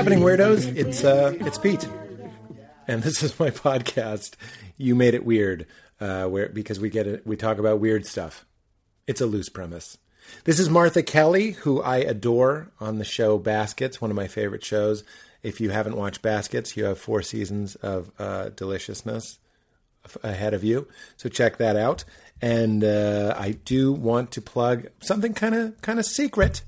Happening, weirdos? It's uh, it's Pete, and this is my podcast. You made it weird, uh, where because we get it, we talk about weird stuff. It's a loose premise. This is Martha Kelly, who I adore on the show Baskets, one of my favorite shows. If you haven't watched Baskets, you have four seasons of uh, deliciousness ahead of you, so check that out. And uh, I do want to plug something kind of kind of secret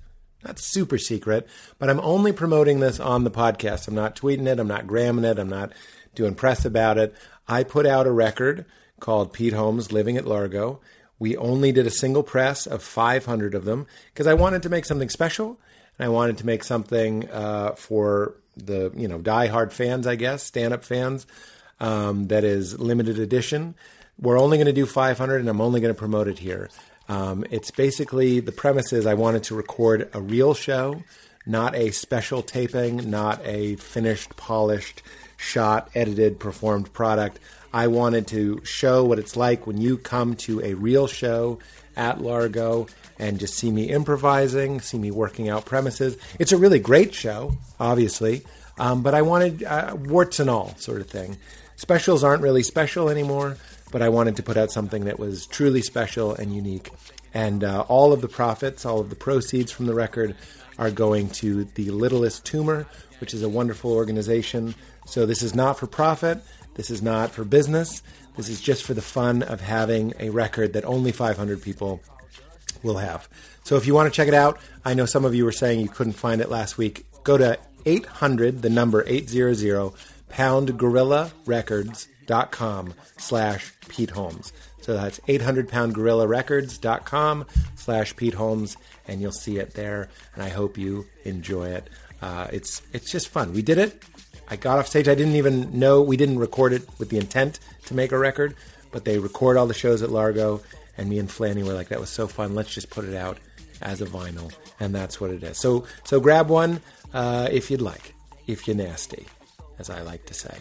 not super secret, but I'm only promoting this on the podcast. I'm not tweeting it, I'm not gramming it, I'm not doing press about it. I put out a record called Pete Holmes Living at Largo. We only did a single press of 500 of them because I wanted to make something special and I wanted to make something uh, for the you know die-hard fans, I guess, stand-up fans. Um, that is limited edition. We're only going to do 500, and I'm only going to promote it here. Um, it's basically the premise is I wanted to record a real show, not a special taping, not a finished, polished, shot, edited, performed product. I wanted to show what it's like when you come to a real show at Largo and just see me improvising, see me working out premises. It's a really great show, obviously, um, but I wanted uh, warts and all sort of thing. Specials aren't really special anymore but I wanted to put out something that was truly special and unique. And uh, all of the profits, all of the proceeds from the record are going to the Littlest Tumor, which is a wonderful organization. So this is not for profit. This is not for business. This is just for the fun of having a record that only 500 people will have. So if you want to check it out, I know some of you were saying you couldn't find it last week. Go to 800, the number 800, pound gorilla records dot com slash Pete Holmes. So that's 800poundgorillarecords.com slash Pete Holmes, and you'll see it there. And I hope you enjoy it. Uh, it's it's just fun. We did it. I got off stage. I didn't even know we didn't record it with the intent to make a record, but they record all the shows at Largo, and me and Flanny were like, "That was so fun. Let's just put it out as a vinyl." And that's what it is. So so grab one uh, if you'd like, if you're nasty, as I like to say.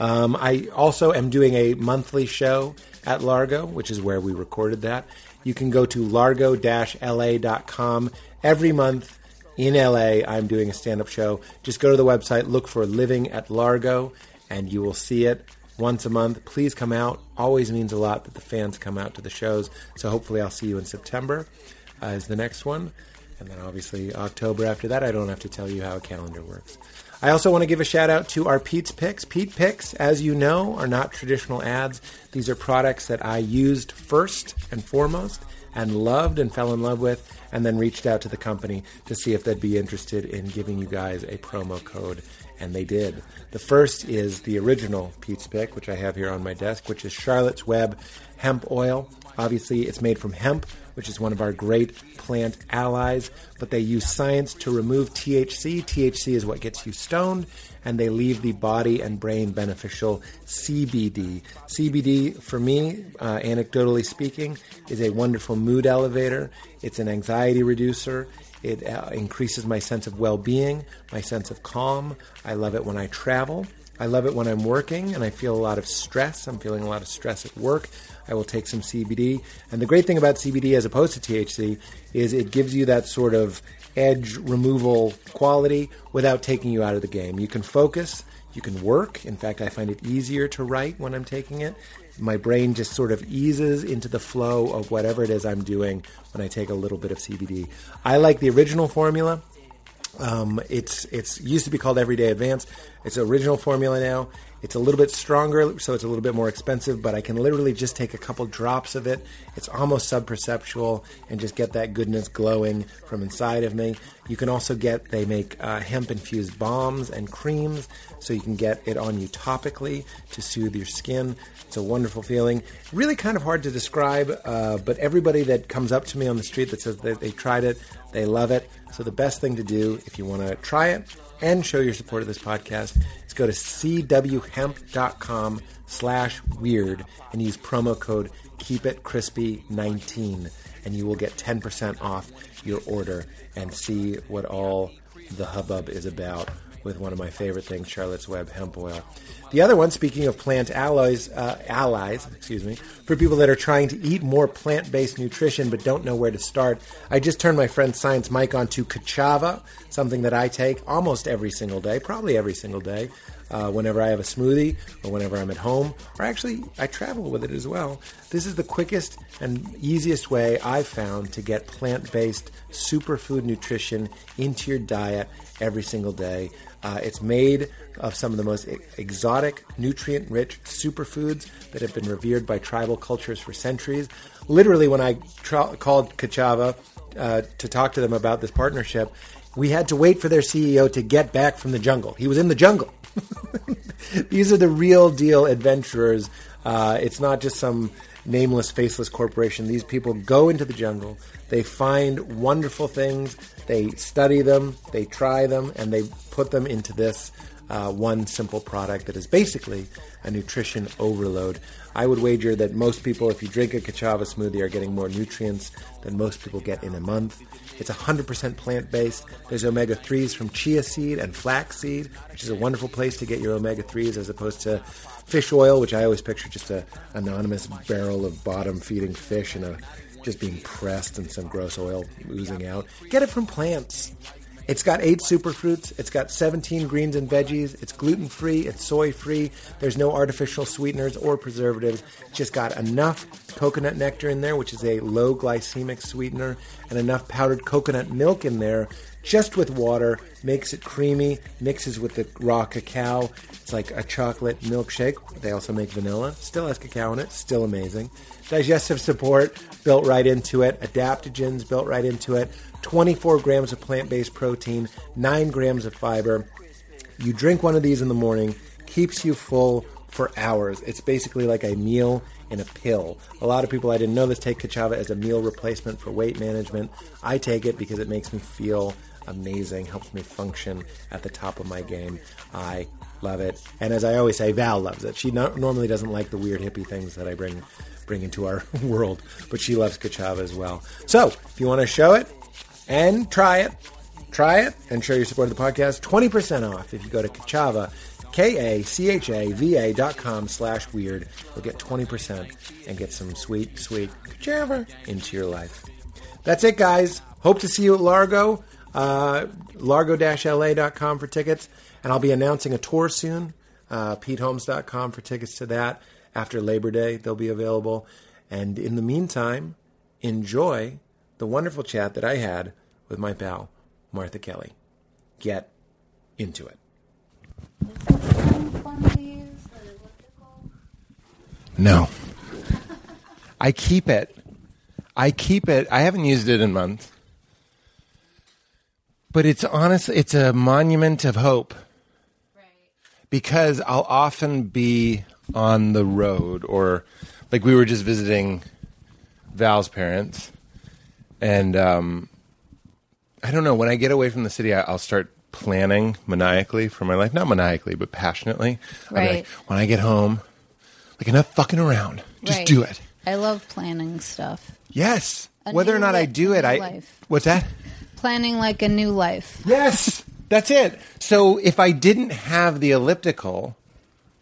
Um, I also am doing a monthly show at Largo, which is where we recorded that. You can go to largo la.com. Every month in LA, I'm doing a stand up show. Just go to the website, look for Living at Largo, and you will see it once a month. Please come out. Always means a lot that the fans come out to the shows. So hopefully, I'll see you in September, uh, is the next one. And then obviously, October after that. I don't have to tell you how a calendar works. I also want to give a shout out to our Pete's Picks. Pete Picks, as you know, are not traditional ads. These are products that I used first and foremost and loved and fell in love with, and then reached out to the company to see if they'd be interested in giving you guys a promo code. And they did. The first is the original Pete's Pick, which I have here on my desk, which is Charlotte's Web hemp oil. Obviously, it's made from hemp, which is one of our great plant allies, but they use science to remove THC. THC is what gets you stoned, and they leave the body and brain beneficial CBD. CBD, for me, uh, anecdotally speaking, is a wonderful mood elevator, it's an anxiety reducer. It uh, increases my sense of well being, my sense of calm. I love it when I travel. I love it when I'm working and I feel a lot of stress. I'm feeling a lot of stress at work. I will take some CBD. And the great thing about CBD as opposed to THC is it gives you that sort of edge removal quality without taking you out of the game. You can focus, you can work. In fact, I find it easier to write when I'm taking it. My brain just sort of eases into the flow of whatever it is I'm doing when I take a little bit of CBD. I like the original formula. Um, it's it's used to be called Everyday Advance. It's original formula now. It's a little bit stronger, so it's a little bit more expensive, but I can literally just take a couple drops of it. It's almost subperceptual and just get that goodness glowing from inside of me. You can also get, they make uh, hemp infused balms and creams, so you can get it on you topically to soothe your skin. It's a wonderful feeling. Really kind of hard to describe, uh, but everybody that comes up to me on the street that says that they tried it, they love it. So the best thing to do if you want to try it and show your support of this podcast is go to cwhemp.com slash weird and use promo code keep it crispy 19 and you will get 10% off your order and see what all the hubbub is about with one of my favorite things, Charlotte's Web hemp oil. The other one, speaking of plant alloys, uh, allies, excuse me, for people that are trying to eat more plant-based nutrition but don't know where to start, I just turned my friend Science Mike onto Kachava, something that I take almost every single day, probably every single day uh, whenever I have a smoothie or whenever I'm at home, or actually I travel with it as well. This is the quickest and easiest way I've found to get plant based superfood nutrition into your diet every single day. Uh, it's made of some of the most exotic, nutrient rich superfoods that have been revered by tribal cultures for centuries. Literally, when I tra- called Kachava uh, to talk to them about this partnership, we had to wait for their CEO to get back from the jungle. He was in the jungle. These are the real deal adventurers. Uh, it's not just some nameless, faceless corporation. These people go into the jungle, they find wonderful things, they study them, they try them, and they put them into this uh, one simple product that is basically a nutrition overload. I would wager that most people, if you drink a Kachava smoothie, are getting more nutrients than most people get in a month. It's 100% plant based. There's omega 3s from chia seed and flax seed, which is a wonderful place to get your omega 3s as opposed to fish oil, which I always picture just a anonymous barrel of bottom feeding fish and a just being pressed and some gross oil oozing out. Get it from plants. It's got eight superfruits. It's got 17 greens and veggies. It's gluten free. It's soy free. There's no artificial sweeteners or preservatives. Just got enough coconut nectar in there, which is a low glycemic sweetener, and enough powdered coconut milk in there, just with water, makes it creamy, mixes with the raw cacao. It's like a chocolate milkshake. They also make vanilla. Still has cacao in it. Still amazing. Digestive support built right into it. Adaptogens built right into it. 24 grams of plant based protein, 9 grams of fiber. You drink one of these in the morning, keeps you full for hours. It's basically like a meal in a pill. A lot of people, I didn't know this, take Kachava as a meal replacement for weight management. I take it because it makes me feel amazing, helps me function at the top of my game. I love it. And as I always say, Val loves it. She no- normally doesn't like the weird hippie things that I bring bring into our world, but she loves Kachava as well. So, if you want to show it, and try it. Try it and show your support of the podcast. 20% off if you go to Kachava, K-A-C-H-A-V-A dot com slash weird. You'll get 20% and get some sweet, sweet Kachava into your life. That's it, guys. Hope to see you at Largo, uh, largo-la.com for tickets. And I'll be announcing a tour soon, uh, PeteHolmes.com for tickets to that. After Labor Day, they'll be available. And in the meantime, enjoy the wonderful chat that I had with my pal, Martha Kelly. Get into it. No. I keep it. I keep it. I haven't used it in months. But it's honestly, it's a monument of hope. Right. Because I'll often be on the road or like we were just visiting Val's parents and um, I don't know. When I get away from the city, I, will start planning maniacally for my life. Not maniacally, but passionately. Right. Like, when I get home, like enough fucking around. Just right. do it. I love planning stuff. Yes. A Whether or not I do it, I. Life. What's that? Planning like a new life. Yes. That's it. So if I didn't have the elliptical,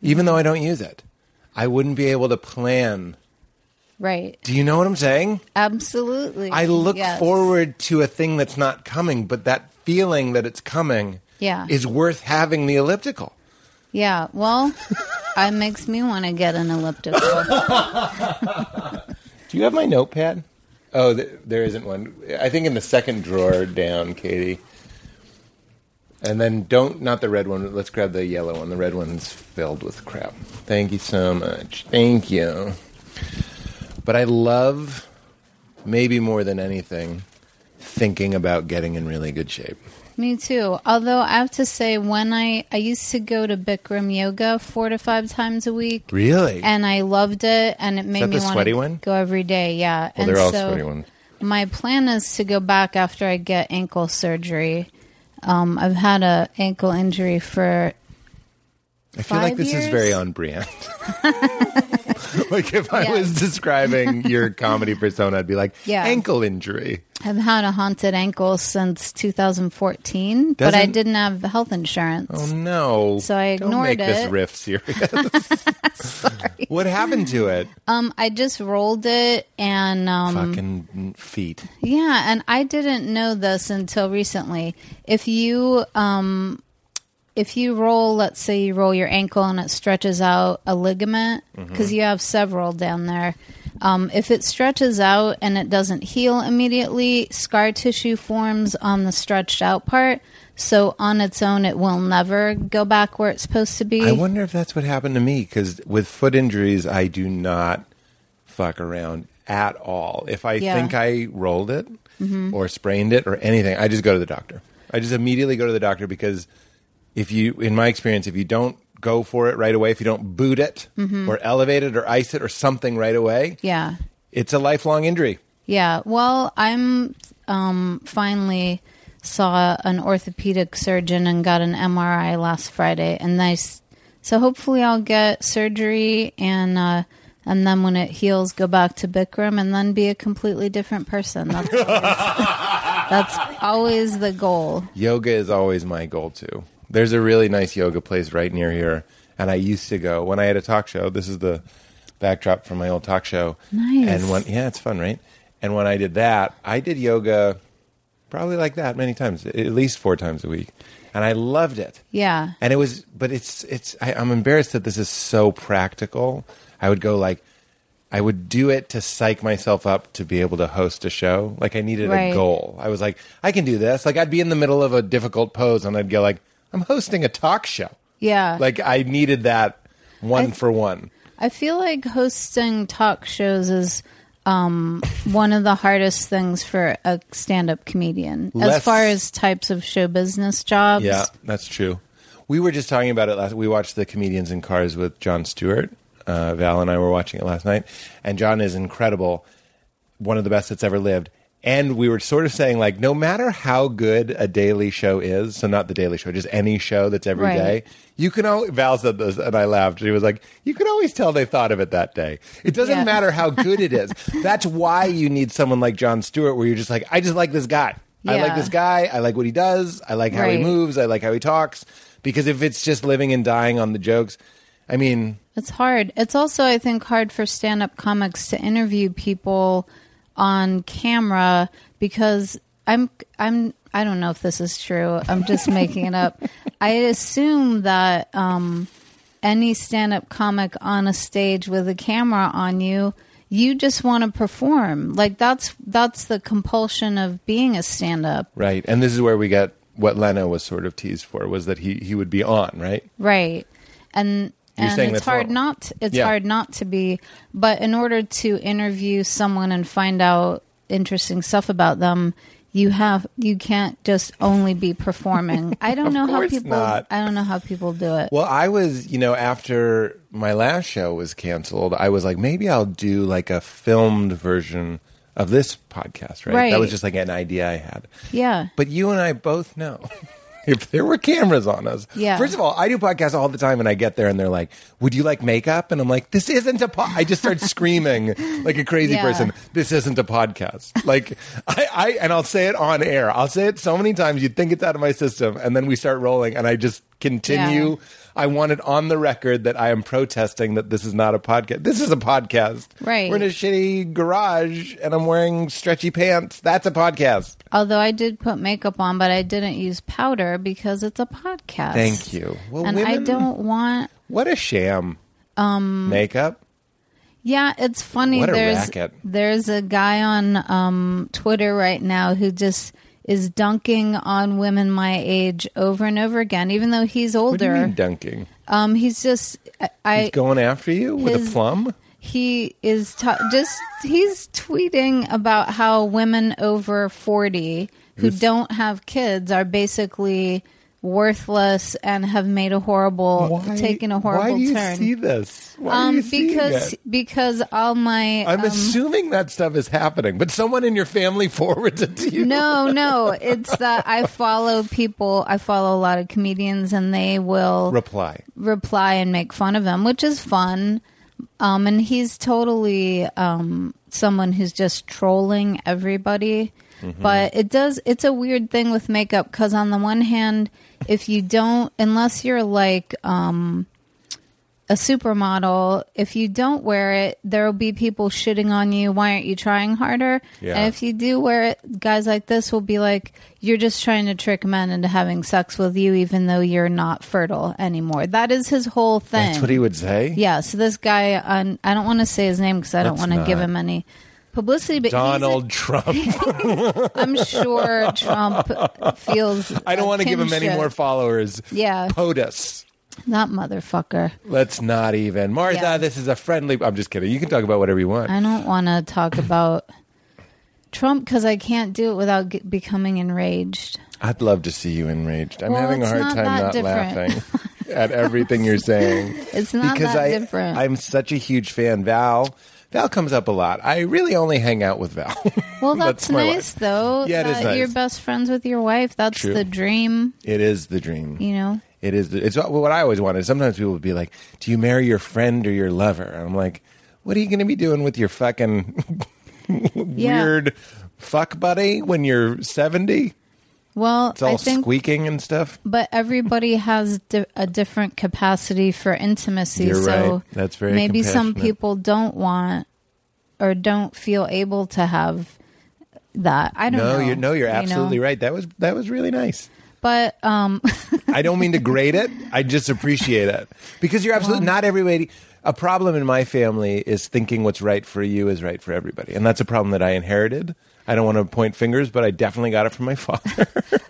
even though I don't use it, I wouldn't be able to plan Right. Do you know what I'm saying? Absolutely. I look yes. forward to a thing that's not coming, but that feeling that it's coming yeah. is worth having the elliptical. Yeah. Well, it makes me want to get an elliptical. Do you have my notepad? Oh, th- there isn't one. I think in the second drawer down, Katie. And then don't not the red one. Let's grab the yellow one. The red one's filled with crap. Thank you so much. Thank you. But I love, maybe more than anything, thinking about getting in really good shape. Me too. Although I have to say, when I I used to go to Bikram yoga four to five times a week. Really? And I loved it, and it made me want to one? go every day. Yeah. Well, and they're all so sweaty ones. My plan is to go back after I get ankle surgery. Um, I've had a ankle injury for. I feel like this years? is very on brand. like if I Yes. was describing your comedy persona, I'd be like, Yeah. ankle injury. I've had a haunted ankle since 2014, but I didn't have health insurance. Oh no! So I ignored Don't make this it. riff serious. Sorry. What happened to it? Um, I just rolled it, and um, Fucking feet. yeah, and I didn't know this until recently. If you um, if you roll, let's say you roll your ankle and it stretches out a ligament because you have several down there. Um, if it stretches out and it doesn't heal immediately, scar tissue forms on the stretched out part. So on its own, it will never go back where it's supposed to be. I wonder if that's what happened to me because with foot injuries, I do not fuck around at all. If I Yeah. think I rolled it or sprained it or anything, I just go to the doctor. I just immediately go to the doctor because if you, in my experience, if you don't go for it right away, if you don't boot it or elevate it or ice it or something right away, yeah. it's a lifelong injury. Yeah, well, I'm um, finally saw an orthopedic surgeon and got an MRI last Friday, and I So hopefully, I'll get surgery and uh, and then when it heals, go back to Bikram and then be a completely different person. That's always, that's always the goal. Yoga is always my goal too. There's a really nice yoga place right near here, and I used to go when I had a talk show. This is the backdrop from my old talk show. Nice. And when yeah, it's fun, right? And when I did that, I did yoga probably like that many times, at least four times a week, and I loved it. Yeah, And it was, but it's it's. I, I'm embarrassed that this is so practical. I would go like, I would do it to psych myself up to be able to host a show. Like I needed Right. a goal. I was like, I can do this. Like I'd be in the middle of a difficult pose, and I'd go like, I'm hosting a talk show. yeah. Like I needed that one I- for one. I feel like hosting talk shows is um, one of the hardest things for a stand-up comedian, Less- as far as types of show business jobs. Yeah, that's true. We were just talking about it last. We watched the comedians in cars with Jon Stewart. Uh, Val and I were watching it last night, and Jon is incredible, one of the best that's ever lived. And we were sort of saying, like, no matter how good a daily show is, so not the Daily Show, just any show that's every Right. day, you can always. Val said this, and I laughed. She was like, "You can always tell they thought of it that day. It doesn't Yeah. matter how good it is. That's why you need someone like Jon Stewart, where you're just like, I just like this guy. I like this guy. I like what he does. I like how he moves. I like how he talks. Because if it's just living and dying on the jokes, I mean, It's hard. It's also, I think, hard for stand up comics to interview people on camera because I'm, I'm, I don't know if this is true. I'm just making it up. I assume that um, any stand up comic on a stage with a camera on you, you just want to perform. Like that's that's the compulsion of being a stand up. right. And this is where we get what Leno was sort of teased for was that he, he would be on, right? Right. And You're and it's hard wrong. not to, it's Yeah. hard not to be but in order to interview someone and find out interesting stuff about them you have you can't just only be performing. I don't know how people not. I don't know how people do it. Well, I was, you know, after my last show was canceled, I was like, maybe I'll do like a filmed version of this podcast, right? That was just like an idea I had. yeah. But you and I both know if there were cameras on us. Yeah. First of all, I do podcasts all the time, and I get there and they're like, "Would you like makeup?" And I'm like, "This isn't a pod." I just start screaming like a crazy Yeah. person. This isn't a podcast. Like I, I, and I'll say it on air. I'll say it so many times you'd think it's out of my system, and then we start rolling, and I just continue. Yeah. I want it on the record that I am protesting that this is not a podcast. This is a podcast. Right. We're in a shitty garage, and I'm wearing stretchy pants. That's a podcast. Although I did put makeup on but I didn't use powder because it's a podcast. Thank you. Well, and I don't want What a sham. Um, Makeup. Yeah, it's funny. There's racket. there's a guy on um, Twitter right now who just is dunking on women my age over and over again, even though he's What do you older. mean dunking? Um, he's just I, He's going after you with a plum? he is ta just he's tweeting about how women over 40 who This- don't have kids are basically worthless and have made a horrible taken a horrible Why do you turn see this? Why um you because because all my I'm um, assuming that stuff is happening, but someone in your family forwards it to you. no no it's that i follow people i follow a lot of comedians and they will Reply. reply and make fun of them which is fun Um, and he's totally um, someone who's just trolling everybody. But it does, it's a weird thing with makeup because, on the one hand, if you don't, unless you're like um, a supermodel, if you don't wear it, there will be people shitting on you. Why aren't you trying harder? Yeah. And if you do wear it, guys like this will be like, you're just trying to trick men into having sex with you, even though you're not fertile anymore. That is his whole thing. That's what he would say. Yeah, so this guy, on, I don't want to say his name because I don't want to give him any publicity, but he's a- Donald Trump. I'm sure Trump feels. I don't want to give him any more followers. Yeah, POTUS. that motherfucker. Let's not even. Martha, Yeah. this is a friendly. I'm just kidding. You can talk about whatever you want. I don't want to talk about Trump because I can't do it without becoming enraged. I'd love to see you enraged. I'm Well, having a hard not time not different. laughing at everything you're saying. It's not because that I, different. I'm such a huge fan. Val, Val comes up a lot. I really only hang out with Val. well, that's, my nice wife. though. Yeah, it is nice. You're best friends with your wife. That's True. the dream. It is the dream. You know. It is. The, it's what I always wanted. Sometimes people would be like, "Do you marry your friend or your lover?" And I'm like, "What are you going to be doing with your fucking Yeah. weird fuck buddy when you're 70?" Well, It's all I think squeaking and stuff. but everybody has di- a different capacity for intimacy. You're so right. That's very maybe some people don't want or don't feel able to have that. I don't No, know. you're no, you're you know? absolutely right. That was that was really nice. But um, I don't mean to grade it. I just appreciate it because you're absolutely not everybody. A problem in my family is thinking what's right for you is right for everybody, and that's a problem that I inherited. I don't want to point fingers, but I definitely got it from my father.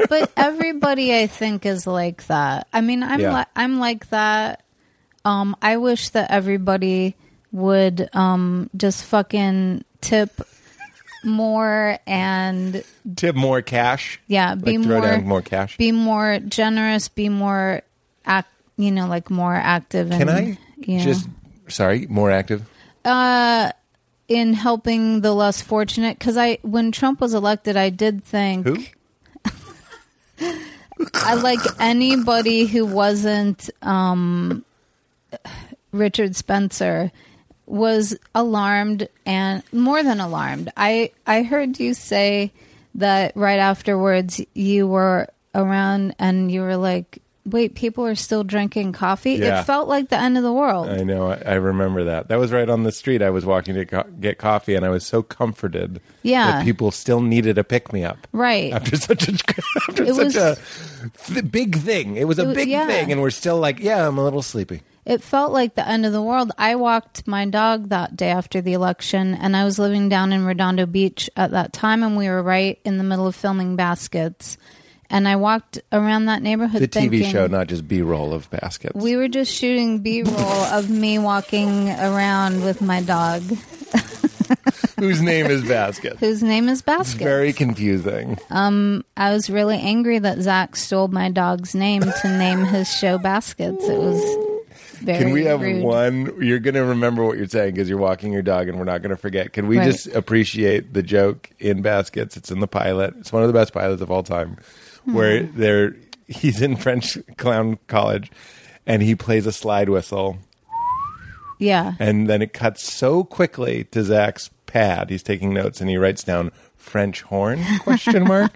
but everybody I think is like that. I mean, I'm Yeah. li- I'm like that. Um, I wish that everybody would um just fucking tip more and Tip more cash. yeah, be like throw more down more cash. be more generous, be more act, you know, like more active. Can and, I you know, just sorry more active? uh, in helping the less fortunate? Because I, when Trump was elected, I did think Who? I like anybody who wasn't um, Richard Spencer was alarmed and more than alarmed. I I heard you say that right afterwards you were around and you were like, "Wait, people are still drinking coffee." Yeah. It felt like the end of the world. I know. I, I remember that. That was right on the street. I was walking to co- get coffee, and I was so comforted. Yeah. that people still needed a pick me up. right. after such a after It such was- a th- big thing. It was a It big yeah. thing, and we're still like, yeah, I'm a little sleepy. It felt like the end of the world. I walked my dog that day after the election, and I was living down in Redondo Beach at that time, and we were right in the middle of filming baskets. And I walked around that neighborhood. The TV show, not just B-roll of baskets. We were just shooting B roll of me walking around with my dog, whose name is Basket. whose name is It's Basket. very confusing. Um, I was really angry that Zach stole my dog's name to name his show Baskets. It was very Can we have rude. one? You're going to remember what you're saying because you're walking your dog, and we're not going to forget. Can we Right. just appreciate the joke in Baskets? It's in the pilot. It's one of the best pilots of all time. Where hmm. they're he's in French clown college, and he plays a slide whistle. Yeah. and then it cuts so quickly to Zach's pad. He's taking notes and he writes down French horn question mark.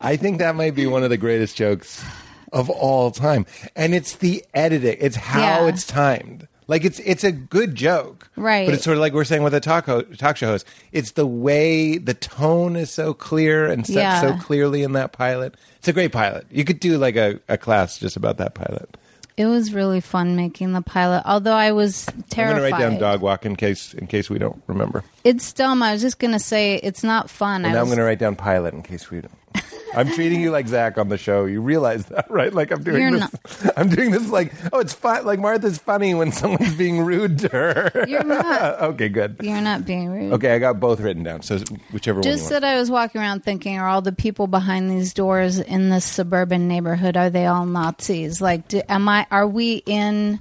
I think that might be one of the greatest jokes of all time. And it's the editing. It's how Yeah. it's timed. Like it's it's a good joke. Right. But it's sort of like we're saying with a talk ho- talk show host. It's the way the tone is so clear and set Yeah. so clearly in that pilot. It's a great pilot. You could do like a, a class just about that pilot. It was really fun making the pilot, although I was terrified. I'm gonna write down dog walk in case in case we don't remember. It's dumb. I was just gonna say it's not fun. And I now I'm going to write down pilot in case we don't. I'm treating you like Zach on the show. You realize that, right? Like I'm doing You're this. I'm doing this like, oh, it's fun. Like Martha's funny when someone's being rude to her. You're not. okay, good. You're not being rude. Okay, I got both written down. So whichever Just one you want. that I was walking around thinking, are all the people behind these doors in this suburban neighborhood are they all Nazis? Like, do, am I? Are we in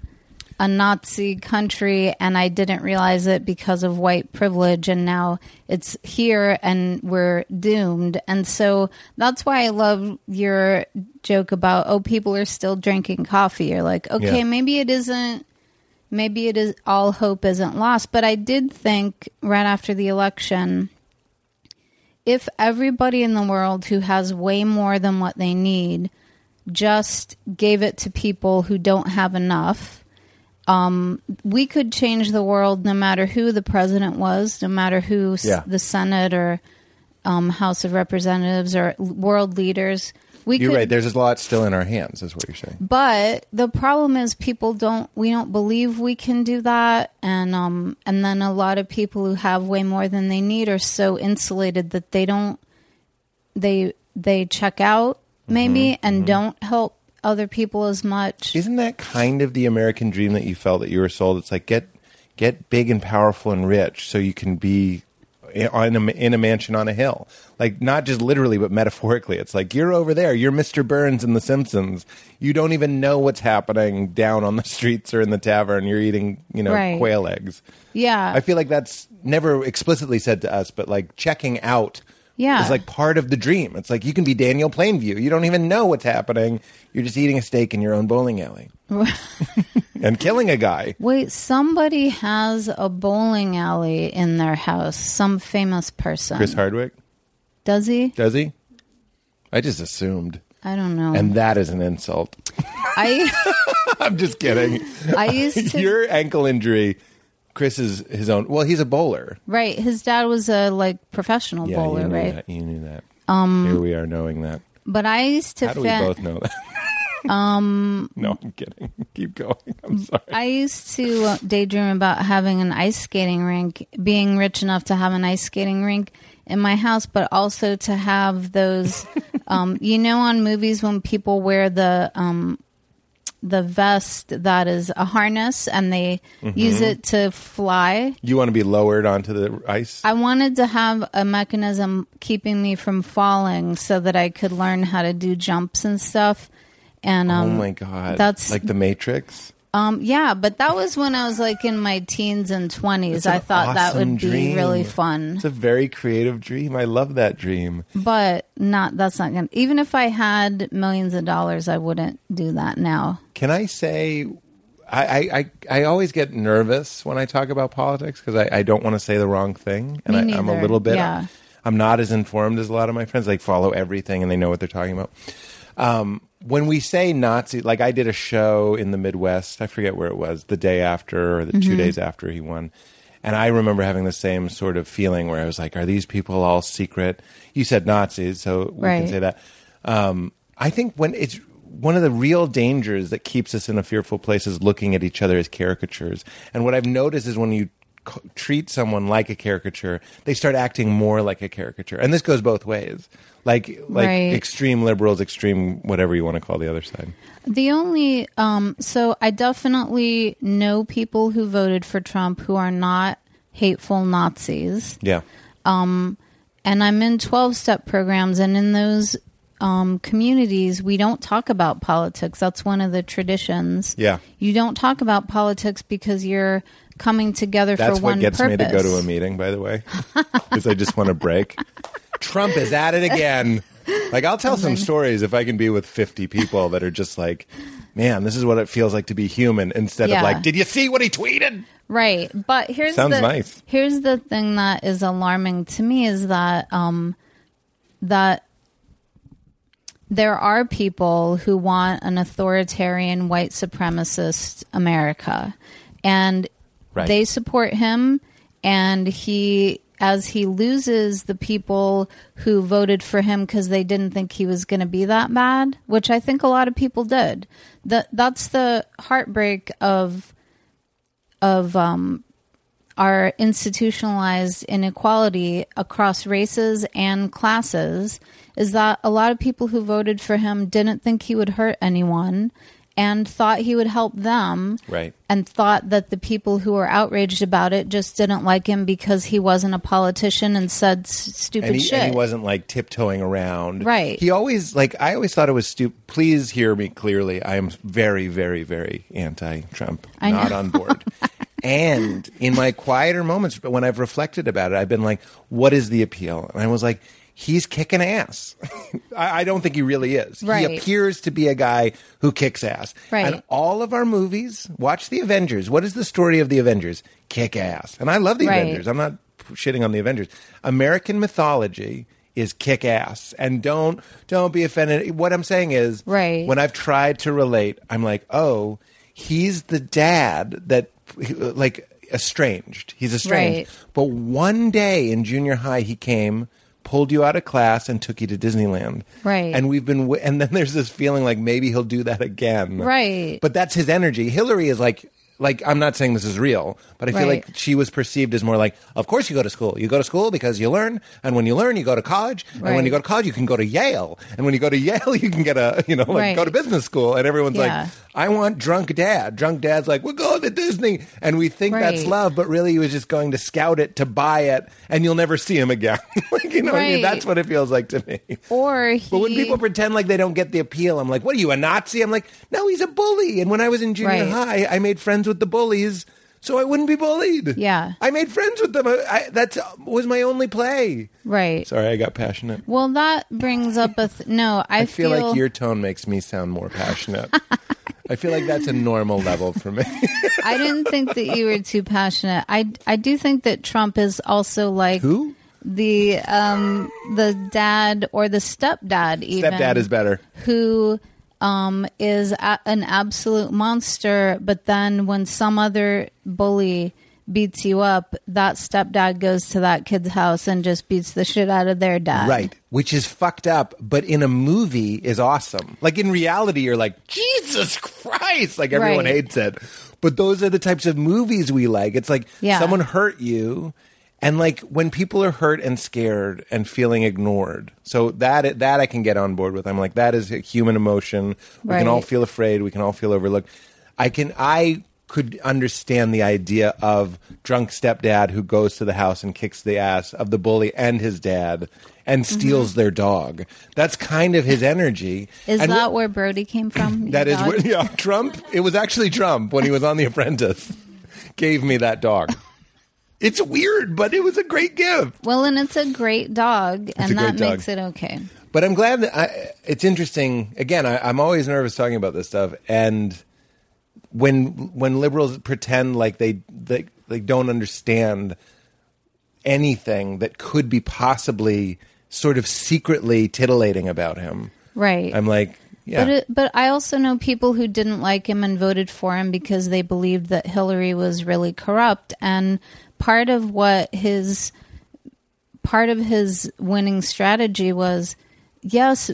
a Nazi country and I didn't realize it because of white privilege, and now it's here and we're doomed? And so that's why I love your joke about oh, people are still drinking coffee. You're like, okay, Yeah. maybe it isn't maybe it is all hope isn't lost. But I did think right after the election, if everybody in the world who has way more than what they need just gave it to people who don't have enough, um, we could change the world no matter who the president was, no matter who s- Yeah. the Senate or um, House of Representatives or world leaders. We You're could, right. There's a lot still in our hands, is what you're saying. but the problem is people don't we don't believe we can do that and um and then a lot of people who have way more than they need are so insulated that they don't they they check out maybe Mm-hmm, and don't help other people as much. Isn't that kind of the American dream that you felt that you were sold? It's like get get big and powerful and rich so you can be in a, in a mansion on a hill. Like not just literally, but metaphorically. It's like you're over there. You're Mr. Burns in The Simpsons. You don't even know what's happening down on the streets or in the tavern. You're eating, you know, Right. quail eggs. yeah. I feel like that's never explicitly said to us, but like checking out Yeah. is like part of the dream. It's like you can be Daniel Plainview. You don't even know what's happening. You're just eating a steak in your own bowling alley and killing a guy. Wait, somebody has a bowling alley in their house. Some famous person. Chris Hardwick, Does he? does he? I just assumed. I don't know. And that is an insult. I I'm just kidding. I used to Your ankle injury, Chris is his own. Well, he's a bowler. right. His dad was a like professional Yeah, bowler, you knew right? that. You knew that. Um, Here we are knowing that. But I used to How do we both know that? um. No, I'm kidding. Keep going. I'm sorry. I used to uh, daydream about having an ice skating rink, being rich enough to have an ice skating rink in my house, but also to have those, um, you know, on movies when people wear the um, the vest that is a harness and they Mm-hmm. use it to fly. You want to be lowered onto the ice? I wanted to have a mechanism keeping me from falling so that I could learn how to do jumps and stuff. And um, oh my god! that's- like the Matrix. Um, yeah, but that was when I was like in my teens and twenties. I thought that awesome would be dream. really fun, It's a very creative dream. I love that dream. but not. That's not gonna. Even if I had millions of dollars, I wouldn't do that now. Can I say, I I, I, always get nervous when I talk about politics because I, I don't want to say the wrong thing, and I, I'm a little bit. Yeah. I'm not as informed as a lot of my friends. Like follow everything and they know what they're talking about. Um, when we say Nazi, like I did a show in the Midwest, I forget where it was, the day after or the Mm-hmm. two days after he won. And I remember having the same sort of feeling where I was like, are these people all secret? You said Nazis, so we can say that. Um, I think when it's one of the real dangers that keeps us in a fearful place is looking at each other as caricatures. And what I've noticed is when you treat someone like a caricature, they start acting more like a caricature. And this goes both ways. Like like Right. extreme liberals, extreme whatever you want to call the other side. The only um, so I definitely know people who voted for Trump who are not hateful Nazis. Yeah. Um and I'm in 12 step programs, and in those um, communities, we don't talk about politics. That's one of the traditions. Yeah. You don't talk about politics because you're coming together That's for one purpose. That's what gets me to go to a meeting, by the way, because I just want to break. Trump is at it again. Like I'll tell some stories if I can be with 50 people that are just like, man, this is what it feels like to be human instead Yeah. of like, did you see what he tweeted? Right. But here's Sounds the nice. here's the thing that is alarming to me is that um that there are people who want an authoritarian white supremacist America and Right. they support him and he as he loses the people who voted for him because they didn't think he was going to be that bad, which I think a lot of people did. That that's the heartbreak of of um, our institutionalized inequality across races and classes is that a lot of people who voted for him didn't think he would hurt anyone and thought he would help them Right. and thought that the people who were outraged about it just didn't like him because he wasn't a politician and said s- stupid and he, shit. and he wasn't like tiptoeing around. Right. He always like I always thought it was stupid. Please hear me clearly. I am very, very, very anti-Trump. I not know. on board. and in my quieter moments, but when I've reflected about it, I've been like, "What is the appeal?" And I was like, he's kicking ass. I, I don't think he really is. Right. He appears to be a guy who kicks ass. Right. And all of our movies, watch the Avengers. What is the story of the Avengers? Kick ass. And I love the Right. Avengers. I'm not shitting on the Avengers. American mythology is kick ass. And don't don't be offended. What I'm saying is Right. when I've tried to relate, I'm like, "Oh, he's the dad that like estranged. He's estranged." Right. But one day in junior high he came pulled you out of class and took you to Disneyland. Right. And we've been w- and then there's this feeling like maybe he'll do that again. Right. But that's his energy. Hillary is like like I'm not saying this is real, but I feel Right. like she was perceived as more like, of course you go to school. You go to school because you learn, and when you learn, you go to college, and when Right. you go to college, you can go to Yale, and when you go to Yale, you can get a you know like Right. go to business school, and everyone's Yeah. like, I want drunk dad. Drunk dad's like, we're going to Disney, and we think that's Right. love, but really he was just going to scout it to buy it, and you'll never see him again. like you know, what I mean? Right. that's what it feels like to me. Or he, But when people pretend like they don't get the appeal, I'm like, what are you, a Nazi? I'm like, no, he's a bully. And when I was in junior Right. high, I made friends with the bullies so I wouldn't be bullied. Yeah. I made friends with them. I, I, that was my only play. right. Sorry, I got passionate. Well, that brings up a th- no. I, I feel like your tone makes me sound more passionate. I feel like that's a normal level for me. I didn't think that you were too passionate. I I do think that Trump is also like Who? the um the dad or the stepdad even Stepdad is better. who um is a, an absolute monster but then when some other bully beats you up that stepdad goes to that kid's house and just beats the shit out of their dad Right. Which is fucked up, but in a movie is awesome. Like in reality, you're like, Jesus Christ! Like everyone Right. hates it. But those are the types of movies we like. It's like Yeah. someone hurt you. And like when people are hurt and scared and feeling ignored, so that that I can get on board with. I'm like that is a human emotion. We can all feel afraid. We can all feel overlooked. I can I could understand the idea of drunk stepdad who goes to the house and kicks the ass of the bully and his dad and Mm-hmm. steals their dog. That's kind of his energy. is And that wh- where brody came from that is dog? where yeah, Trump. It was actually Trump when he was on The Apprentice. Gave me that dog. It's weird, but it was a great gift. well and it's a great dog and that dog. makes it okay But I'm glad that I, it's interesting. Again, I, I'm always nervous talking about this stuff, and when when liberals pretend like they they, they don't understand anything that could be possibly sort of secretly titillating about him, right I'm like, yeah, But it, but I also know people who didn't like him and voted for him because they believed that Hillary was really corrupt and part of what his part of his winning strategy was yes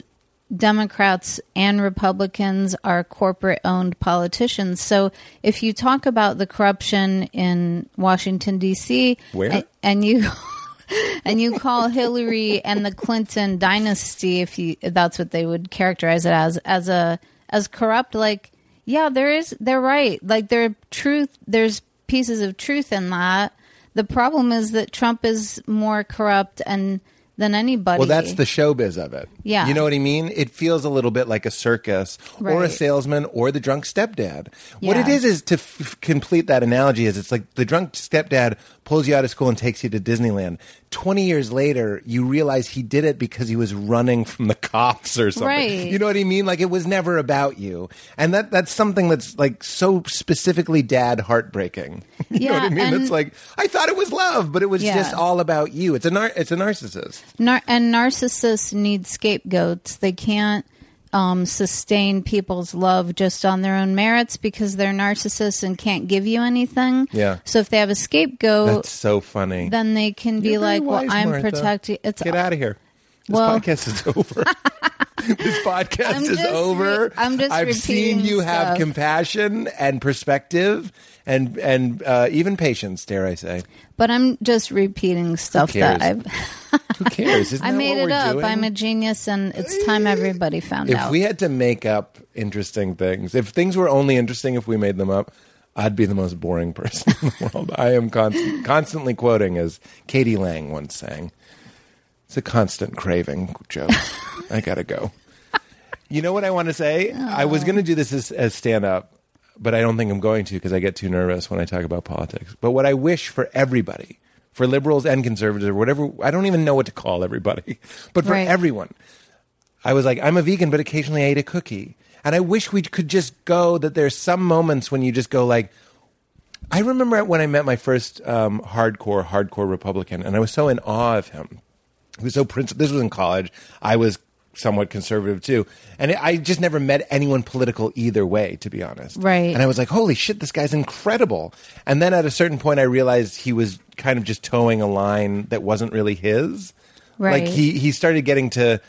Democrats and Republicans are corporate owned politicians. So if you talk about the corruption in Washington DC Where? and, and you and you call Hillary and the Clinton dynasty, if you if that's what they would characterize it as, as a as corrupt, like yeah, there is they're right. Like there truth there's pieces of truth in that. The problem is that Trump is more corrupt and than anybody. Well, that's the showbiz of it. Yeah. You know what I mean? It feels a little bit like a circus or a salesman or the drunk stepdad. What it is is is to f- complete that analogy is it's like the drunk stepdad pulls you out of school and takes you to Disneyland. 20 years later, you realize he did it because he was running from the cops or something. Right. You know what I mean? Like it was never about you. And that that's something that's like so specifically dad heartbreaking. You know what I mean? it's like I thought it was love, but it was Yeah. just all about you. It's a nar- it's a narcissist. Nar- and narcissists need scapegoats. They can't um, sustain people's love just on their own merits because they're narcissists and can't give you anything. Yeah. So if they have a scapegoat, That's so funny. then they can be You're very like, "Well, wise, I'm Martha. protecting." It's Get out of here. This Well- podcast is over. this podcast I'm is just re- over. I'm just I've seen you have compassion and perspective and and uh, even patience. Dare I say? But I'm just repeating stuff that? I've. Who cares? Isn't I made it up. doing? I'm a genius, and it's time everybody found if out. If we had to make up interesting things, if things were only interesting if we made them up, I'd be the most boring person in the world. I am constant, constantly quoting, as k.d. lang once sang. It's a constant craving, Joe. I gotta go. You know what I want to say? I was going to do this as, as stand up, but I don't think I'm going to because I get too nervous when I talk about politics. But what I wish for everybody, for liberals and conservatives or whatever. I don't even know what to call everybody, but for Right. everyone, I was like, I'm a vegan, but occasionally I eat a cookie. And I wish we could just go that there's some moments when you just go like, I remember when I met my first um, hardcore, hardcore Republican, and I was so in awe of him. Was so principled. This was in college. I was somewhat conservative too, and I just never met anyone political either way, to be honest. Right. And I was like, "Holy shit, this guy's incredible!" And then at a certain point, I realized he was kind of just towing a line that wasn't really his. Right. Like he he started getting to.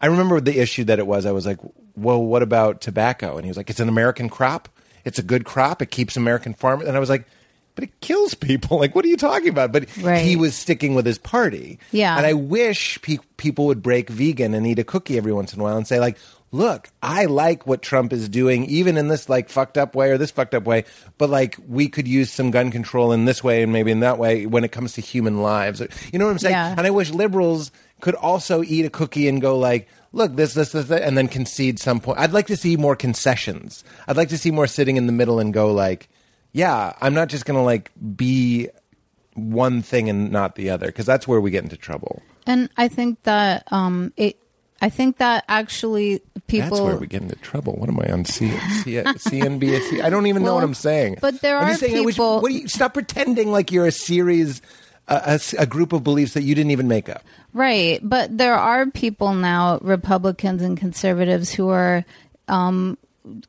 I remember the issue that it was. I was like, "Well, what about tobacco?" And he was like, "It's an American crop. It's a good crop. It keeps American farmers." And I was like, "But it kills people. Like, what are you talking about?" But Right. he was sticking with his party. Yeah. And I wish pe- people would break vegan and eat a cookie every once in a while and say, like, look, I like what Trump is doing, even in this like fucked up way or this fucked up way, but like we could use some gun control in this way and maybe in that way when it comes to human lives. You know what I'm saying? Yeah. And I wish liberals could also eat a cookie and go like, look, this, this, this, that, and then concede some point. I'd like to see more concessions. I'd like to see more sitting in the middle and go like, yeah, I'm not just going to like be one thing and not the other because that's where we get into trouble. And I think that um, it. I think that actually people. That's where we get into trouble. What am I on C- C- CNBC? I don't even know what I'm saying. but there I'm are saying, people- what you, stop pretending like you're a series, a group of beliefs that you didn't even make up. Right, but there are people now, Republicans and conservatives, who are um,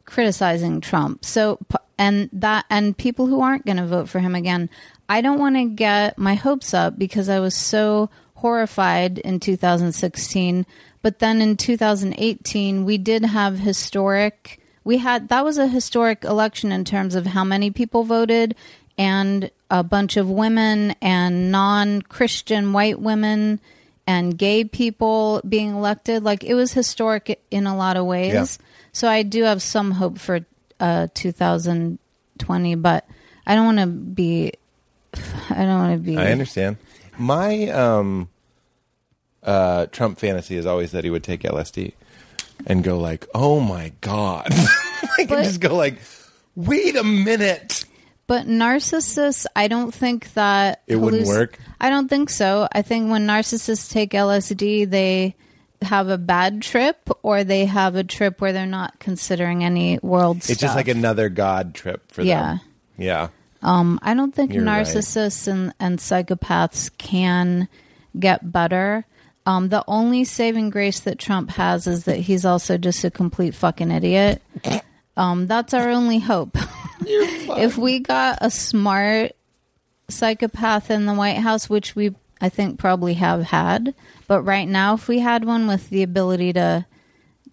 criticizing Trump. So, and that, and people who aren't going to vote for him again. I don't want to get my hopes up because I was so horrified in 2016. But then in 2018, we did have historic. We had that was a historic election in terms of how many people voted and a bunch of women and non-Christian white women and gay people being elected. Like it was historic in a lot of ways. Yeah. So I do have some hope for uh, 2020, but I don't want to be. I don't want to be. I understand. My um, uh, Trump fantasy is always that he would take LSD and go like, "Oh my god," I can just go like, "Wait a minute." But narcissists, I don't think that It wouldn't work? I don't think so. I think when narcissists take LSD, they have a bad trip, or they have a trip where they're not considering any world It's stuff. just like another god trip for Yeah. them. Yeah. Yeah. Um, I don't think You're right. narcissists and, and psychopaths can get better. Um, the only saving grace that Trump has is that he's also just a complete fucking idiot. Um, that's our only hope. if we got a smart psychopath in the White House, which we I think probably have had, but right now, if we had one with the ability to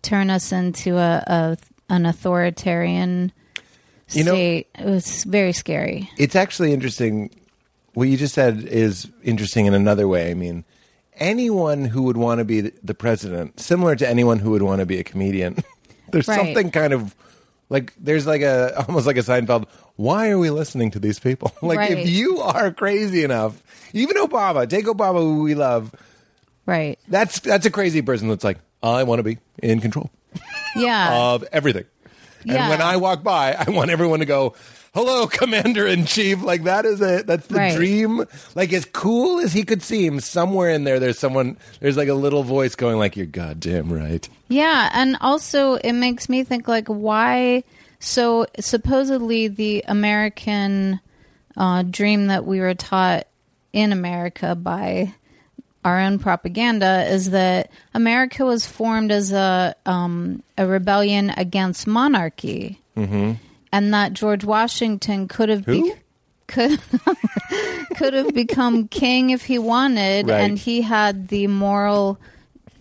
turn us into a, a an authoritarian You know- state, it was very scary. It's actually interesting. What you just said is interesting in another way. I mean, anyone who would want to be the president, similar to anyone who would want to be a comedian, there's Right. something kind of like there's like a almost like a Seinfeld. Why are we listening to these people? like Right. if you are crazy enough, even Obama, take Obama, who we love. Right. That's that's a crazy person that's like, I want to be in control Yeah. of everything. And Yeah. when I walk by, I want everyone to go, "Hello, Commander in Chief!" Like that is a that's the Right. dream. Like as cool as he could seem, somewhere in there, there's someone. There's like a little voice going, "Like you're goddamn right." Yeah, and also it makes me think like why so supposedly the American uh, dream that we were taught in America by our own propaganda is that America was formed as a um, a rebellion against monarchy, mm-hmm. and that George Washington could have Who? could could have become king if he wanted, Right. and he had the moral.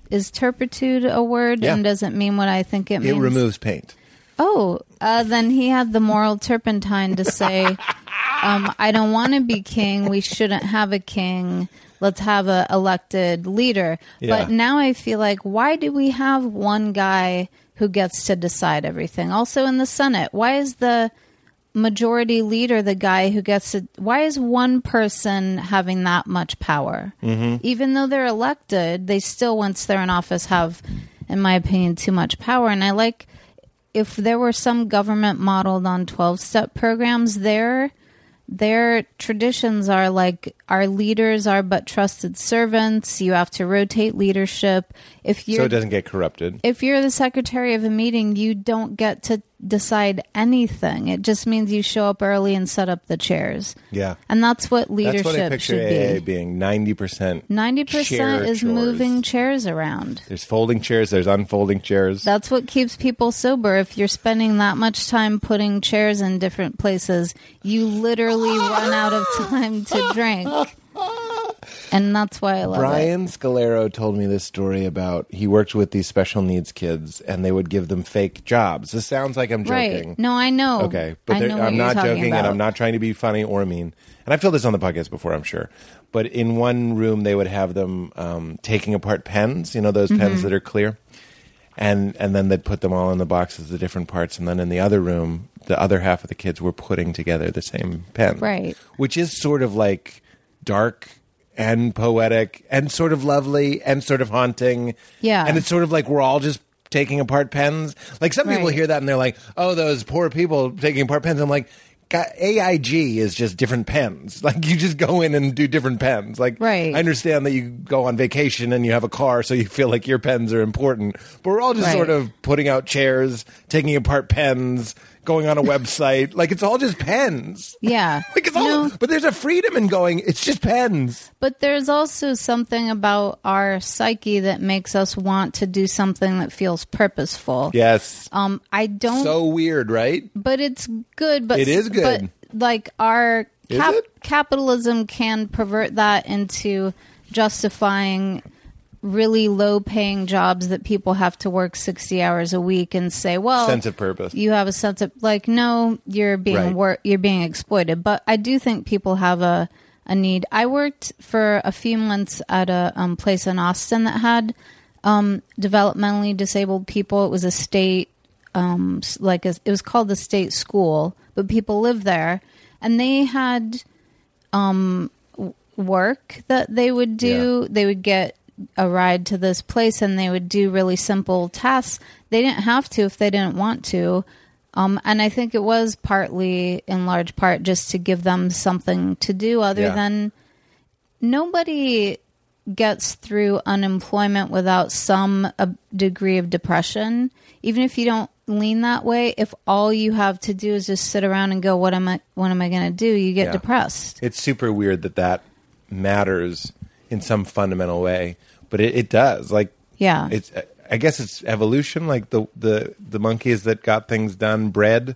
Is turpitude a word Yeah. and doesn't mean what I think it means? It removes paint. Oh, uh, then he had the moral turpentine to say, um, "I don't want to be king. We shouldn't have a king. Let's have a elected leader." Yeah. But now I feel like, why do we have one guy who gets to decide everything? Also in the Senate, why is the majority leader the guy who gets to? Why is one person having that much power? Mm-hmm. Even though they're elected, they still, once they're in office, have, in my opinion, too much power. And I like if there were some government modeled on 12 step programs there their traditions are like our leaders are but trusted servants. You have to rotate leadership. If you're so it doesn't get corrupted. if you're the secretary of a meeting, you don't get to decide anything. It just means you show up early and set up the chairs. Yeah. And that's what leadership That's what I picture should AA be. being ninety percent. Ninety percent is moving chairs around. There's folding chairs. There's unfolding chairs. That's what keeps people sober. If you're spending that much time putting chairs in different places, you literally run out of time to drink. And that's why I love it. Brian Scolaro told me this story about he worked with these special needs kids and they would give them fake jobs. This sounds like I'm joking. Right. No, I know. Okay, but know I'm not joking, and. I'm not trying to be funny or mean. And I've told this on the podcast before, I'm sure. But in one room, they would have them um, taking apart pens. You know those Mm-hmm. pens that are clear, and and then they'd put them all in the boxes, the different parts, and then in the other room, the other half of the kids were putting together the same pen, Right. Which is sort of like dark and poetic and sort of lovely and sort of haunting. Yeah. and it's sort of like we're all just taking apart pens. Like some people Right. hear that and they're like, "Oh, those poor people taking apart pens." I'm like, AIG is just different pens. Like you just go in and do different pens. Like Right. I understand that you go on vacation and you have a car, so you feel like your pens are important. But we're all just Right. sort of putting out chairs, taking apart pens, going on a website. Like it's all just pens. Yeah. Like it's all, No. but there's a freedom in going. It's just pens. But there's also something about our psyche that makes us want to do something that feels purposeful. Yes. Um, I don't. so weird, right? but it's good. But It is good. But like our cap- capitalism can pervert that into justifying really low paying jobs that people have to work 60 hours a week and say well Sense of purpose. you have a sense of like no you're being Right. wor- you're being exploited. But i do think people have a a need. I worked for a few months at a um, place in austin that had um, developmentally disabled people. It was a state um, like a, it was called the state school but people lived there and they had um, work that they would do. They would get a ride to this place and they would do really simple tasks they didn't have to if they didn't want to um, and i think it was partly in large part just to give them something to do other Yeah. than nobody gets through unemployment without some uh, degree of depression even if you don't lean that way if all you have to do is just sit around and go what am i what am i going to do you get Yeah. depressed It's super weird that that matters in some fundamental way, but it, it does. Like, yeah it's. I guess it's evolution. Like the the the monkeys that got things done bred.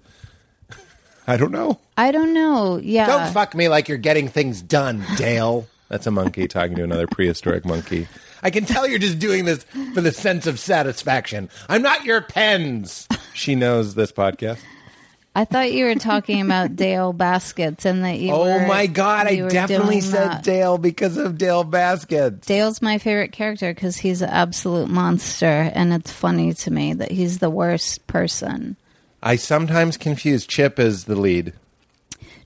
I don't know. i don't know yeah Don't fuck me like you're getting things done, Dale. That's a monkey talking to another prehistoric monkey. I can tell you're just doing this for the sense of satisfaction. I'm not your pens. She knows this podcast. I thought you were talking about Dale Baskets and that you Oh were- my god, I definitely said that. Dale because of Dale Baskets. Dale's my favorite character because he's an absolute monster, and it's funny to me that he's the worst person. I sometimes confuse Chip as the lead.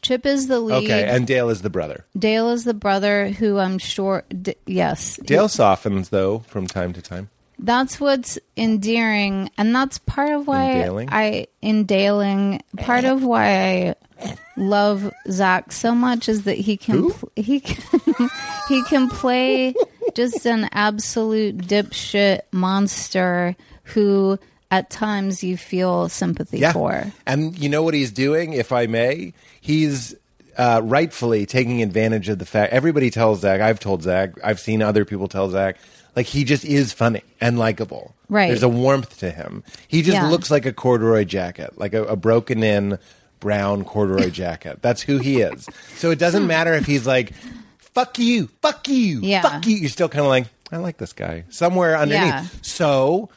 Chip is the lead. Okay, and Dale is the brother. Dale is the brother who I'm sure. D- yes, Dale softens though from time to time. That's what's endearing, and that's part of why Endealing? I endealing. Part of why I love Zach so much is that he can pl- he can, he can play just an absolute dipshit monster who at times you feel sympathy Yeah. for. And you know what he's doing, if I may? He's uh, rightfully taking advantage of the fact everybody tells Zach, I've told Zach, I've seen other people tell Zach, like he just is funny and likable. Right. There's a warmth to him. He just Yeah. looks like a corduroy jacket, like a, a broken in brown corduroy jacket. That's who he is. So it doesn't matter if he's like, fuck you, fuck you, Yeah. fuck you. You're still kind of like, I like this guy. Somewhere underneath. Yeah. So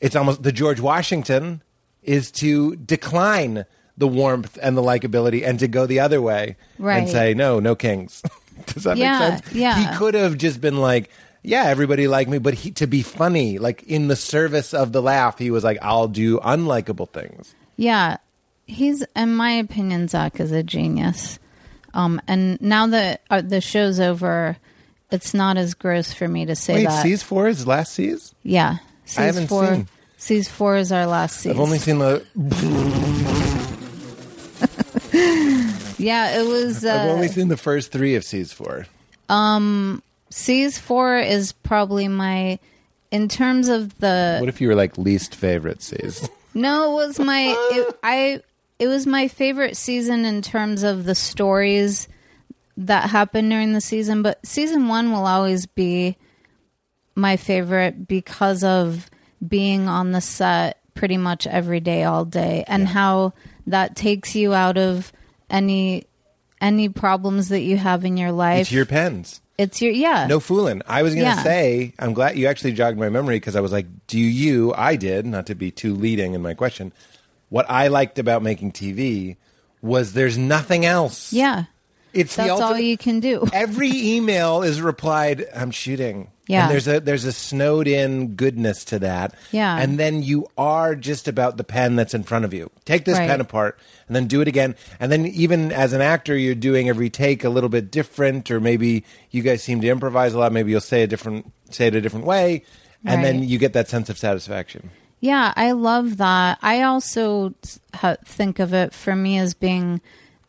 it's almost the George Washington is to decline the warmth and the likability and to go the other way and say no, no kings. Does that Yeah, make sense? yeah. He could have just been like, yeah, everybody liked me, but he, to be funny, like in the service of the laugh, he was like, I'll do unlikable things. Yeah, he's, in my opinion, Zach is a genius. Um, and now that uh, the show's over, it's not as gross for me to say Wait, that. Seas four is last season? yeah, Seas I haven't four. seen. Seas four is our last season. I've only seen the. Yeah, it was. I've Uh, only seen the first three of Seas Four. Seas four is probably my, in terms of the. What if you were like least favorite Seas? No, it was my it, I it was my favorite season in terms of the stories that happened during the season, but season 1 will always be my favorite because of being on the set pretty much every day all day and how that takes you out of any any problems that you have in your life. It's your pens. It's your yeah. No fooling. I was going to Yeah. say, I'm glad you actually jogged my memory because I was like, do you? I did, not to be too leading in my question. What I liked about making TV was there's nothing else. Yeah. It's the That's all ultimate. you can do. Every email is replied, I'm shooting. Yeah. And there's a there's a snowed in goodness to that. Yeah. And then you are just about the pen that's in front of you. Take this Right. pen apart and then do it again. And then even as an actor, you're doing every take a little bit different, or maybe you guys seem to improvise a lot. Maybe you'll say a different say it a different way. And then you get that sense of satisfaction. Yeah, I love that. I also think of it for me as being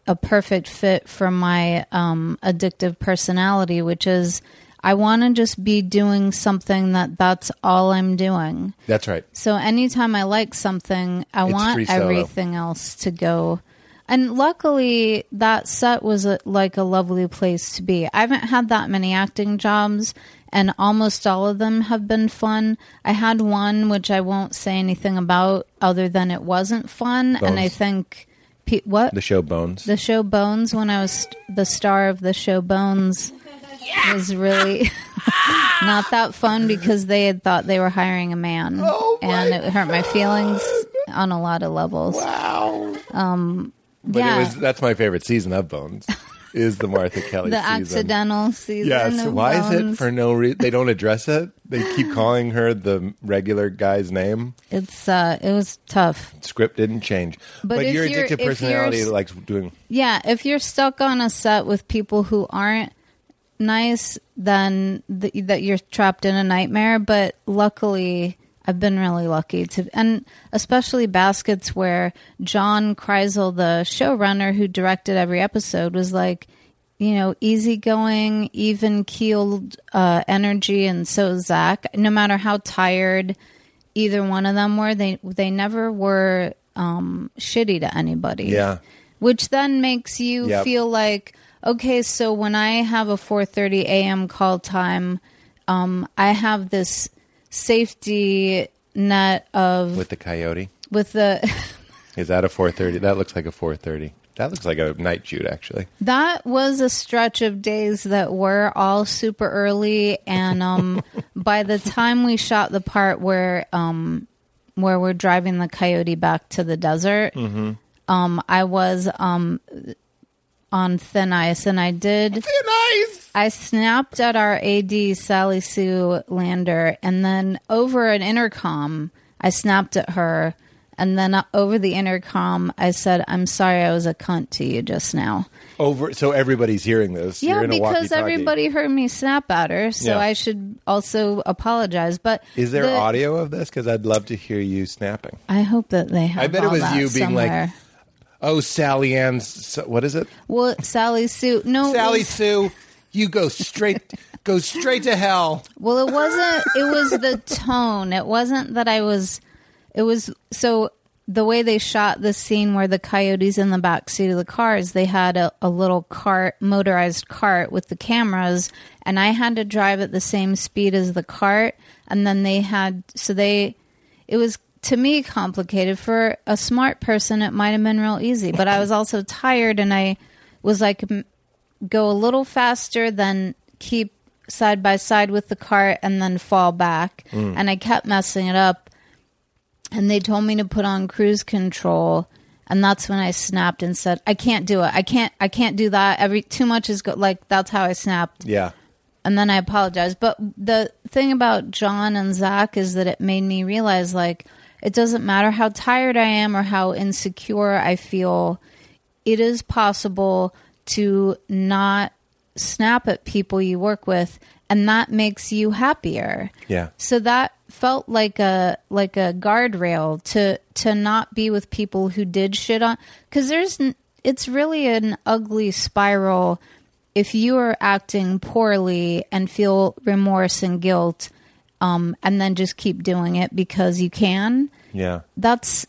a perfect fit for my um, addictive personality, which is I want to just be doing something that that's all I'm doing. That's right. So anytime I like something, I It's want everything else to go. And luckily, that set was a, like a lovely place to be. I haven't had that many acting jobs, and almost all of them have been fun. I had one which I won't say anything about, other than it wasn't fun. And I think pe- what The show Bones. the show Bones when I was the star of the show Bones was really not that fun because they had thought they were hiring a man, Oh and it hurt my feelings on a lot of levels. wow. Um, but yeah. it was that's my favorite season of Bones. Is the Martha Kelly The season. accidental season. Yes. of Why is it for no reason? They don't address it. They keep calling her the regular guy's name. It's uh, it was tough. Script didn't change. But But, if your you're- addictive personality likes doing. Yeah, if you're stuck on a set with people who aren't nice, then th- that you're trapped in a nightmare. But luckily, I've been really lucky to, and especially baskets where John Krisel, the showrunner who directed every episode, was like, you know, easygoing, even keeled uh, energy, and so Zach. No matter how tired either one of them were, they they never were um, shitty to anybody Yeah. which then makes you Yep. feel like okay so when i have a 4.30 a.m call time um, i have this safety net of With the coyote. with the Is that a 4:30? That looks like a 4:30. That looks like a night shoot, actually. that was a stretch of days that were all super early and um, by the time we shot the part where um, where we're driving the coyote back to the desert um, i was um, on thin ice and i did Nice. I snapped at our AD Sally Sue Lander, and then over an intercom, I snapped at her, and then over the intercom, I said, "I'm sorry, I was a cunt to you just now." Over. So everybody's hearing this. Yeah, You're in because everybody heard me snap at her, so Yeah. I should also apologize. But Is there the- audio of this? Because I'd love to hear you snapping. I hope that they have. I bet it was you being like, somewhere. Oh, Sally Ann. S- What is it? "Well, Sally Sue, no, Sally was- Sue. You go straight. go straight to hell. Well, it wasn't. It was the tone. It wasn't that I was. It was so the way they shot the scene where the coyotes in the back seat of the cars. They had a, a little cart, motorized cart with the cameras, and I had to drive at the same speed as the cart. And then they had so they. It was to me complicated. For a smart person, it might have been real easy, but I was also tired, and I was like go a little faster, then keep side by side with the cart, and then fall back. Mm. And I kept messing it up. And they told me to put on cruise control. And that's when I snapped and said, "I can't do it. I can't. I can't do that. Every too much is go- like that's how I snapped." Yeah. and then I apologized. But the thing about John and Zach is that it made me realize like it doesn't matter how tired I am or how insecure I feel, it is possible to not snap at people you work with and that makes you happier. Yeah. So that felt like a like a guardrail to to not be with people who did shit on cuz there's n- it's really an ugly spiral if you are acting poorly and feel remorse and guilt um, and then just keep doing it because you can Yeah. that's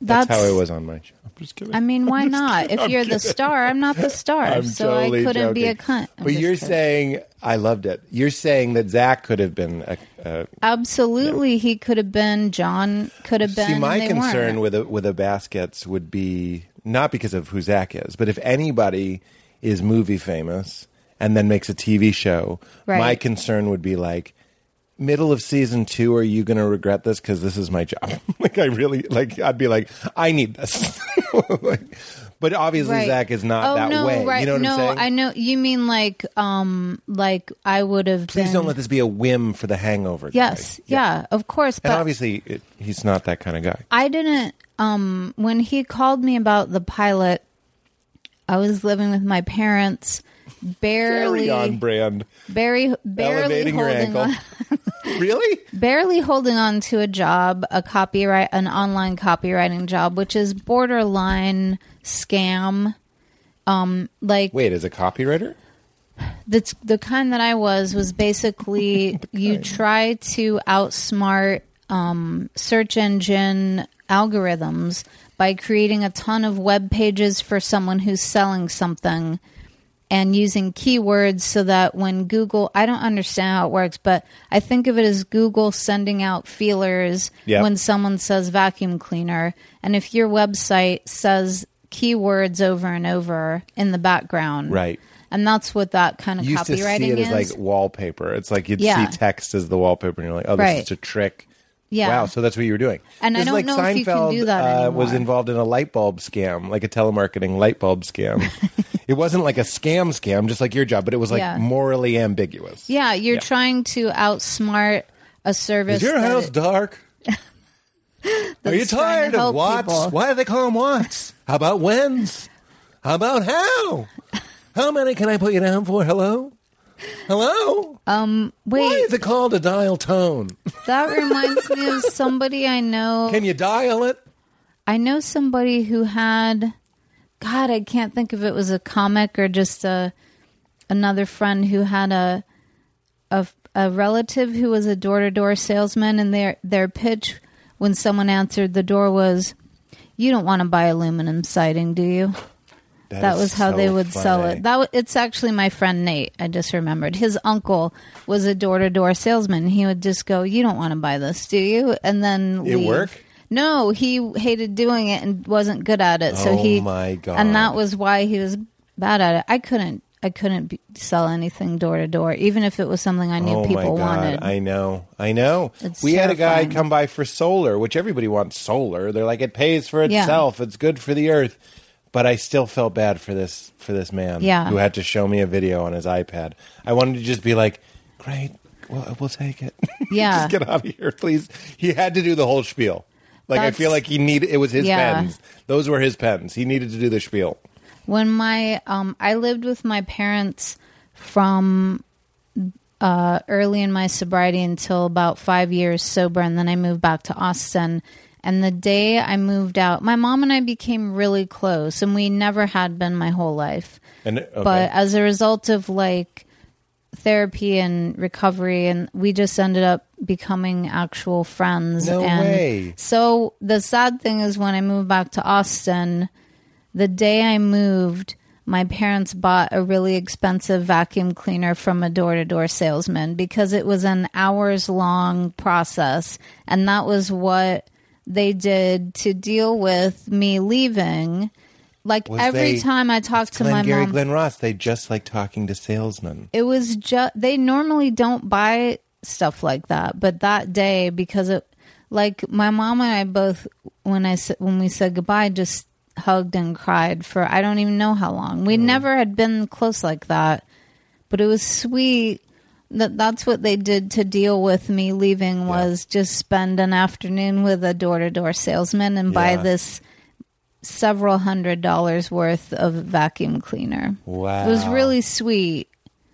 That's, that's, how it was on my show. I'm just kidding. I mean, why not? If you're the star, I'm not the star, I'm so totally I couldn't be a cunt. I'm But you're kidding. saying I loved it. You're saying that Zach could have been a, a absolutely he could have been. John could have been. See, my they concern weren't. with a, with a baskets would be not because of who Zach is, but if anybody is movie famous and then makes a TV show, Right. my concern would be like middle of season two. Are you going to regret this? Because this is my job. like I really like. I'd be like, I need this. Like, but obviously, Right. Zach is not oh that no, way. right? You know what no, I'm saying? I know you mean like, um, like I would have. Please been, don't let this be a whim for the Hangover. Yes, yeah, of course. And obviously, it, he's not that kind of guy. I didn't. Um, when he called me about the pilot, I was living with my parents, barely, Very on brand. barely, barely Elevating your holding ankle. on, really? barely holding on to a job, a copyright, an online copywriting job, which is borderline scam. Um, like Wait, as a copywriter? the the kind that I was was basically you try to outsmart um, search engine algorithms by creating a ton of web pages for someone who's selling something and using keywords so that when Google, I don't understand how it works, but I think of it as Google sending out feelers Yep. when someone says vacuum cleaner. And if your website says keywords over and over in the background, Right. and that's what that kind of You used to copywriting see it is. as like wallpaper. It's like you'd Yeah. see text as the wallpaper, and you're like, "Oh, this Right. is a trick." Yeah. Wow. So that's what you were doing. And I It's don't like know if you can Seinfeld, do that uh, was involved in a light bulb scam, like a telemarketing light bulb scam. it wasn't like a scam scam, just like your job, but it was like Yeah. morally ambiguous. yeah, you're Yeah. trying to outsmart a service. Is your house it- dark? Are you tired of what's? people. Why do they call them what's? How about when's? How about how? How many can I put you down for? Hello? Hello? Um, Why Wait, is it called a dial tone? that reminds me of somebody I know. Can you dial it? I know somebody who had. God, I can't think if it was a comic or just a another friend who had a a, a relative who was a door to door salesman, and their their pitch when someone answered the door was, "You don't want to buy aluminum siding, do you?" That is was how so they would sell it. That it's actually my friend Nate. I just remembered his uncle was a door to door salesman. He would just go, "You don't want to buy this, do you?" And then It leave. work? No, he hated doing it and wasn't good at it. so Oh he my God. and that was why he was bad at it. I couldn't. I couldn't be, sell anything door to door, even if it was something I knew oh people my God. wanted. I know. I know. It's we had a guy come by for solar, which everybody wants solar. They're like, it pays for Yeah. itself. It's good for the earth. But I still felt bad for this for this man Yeah. who had to show me a video on his iPad. I wanted to just be like, great, well, we'll take it. Yeah. just get out of here, please. He had to do the whole spiel. Like I feel like he needed it was his Yeah. pens. Those were his pens. He needed to do the spiel. when my um I lived with my parents from uh early in my sobriety until about 5 years sober and then I moved back to Austin and the day I moved out my mom and I became really close and we never had been my whole life And okay. but as a result of like therapy and recovery and we just ended up becoming actual friends No and way. so the sad thing is when i moved back to austin the day i moved my parents bought a really expensive vacuum cleaner from a door-to-door salesman because it was an hours long process and that was what they did to deal with me leaving. Like Was every they- time i talked to Glenn my Gary, mom Glenn Ross, they just like talking to salesmen. it was just they normally don't buy stuff like that but that day because it like my mom and i both when i s- when we said goodbye just hugged and cried for i don't even know how long. We mm. never had been close like that but it was sweet that that's what they did to deal with me leaving was just spend an afternoon with a door-to-door salesman and buy this several hundred dollars worth of vacuum cleaner Wow. it was really sweet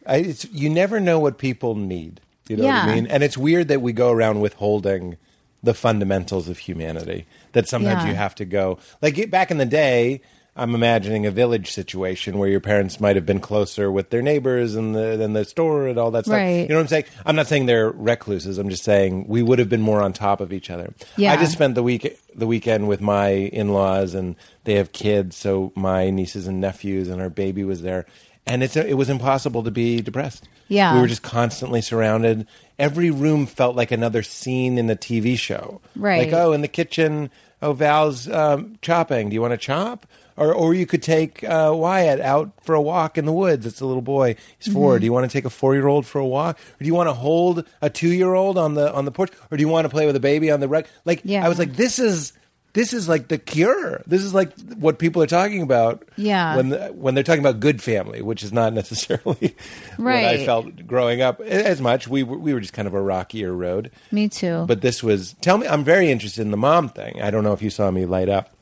I, it's, you never know what people need. You know what I mean? And it's weird that we go around withholding the fundamentals of humanity. That sometimes Yeah. you have to go like back in the day. I'm imagining a village situation where your parents might have been closer with their neighbors and the than the store and all that stuff. Right. You know what I'm saying? I'm not saying they're recluses. I'm just saying we would have been more on top of each other. Yeah. I just spent the week the weekend with my in-laws and they have kids, so my nieces and nephews and our baby was there. And it's it was impossible to be depressed. Yeah. We were just constantly surrounded. Every room felt like another scene in a TV show. Right. Like, oh, in the kitchen, oh, Val's um, chopping. Do you want to chop? Or, or you could take uh, Wyatt out for a walk in the woods. It's a little boy. He's 4 Mm-hmm. Do you want to take a four-year-old for a walk, or do you want to hold a two-year-old on the on the porch, or do you want to play with a baby on the rug? Like, Yeah. I was like, this is this is like the cure. This is like what people are talking about. Yeah. When the, when they're talking about good family, which is not necessarily what I felt growing up as much. We were, we were just kind of a rockier road. Me too. But this was. Tell me, I'm very interested in the mom thing. I don't know if you saw me light up.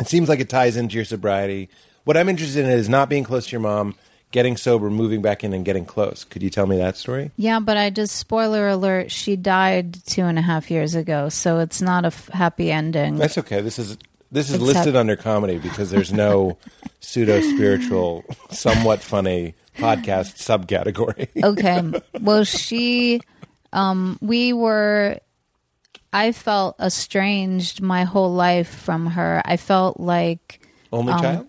It seems like it ties into your sobriety. What I'm interested in is not being close to your mom, getting sober, moving back in, and getting close. Could you tell me that story? yeah, but I just spoiler alert. She died two and a half years ago, so it's not a f- happy ending. That's okay. This is this is It's listed under comedy because there's no pseudo spiritual, somewhat funny podcast subcategory. okay. Well, she, um, we were, I felt estranged my whole life from her. I felt like, Only Um, child.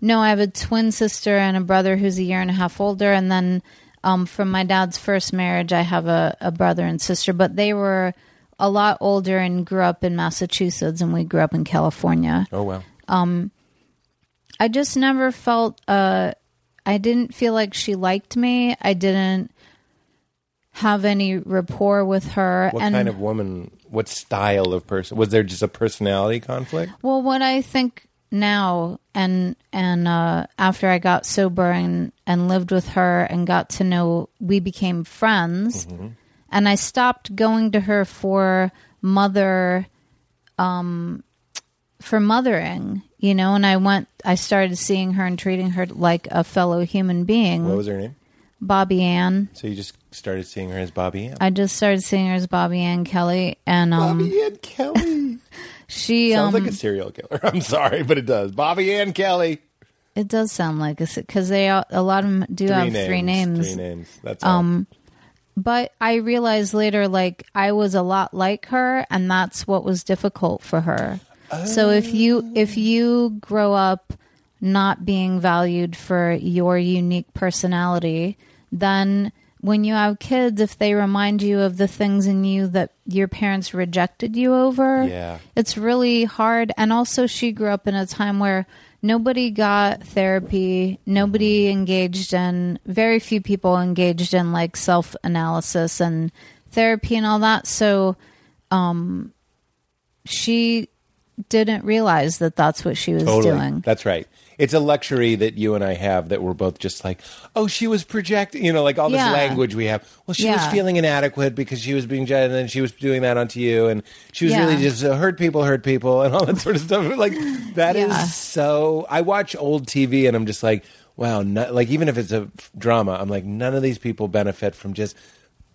no, I have a twin sister and a brother who's a year and a half older. And then um, from my dad's first marriage, I have a, a brother and sister, but they were a lot older and grew up in Massachusetts, and we grew up in California. Oh well. I just never felt uh I didn't feel like she liked me. I didn't have any rapport with her What and kind of woman? What style of person? Was there just a personality conflict? well what I think now and and uh after I got sober and and lived with her and got to know we became friends and I stopped going to her for mother um for mothering, you know, and I went I started seeing her and treating her like a fellow human being. What was her name? Bobby Ann. So you just started seeing her as Bobby Ann. I just started seeing her as Bobby Ann Kelly, and um, Bobby Ann Kelly. she Sounds um, like a serial killer. I'm sorry, but it does. Bobby Ann Kelly. it does sound like a because they all, a lot of them do have three names. Three names. That's um. But I realized later, like I was a lot like her, and that's what was difficult for her. So if you if you grow up not being valued for your unique personality, then when you have kids, if they remind you of the things in you that your parents rejected you over, Yeah. it's really hard. And also, she grew up in a time where nobody got therapy, nobody engaged in, very few people engaged in like self analysis and therapy and all that. So, um, she didn't realize that that's what she was Totally. doing. That's right. It's a luxury that you and I have that we're both just like, oh, she was projecting, you know, like all this Yeah. language we have. Well, she was Yeah. feeling inadequate because she was being judged, and then she was doing that onto you, and she was Yeah. really just uh, hurt people, hurt people, and all that sort of stuff. Like that is Yeah. so. I watch old TV, and I'm just like, wow, no, like even if it's a f- drama, I'm like, none of these people benefit from just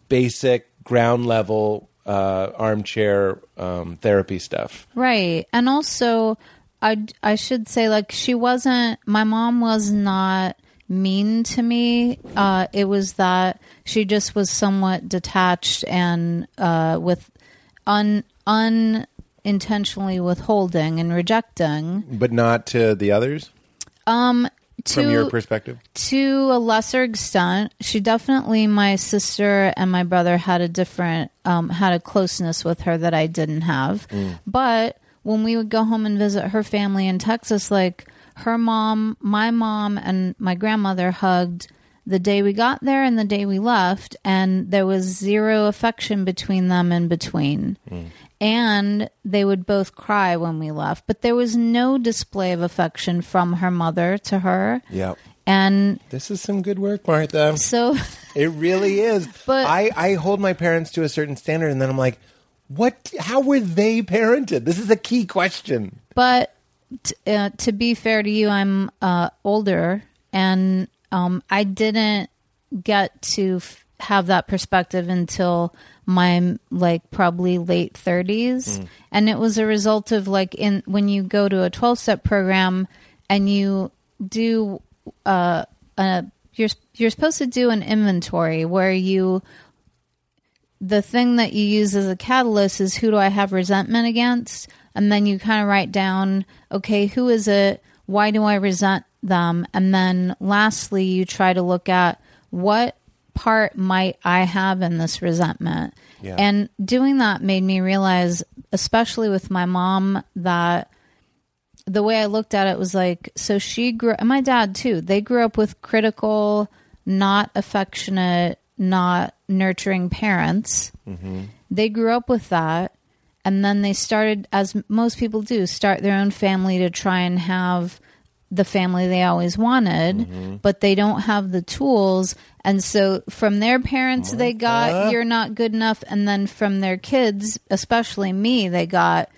basic ground level uh, armchair um, therapy stuff. Right. And also, I, I should say, like, she wasn't, my mom was not mean to me. Uh, it was that she just was somewhat detached and uh, with un, unintentionally withholding and rejecting. But not to the others, Um, to, from your perspective. to a lesser extent she definitely my sister and my brother had a different um, had a closeness with her that i didn't have but when we would go home and visit her family in texas like her mom my mom and my grandmother hugged the day we got there and the day we left and there was zero affection between them in between mm. and they would both cry when we left but there was no display of affection from her mother to her Yeah. and This is some good work, Martha. so It really is. But- I, I hold my parents to a certain standard, and then I'm like, what? How were they parented? This is a key question. but t- uh, to be fair to you i'm uh, older and um, i didn't get to f- have that perspective until my like probably late 30s and it was a result of like in when you go to a 12 step program and you do uh, a you're you're supposed to do an inventory where you the thing that you use as a catalyst is who do I have resentment against? And then you kind of write down, okay, who is it? Why do I resent them? And then lastly, you try to look at what part might I have in this resentment? Yeah. And doing that made me realize, especially with my mom, that the way I looked at it was like, so she grew, and my dad too, they grew up with critical, not affectionate, not nurturing parents. They grew up with that. And then they started, as most people do, start their own family to try and have the family they always wanted, but they don't have the tools. And so from their parents, they got, you're not good enough. And then from their kids, especially me, they got,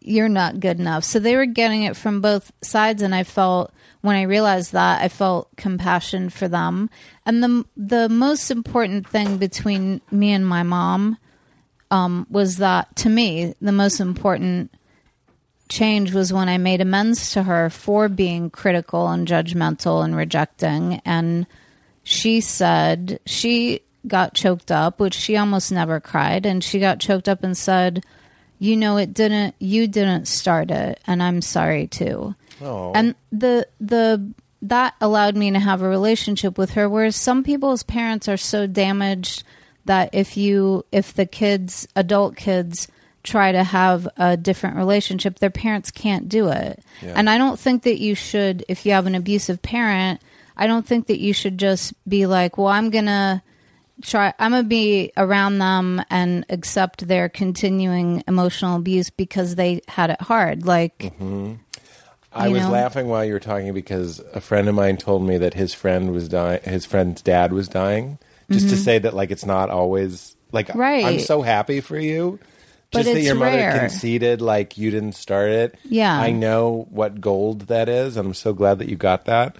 you're not good enough. So they were getting it from both sides. And I felt, when I realized that, I felt compassion for them. And the, the most important thing between me and my mom um, was that, to me, the most important change was when I made amends to her for being critical and judgmental and rejecting. And she said she got choked up, which she almost never cried. And she got choked up and said, You know, it didn't, you didn't start it. And I'm sorry too. Oh. And the, the, that allowed me to have a relationship with her. Whereas some people's parents are so damaged that if you, if the kids, adult kids, try to have a different relationship, their parents can't do it. Yeah. And I don't think that you should, if you have an abusive parent, I don't think that you should just be like, well, I'm going to try, I'm going to be around them and accept their continuing emotional abuse because they had it hard. Like, mm-hmm. I was know? laughing while you were talking because a friend of mine told me that his friend was dying. His friend's dad was dying. Just to say that, like, it's not always like Mm-hmm. Right. I'm so happy for you. But Just that your mother rare. conceded, like you didn't start it. Yeah. I know what gold that is. and I'm so glad that you got that.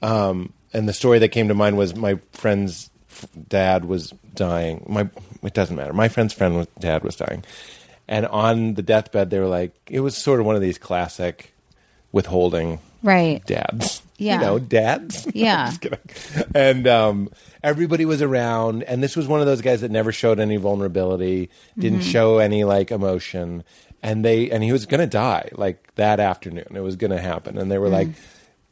Um, and the story that came to mind was my friend's dad was dying. My it doesn't matter. My friend's friend was, dad was dying, and on the deathbed, they were like, it was sort of one of these classic withholding right. dads. Yeah. You know, dads. Yeah. Just kidding. And um, everybody was around, and this was one of those guys that never showed any vulnerability, didn't Mm-hmm. show any like emotion, and they and he was going to die like that afternoon. It was going to happen, and they were like, Mm.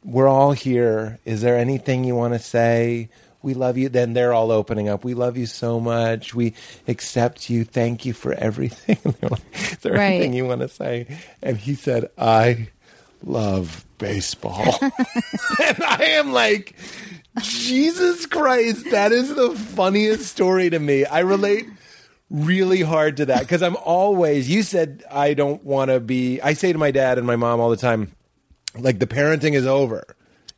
"We're all here. Is there anything you want to say?" We love you. Then they're all opening up. We love you so much. We accept you. Thank you for everything. And they're like, Is there Right. anything you want to say? And he said, I love baseball. and I am like, Jesus Christ, that is the funniest story to me. I relate really hard to that because I'm always, you said, I don't want to be, I say to my dad and my mom all the time, like, the parenting is over.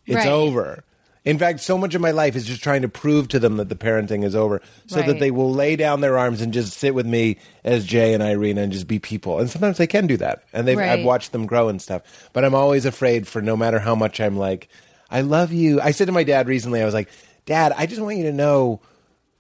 It's Right. over. In fact, so much of my life is just trying to prove to them that the parenting is over so that they will lay down their arms and just sit with me as Jay and Irene and just be people. And sometimes they can do that. And they've, I've watched them grow and stuff. But I'm always afraid for no matter how much I'm like, I love you. I said to my dad recently, I was like, Dad, I just want you to know,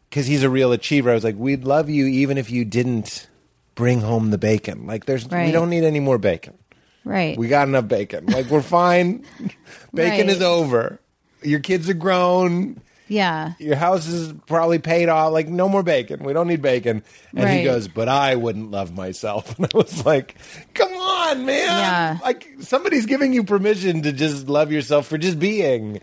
because he's a real achiever. I was like, we'd love you even if you didn't bring home the bacon. Like, there's we don't need any more bacon. Right. We got enough bacon. Like, we're fine. bacon Right. is over. Your kids are grown. yeah. Your house is probably paid off. Like, no more bacon. We don't need bacon. And he goes, but I wouldn't love myself. And I was like, come on, man. Yeah. Like, somebody's giving you permission to just love yourself for just being.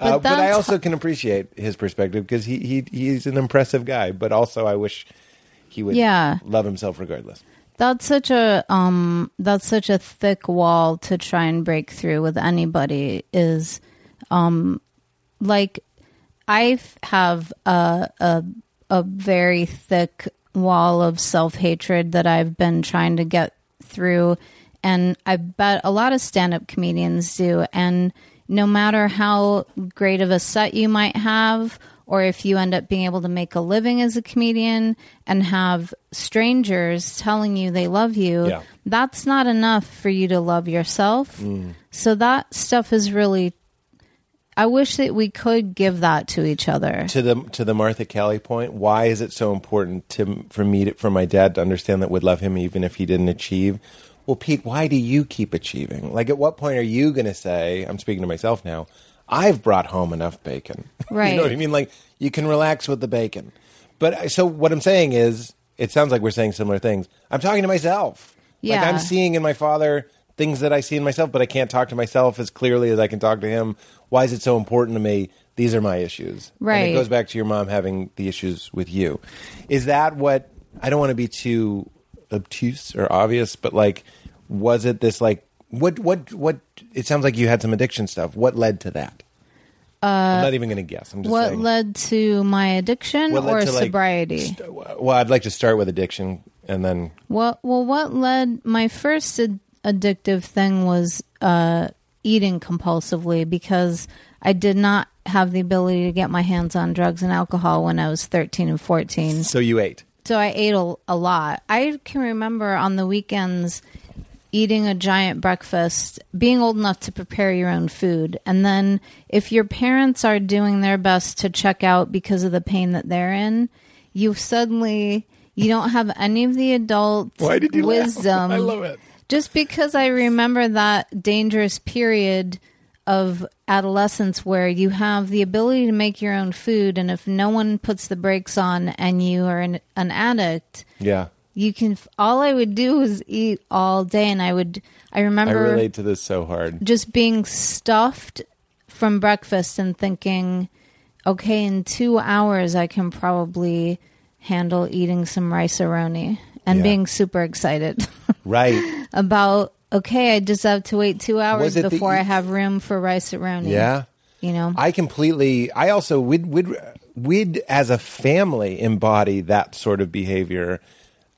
Uh, But but I also can appreciate his perspective because he, he he's an impressive guy. But also, I wish he would Yeah. love himself regardless. That's such a um that's such a thick wall to try and break through with anybody is um like I have a a a very thick wall of self-hatred that I've been trying to get through and I bet a lot of stand-up comedians do and no matter how great of a set you might have or if you end up being able to make a living as a comedian and have strangers telling you they love you, Yeah. that's not enough for you to love yourself. So that stuff is really I wish that we could give that to each other. to the to the Martha Kelly point, why is it so important to for me to, for my dad to understand that would love him even if he didn't achieve? well, Pete, why do you keep achieving? Like, at what point are you going to say, I'm speaking to myself now, I've brought home enough bacon? Right. you know what I mean? Like, you can relax with the bacon. But uh, so what I'm saying is, it sounds like we're saying similar things. I'm talking to myself. Like, Yeah. I'm seeing in my father things that I see in myself, but I can't talk to myself as clearly as I can talk to him. Why is it so important to me? These are my issues. And Right. it goes back to your mom having the issues with you. Is that what I don't want to be too obtuse or obvious, but like was it this like what what what it sounds like you had some addiction stuff. What led to that? I'm not even going to guess. I'm just Uh, What saying. led to my addiction or to, like, sobriety? st- well, I'd like to start with addiction and then Well, well, what led my first ad- addictive thing was uh, eating compulsively because I did not have the ability to get my hands on drugs and alcohol when I was 13 and 14. so you ate. So I ate a, a lot. I can remember on the weekends eating a giant breakfast, being old enough to prepare your own food. And then if your parents are doing their best to check out because of the pain that they're in, you suddenly you don't have any of the adult Why did you laugh? wisdom. I love it. Just because I remember that dangerous period of adolescence where you have the ability to make your own food and if no one puts the brakes on and you are an, an addict Yeah. you can all i would do was eat all day and i would i remember. I relate to this so hard. just being stuffed from breakfast and thinking okay in two hours i can probably handle eating some Rice-A-Roni and Yeah. being super excited Right. about okay i just have to wait two hours the before e- i have room for Rice-A-Roni Yeah. you know I completely. I also we'd we'd we'd as a family embody that sort of behavior.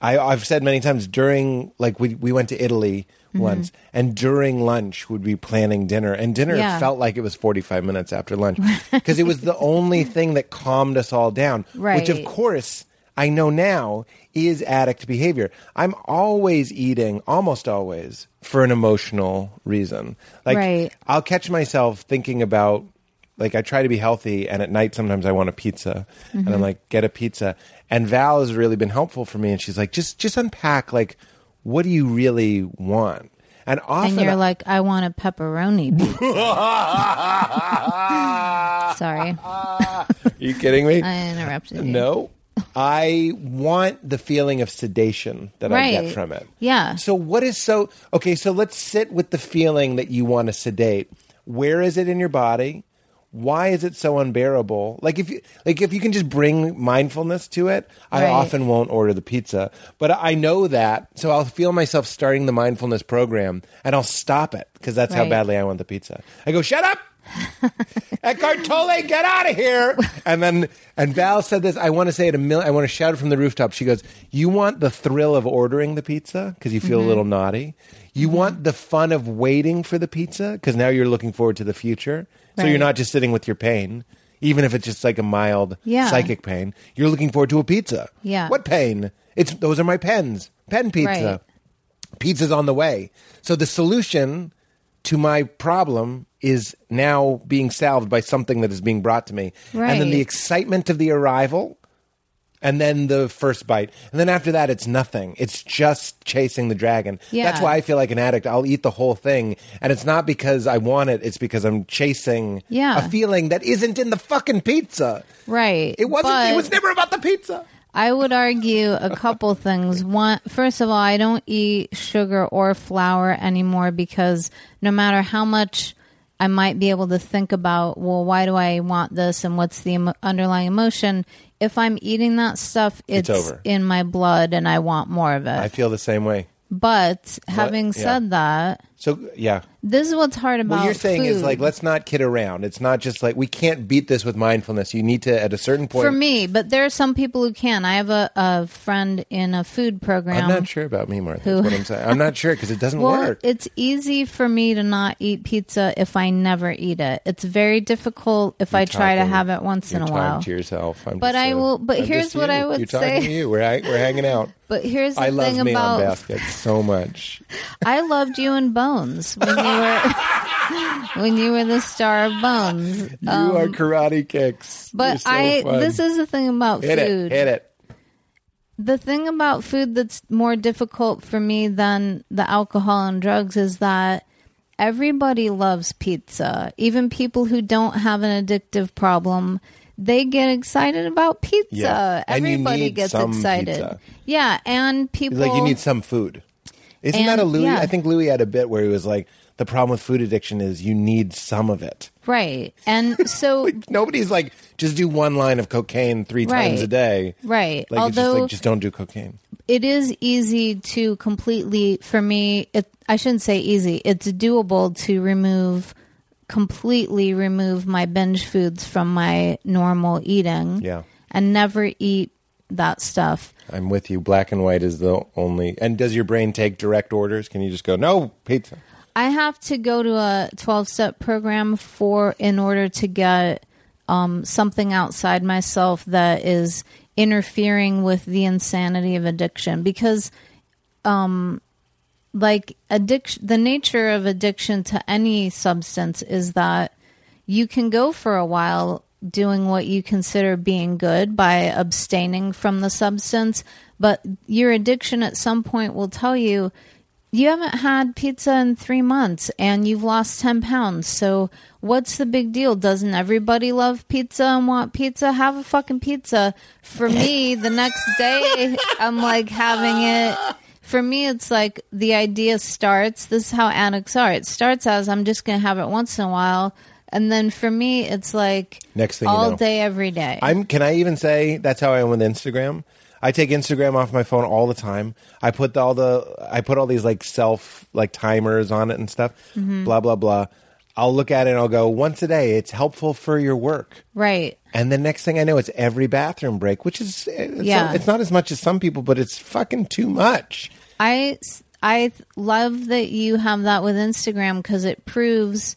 I, I've said many times during like we we went to Italy Mm-hmm. once, and during lunch would be planning dinner, and dinner Yeah. felt like it was forty five minutes after lunch because it was the only thing that calmed us all down. right. Which of course I know now is addict behavior. I'm always eating, almost always, for an emotional reason. Like Right. I'll catch myself thinking about like I try to be healthy and at night sometimes I want a pizza and Mm-hmm. I'm like get a pizza and Val has really been helpful for me and she's like just just unpack like what do you really want and often and you're like i want a pepperoni sorry are you kidding me i interrupted you no I want the feeling of sedation that I get from it. Yeah. so what is so okay so let's sit with the feeling that you want to sedate. Where is it in your body? Why is it so unbearable? Like if you like if you can just bring mindfulness to it i often won't order the pizza. But i know that so i'll feel myself starting the mindfulness program and i'll stop it because that's how badly i want the pizza. I go shut up Eckhart Tolle, get out of here! And then, and Val said this. I want to say it a million. I want to shout it from the rooftop. She goes, "You want the thrill of ordering the pizza because you feel Mm-hmm. a little naughty. You want the fun of waiting for the pizza because now you're looking forward to the future. So you're not just sitting with your pain, even if it's just like a mild Yeah. psychic pain. You're looking forward to a pizza. Yeah. What pain? It's those are my pens. Pen pizza Right. pizza's on the way. So the solution to my problem is now being salved by something that is being brought to me. And then the excitement of the arrival and then the first bite. And then after that it's nothing. It's just chasing the dragon. Yeah. That's why I feel like an addict. I'll eat the whole thing and it's not because I want it, it's because I'm chasing Yeah. a feeling that isn't in the fucking pizza. right It wasn't it was never about the pizza. I would argue a couple things. One, first of all, I don't eat sugar or flour anymore because no matter how much I might be able to think about, well, why do I want this and what's the emo- underlying emotion? If I'm eating that stuff, It's it's, over. in my blood and I want more of it. I feel the same way. but having yeah. said that, So yeah. this is what's hard about What you're saying is like let's not kid around. It's not just like we can't beat this with mindfulness. You need to at a certain point. for me, but there are some people who can. I have a, a friend in a food program. I'm not sure about me, Martha. Who- what I'm saying. I'm not sure because it doesn't Well, work. it's easy for me to not eat pizza if I never eat it. It's very difficult if I try to have it once in You're a while. to yourself. I'm But I will- but I'm here's what you. I would You're talking say. to you. We're we're hanging out. But here's the I thing me about on baskets so much. I loved you in Bones when you were when you were the star of Bones. You are karate kicks. Um, But so I fun. this is the thing about hit food. it. Hit it. the thing about food that's more difficult for me than the alcohol and drugs is that everybody loves pizza. Even people who don't have an addictive problem, they get excited about pizza. Yeah. Everybody gets excited. pizza. Yeah, and people like you need some food. Isn't And- that a Louis? yeah. I think Louis had a bit where he was like, the problem with food addiction is you need some of it. right. And so Nobody's like, just do one line of cocaine three times a day. right. Like it's just Although like just don't do cocaine. it is easy to completely for me it i shouldn't say easy it's doable to remove completely remove my binge foods from my normal eating Yeah. and never eat that stuff I'm with you. Black and white is the only. And does your brain take direct orders? Can you just go no pizza? i have to go to a 12 step program for in order to get um, something outside myself that is interfering with the insanity of addiction because um, like addiction the nature of addiction to any substance is that you can go for a while doing what you consider being good by abstaining from the substance but your addiction at some point will tell you you haven't had pizza in three months and you've lost 10 pounds so what's the big deal? Doesn't everybody love pizza and want pizza? Have a fucking pizza. For me the next day i'm like having it. For me it's like the idea starts. This is how addicts are. It starts as i'm just going to have it once in a while and then for me it's like Next thing you all know. day every day I'm. Can I even say that's how I am with Instagram? I take Instagram off my phone all the time. I put the, all the. I put all these like self like timers on it and stuff. Mm-hmm. Blah blah blah. I'll look at it and I'll go once a day. It's helpful for your work. right And the next thing I know, it's every bathroom break, which is it's, Yeah. it's not as much as some people, but it's fucking too much. I I love that you have that with Instagram because it proves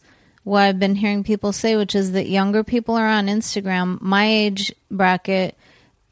what I've been hearing people say, which is that younger people are on Instagram. My age bracket,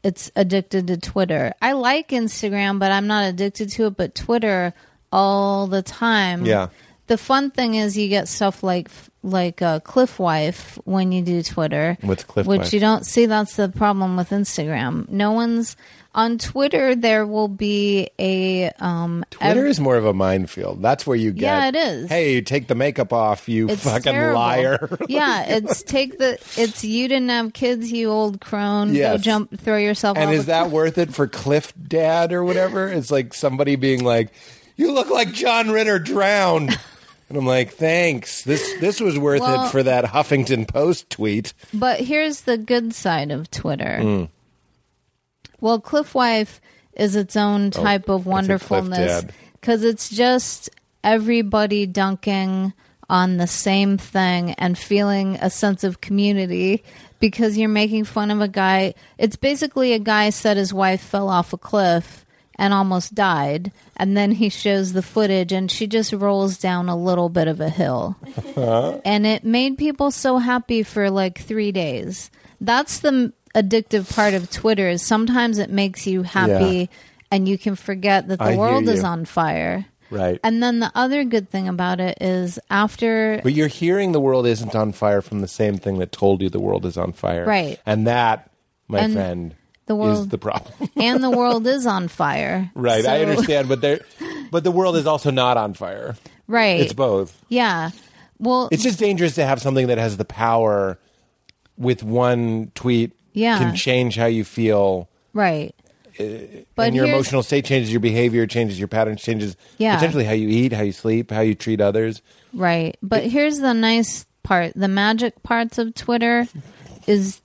it's addicted to Twitter. I like Instagram, but I'm not addicted to it. But Twitter all the time. Yeah. The fun thing is you get stuff like like uh, Cliff Wife when you do Twitter. What's Cliff Which Wife? you don't see. That's the problem with Instagram. No one's on Twitter. There will be a um. Twitter ev- is more of a minefield. That's where you get. Yeah, it is. Hey, you take the makeup off, you it's fucking terrible. liar. yeah, it's take the. It's you didn't have kids, you old crone. Go jump, throw yourself. and off is that worth it for Cliff Dad or whatever? It's like somebody being like, "You look like John Ritter drowned," and I'm like, "Thanks. This this was worth Well- it for that Huffington Post tweet." But here's the good side of Twitter. Mm. Well, Cliff Wife is its own type of Oh, I said Cliff wonderfulness because it's just everybody dunking on the same thing and feeling a sense of community because you're making fun of a guy. It's basically a guy said his wife fell off a cliff and almost died, and then he shows the footage and she just rolls down a little bit of a hill uh-huh. and it made people so happy for like three days. That's the m- addictive part of Twitter. Is sometimes it makes you happy, and you can forget that the I hear world is you. on fire. Right. And then the other good thing about it is after But you're hearing the world isn't on fire from the same thing that told you the world is on fire. Right. And that, my And friend, the world is the problem. and the world is on fire. right. I understand, but there but the world is also not on fire. Right. It's both. Yeah. Well, It's just dangerous to have something that has the power with one tweet Yeah. can change how you feel right. Uh, but and your emotional state changes your behavior, changes your patterns, changes Yeah. potentially how you eat, how you sleep, how you treat others. Right. But here's the nice part. The magic parts of Twitter is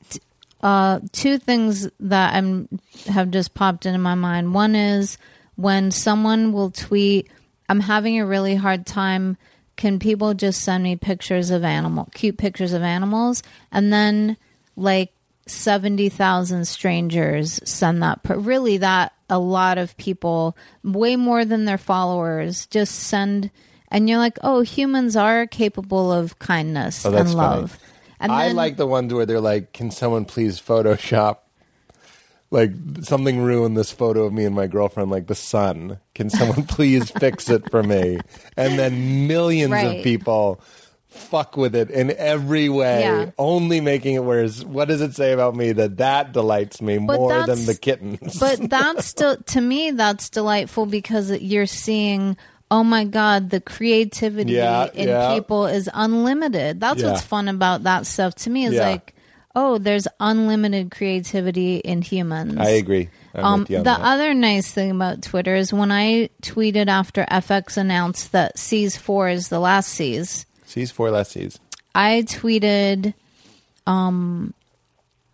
uh, two things that I'm have just popped into my mind. One is when someone will tweet, "I'm having a really hard time. Can people just send me pictures of animal, cute pictures of animals?" And then like seventy thousand strangers send that. Per- really, that a lot of people, way more than their followers, just send. And you're like, oh, humans are capable of kindness Oh, and funny. And I then- like the ones where they're like, "Can someone please Photoshop?" Like something ruined this photo of me and my girlfriend, like the sun. Can someone please fix it for me? And then millions Right. of people fuck with it in every way, Yeah. only making it worse. What does it say about me that that delights me But more than the kittens? but that's still to me that's delightful because you're seeing oh my god the creativity Yeah, in yeah. people is unlimited that's Yeah. what's fun about that stuff to me is like oh there's unlimited creativity in humans I agree. Um, the that. other nice thing about Twitter is when I tweeted after FX announced that Seas 4 is the last Seas, Seas four last seas. I tweeted um,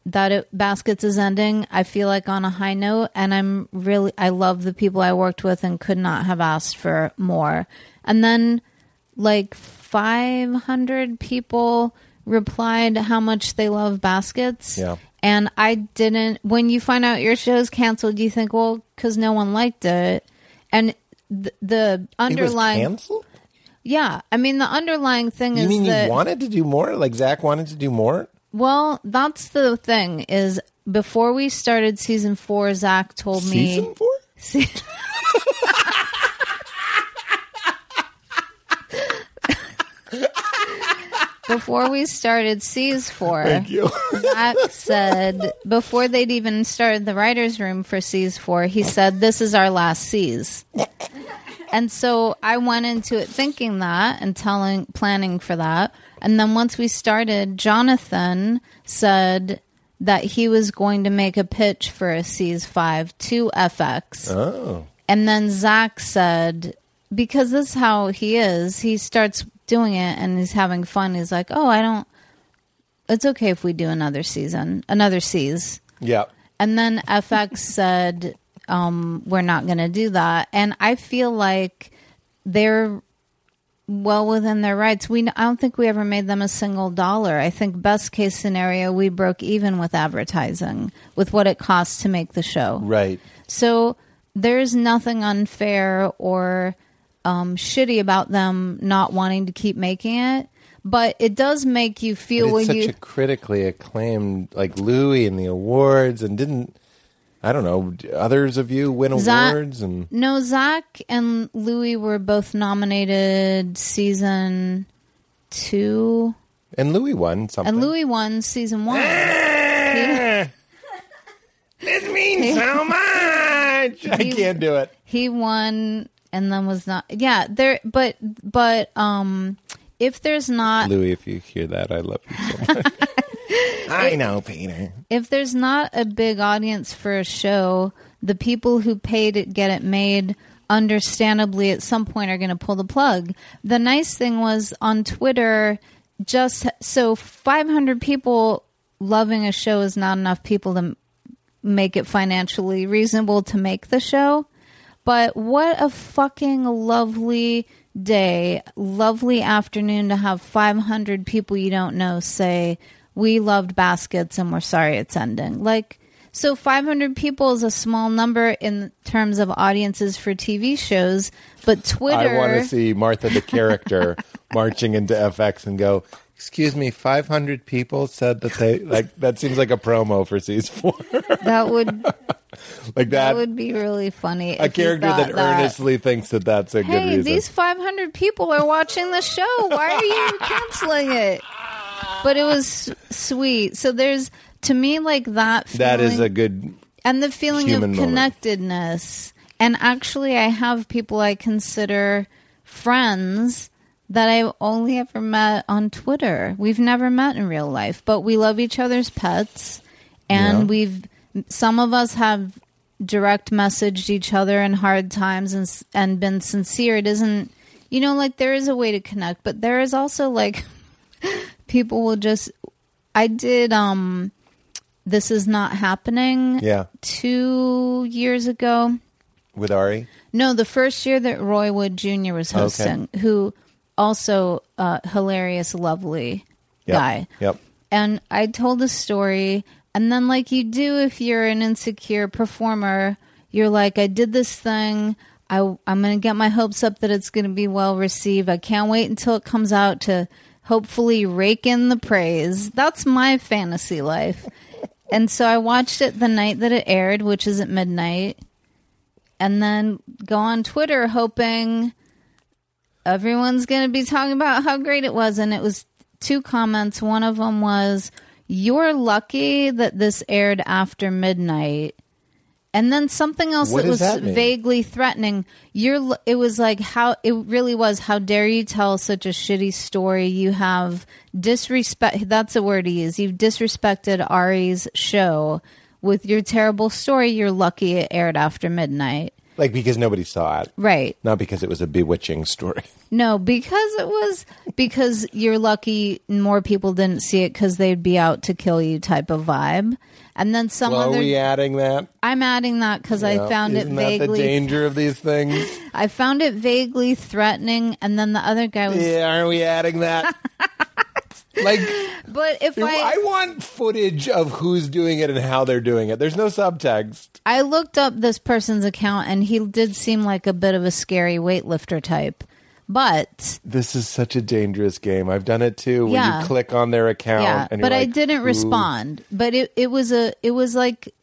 that it, Baskets is ending. I feel like on a high note, and I'm really I love the people I worked with and could not have asked for more. And then like 500 people replied how much they love Baskets. Yeah. And I didn't. When you find out your show's canceled, you think, well, because no one liked it, and th- the It was underlying, canceled. yeah, I mean, the underlying thing is You is mean that you wanted to do more? Like Zach wanted to do more? Well, that's the thing is before we started season four, Zach told me Season four? Se- before we started season four, Thank you. Zach said before they'd even started the writers' room for season four, he said, "This is our last Seas." And so I went into it thinking that and telling, planning for that. And then once we started, Jonathan said that he was going to make a pitch for a Seas five to FX. oh. And then Zach said, because this is how he is, he starts doing it and he's having fun. He's like, oh, I don't, it's okay if we do another season, another seas. Yeah. And then FX said, um, we're not going to do that. And I feel like they're well within their rights. We, I don't think we ever made them a single dollar. I think best case scenario, we broke even with advertising, with what it costs to make the show. Right. So there's nothing unfair or um, shitty about them not wanting to keep making it. But it does make you feel But when such you a critically acclaimed, like Louie and the awards, and didn't I don't know others of you win Zach- awards and no Zach and Louie were both nominated season two, and Louie won something. and Louie won season one. this means so much. I can't do it. he won and then was not. Yeah, there. But but um, if there's not Louie, if you hear that, I love you so much. I know, Peter. if there's not a big audience for a show, the people who pay to get it made understandably at some point are going to pull the plug. The nice thing was on Twitter just so 500 people loving a show is not enough people to make it financially reasonable to make the show. But what a fucking lovely day, lovely afternoon to have 500 people you don't know say, We loved baskets and we're sorry it's ending. Like, so 500 people is a small number in terms of audiences for TV shows, but Twitter. I want to see Martha the character marching into FX and go. Excuse me, 500 people said that they like that seems like a promo for season 4. that would like that that, would be really funny. a character thought that, earnestly thinks that that's a good Hey, reason. these 500 people are watching the show. Why are you canceling it? But it was sweet. So there's to me like that. Feeling, that is a good and the feeling of human moment. connectedness. And actually, I have people I consider friends that I've only ever met on Twitter. We've never met in real life, but we love each other's pets, and Yeah. we've some of us have direct messaged each other in hard times and and been sincere. It isn't, you know, like there is a way to connect, but there is also like people will just. I did um this is not happening yeah two years ago. with Ari. No, the first year that Roy Wood Jr. was Okay. hosting, who also uh, hilarious, lovely Yep. guy. Yep. And I told a story, and then like you do if you're an insecure performer, you're like, I did this thing. I, I'm going to get my hopes up that it's going to be well received. I can't wait until it comes out to hopefully rake in the praise. That's my fantasy life. and so I watched it the night that it aired, which is at midnight, and then go on Twitter hoping everyone's going to be talking about how great it was. And it was two comments. One of them was, You're lucky that this aired after midnight. And then something else What that was that vaguely threatening. You're. It was like how it really was. How dare you tell such a shitty story? You have disrespect. That's a word he used. You've disrespected Ari's show with your terrible story. You're lucky it aired after midnight. Like because nobody saw it, Right. not because it was a bewitching story. No, because it was because you're lucky more people didn't see it because they'd be out to kill you type of vibe. And then some Well, are other. we adding that? I'm adding that because I found Isn't it that the vaguely. danger of these things? I found it vaguely threatening, and then the other guy was. yeah, aren't we adding that? like, But if I, I, want footage of who's doing it and how they're doing it. There's no subtext. I looked up this person's account, and he did seem like a bit of a scary weightlifter type. But This is such a dangerous game. I've done it too. When Yeah. you click on their account, yeah, and but you're I like, didn't "Ooh." respond. But it it was a it was like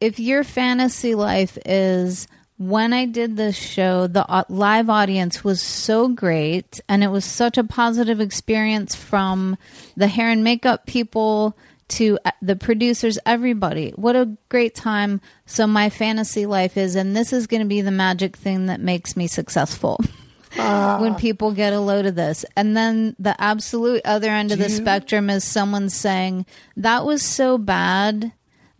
if your fantasy life is when I did this show, the live audience was so great, and it was such a positive experience from the hair and makeup people to uh, the producers, everybody. What a great time! So my fantasy life is, and this is going to be the magic thing that makes me successful. when people get a load of this. And then the absolute other end of the spectrum is someone saying, that was so bad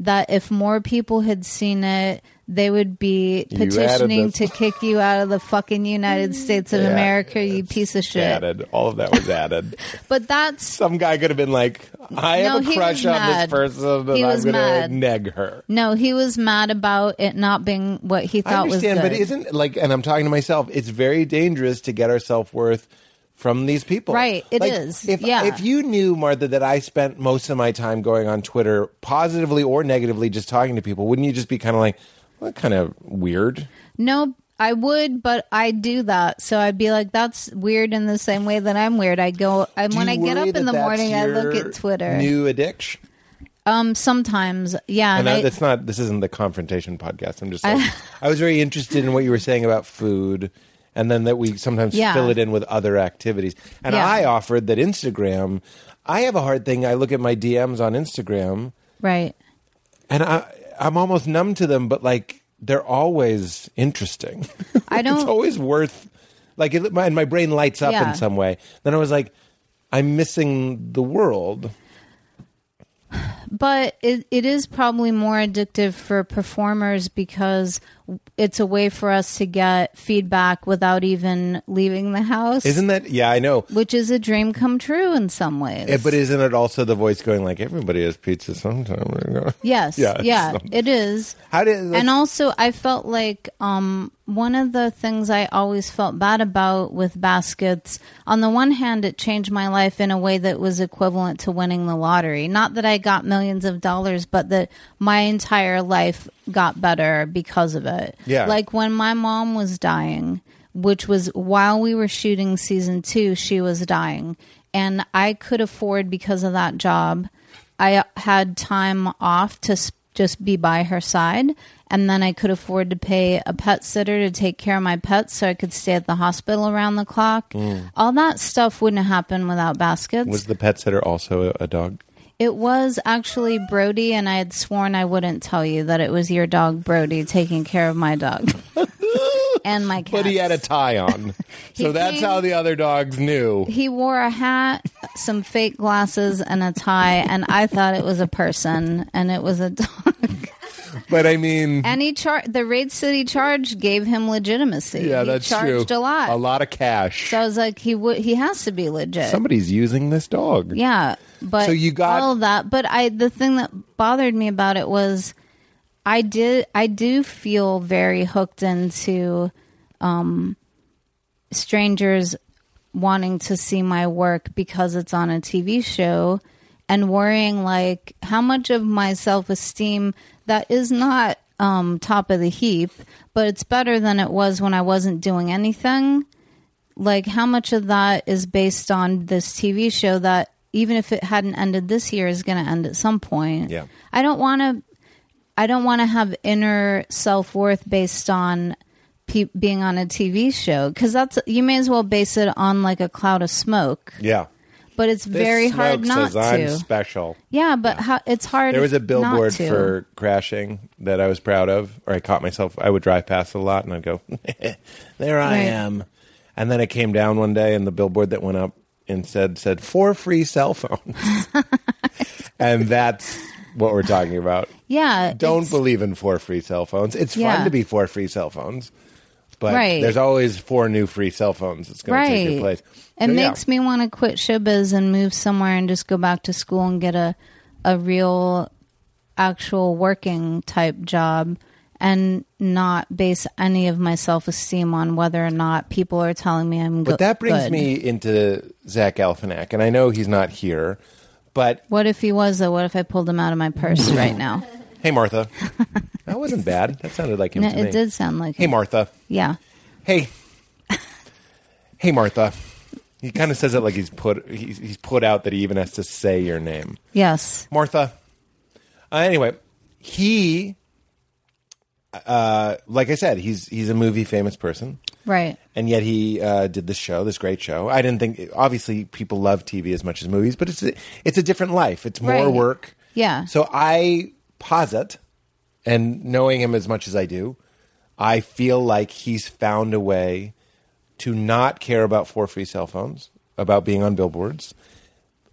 that if more people had seen it, they would be petitioning to kick you out of the fucking United States of Yeah, America, you piece of shit. Added. All of that was added. But that's Some guy could have been like, I have a crush was on this person and He I'm was going to mad. neg her. no, he was mad about it not being what he I thought was understand, good. but isn't like, and I'm talking to myself, it's very dangerous to get our self worth from these people. Right, it It is. If, yeah. if you knew, Martha, that I spent most of my time going on Twitter, positively or negatively, just talking to people, wouldn't you just be kind of like, what kind of weird? No, I would, but I do that. So I'd be like, that's weird in the same way that I'm weird. I go, I, when I get up in the morning, I look at Twitter. New addiction. um, sometimes, yeah. And And I, I, that's not. This isn't the confrontation podcast. I'm just. Like, I was very interested in what you were saying about food, and then that we sometimes Yeah. fill it in with other activities. And Yeah. I offered that Instagram. I have a hard thing. I look at my DMs on Instagram, right. and I I'm almost numb to them, but like they're always interesting. I don't, it's always worth. Like, it, my, and my brain lights up Yeah. in some way. Then I was like, I'm missing the world. But it, it is probably more addictive for performers because it's a way for us to get feedback without even leaving the house, Isn't that? Yeah, I know. which is a dream come true in some ways. Eh, But isn't it also the voice going like everybody has pizza sometime? yes, Yeah, yeah, it's- it is. How did and also i felt like um, one of the things i always felt bad about with baskets on the one hand it changed my life in a way that was equivalent to winning the lottery not that i got millions of dollars but that my entire life got better because of it Yeah. like when my mom was dying which was while we were shooting season two she was dying and i could afford because of that job I had time off to s- just be by her side, and then I could afford to pay a pet sitter to take care of my pets so I could stay at the hospital around the clock. Mm. All that stuff wouldn't happen without baskets. was the pet sitter also a dog? It was actually Brody, and I had sworn I wouldn't tell you that it was your dog Brody taking care of my dog and my cat. But he had a tie on, so that's came- how the other dogs knew. he wore a hat, some fake glasses, and a tie, and I thought it was a person, and it was a dog. But I mean, And he char- the Raid City charge gave him legitimacy. yeah, he that's charged true. a lot. a lot of cash. So I was like, he would, he has to be legit. Somebody's using this dog. yeah, but So you got- all of that. But I, the thing that bothered me about it was, I did, I do feel very hooked into, um, strangers wanting to see my work because it's on a TV show and worrying like how much of my self-esteem that is not um, top of the heap but it's better than it was when i wasn't doing anything like how much of that is based on this tv show that even if it hadn't ended this year is going to end at some point Yeah. i don't want to i don't want to have inner self-worth based on pe- being on a TV show because that's you may as well base it on like a cloud of smoke. Yeah. But it's This very hard smoke not says I'm to. special. yeah, but How, it's hard. There was a not billboard to. for crashing that I was proud of, or I caught myself. I would drive past it a lot, and I'd go, "There I Right. am." And then it came down one day, and the billboard that went up instead said four free cell phones, and that's what we're talking about. yeah. Don't believe in four free cell phones. It's Yeah. fun to be four free cell phones, but Right. there's always four new free cell phones that's going to take your place. It So, yeah. makes me want to quit showbiz and move somewhere and just go back to school and get a a real, actual working type job and not base any of my self esteem on whether or not people are telling me I'm good. But that brings me into Zach Galifianakis, and I know he's not here, but What if he was though? What if I pulled him out of my purse right now? hey, Martha, that wasn't bad. That sounded like him No, to me. it did sound like Hey, him. Martha. Yeah. Hey, hey, Martha. He kind of says it like he's put he's, he's put out that he even has to say your name, Yes. Martha. Uh, anyway, he, uh, like I said, he's he's a movie famous person. Right. and yet he uh, did this show, this great show. I didn't think obviously people love TV as much as movies, but it's a, it's a different life. It's more Right. work. Yeah. So I posit, and knowing him as much as I do, I feel like he's found a way to not care about four free cell phones, about being on billboards,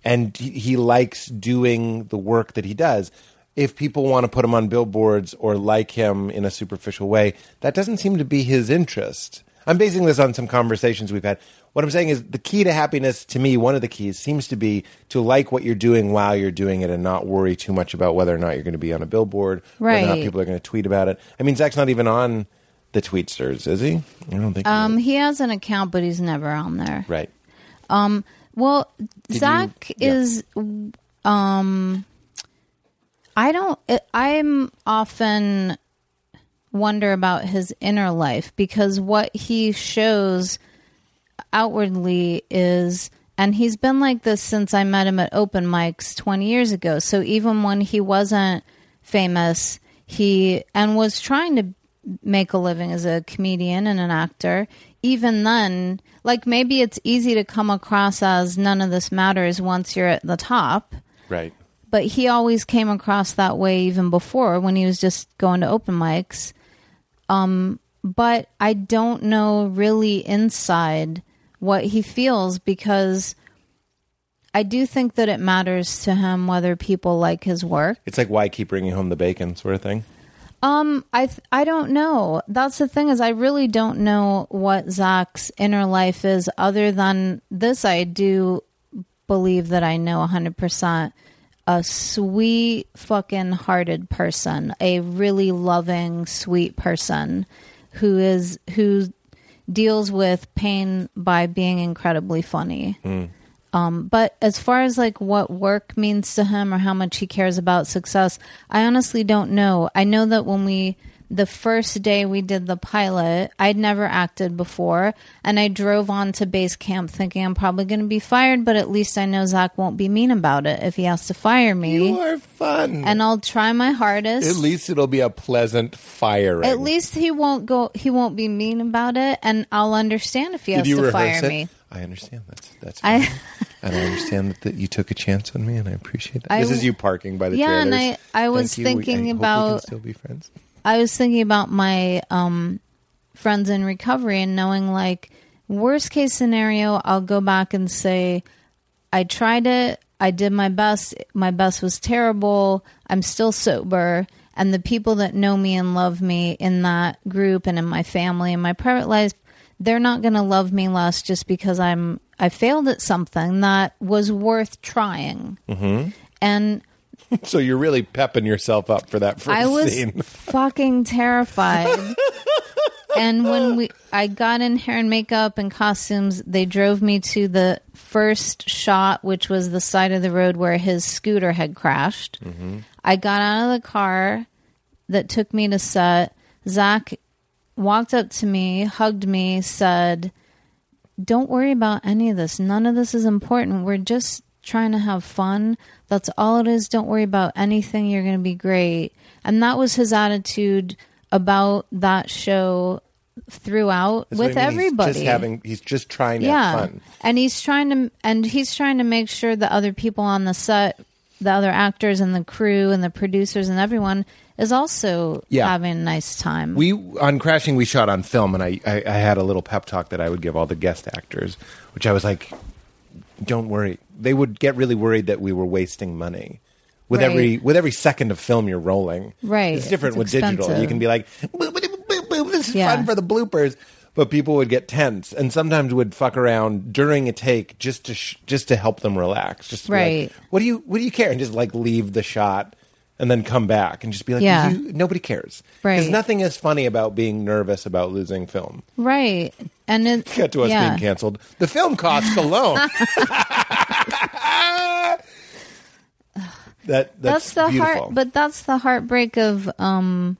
and he, he likes doing the work that he does. If people want to put him on billboards or like him in a superficial way, that doesn't seem to be his interest. I'm basing this on some conversations we've had. What I'm saying is the key to happiness to me, one of the keys seems to be to like what you're doing while you're doing it and not worry too much about whether or not you're going to be on a billboard, whether or not people are going to tweet about it. I mean, Zach's not even on the tweetsters, is he? I don't think. he Um, is. he has an account, but he's never on there. right. Well, you- Zach yeah. is. Um, I don't. I'm often wonder about his inner life because what he shows outwardly is and he's been like this since I met him at open mics 20 years ago. So even when he wasn't famous, he and was trying to make a living as a comedian and an actor, even then, like maybe it's easy to come across as none of this matters once you're at the top Right. But he always came across that way even before when he was just going to open mics. Um, but I don't know really inside what he feels because I do think that it matters to him whether people like his work. It's like why keep bringing home the bacon sort of thing. Um, I th- I don't know. That's the thing is I really don't know what Zach's inner life is other than this. I do believe that I know hundred percent a sweet fucking hearted person, a really loving, sweet person who is who deals with pain by being incredibly funny. Um, but as far as like what work means to him or how much he cares about success, I honestly don't know. I know that when we the first day we did the pilot, I'd never acted before, and I drove on to base camp thinking I'm probably going to be fired, but at least I know Zach won't be mean about it if he has to fire me, You are fun. and I'll try my hardest. At least it'll be a pleasant firing. At least he won't go. He won't be mean about it, and I'll understand if he has Did you to fire it? me. I understand. That's that's. I- Fine. and I understand that, that you took a chance on me, and I appreciate that. I this is you parking by the Yeah, and. I- I was Thank you. We- thinking I we can about- still be friends. I was thinking about my um, friends in recovery and knowing like worst case scenario, I'll go back and say, I tried it. I did my best. My best was terrible. I'm still sober. And the people that know me and love me in that group and in my family and my private life, they're not going to love me less just because I'm I failed at something that was worth trying. Mm-hmm. And So you're really pepping yourself up for that first I was scene. fucking terrified. and when we I got in hair and makeup and costumes, they drove me to the first shot, which was the side of the road where his scooter had crashed. I got out of the car that took me to set. Zach walked up to me, hugged me, said, Don't worry about any of this. None of this is important. We're just trying to have fun. That's all it is. Don't worry about anything. You're going to be great. And that was his attitude about that show throughout That's with I mean. He's everybody. just having. He's just trying to yeah, have fun. and he's trying to and he's trying to make sure the other people on the set, the other actors and the crew and the producers and everyone is also Yeah. having a nice time. We on crashing we shot on film, and I, I I had a little pep talk that I would give all the guest actors, which I was like, "Don't worry." They would get really worried that we were wasting money. With Right. every with every second of film you're rolling, Right. It's different It's with digital. You can be like, "Boop, boop, boop, boop, "This is Yeah. fun for the bloopers," but people would get tense, and sometimes would fuck around during a take just to sh- just to help them relax. Just to be like, Right. what do you what do you care? And just like leave the shot and then come back and just be like, Yeah. "You- nobody cares, Right. because nothing is funny about being nervous about losing film. right, and it Cut to us yeah. being canceled. The film costs alone. that that's, that's, the beautiful. heart but that's the heartbreak of um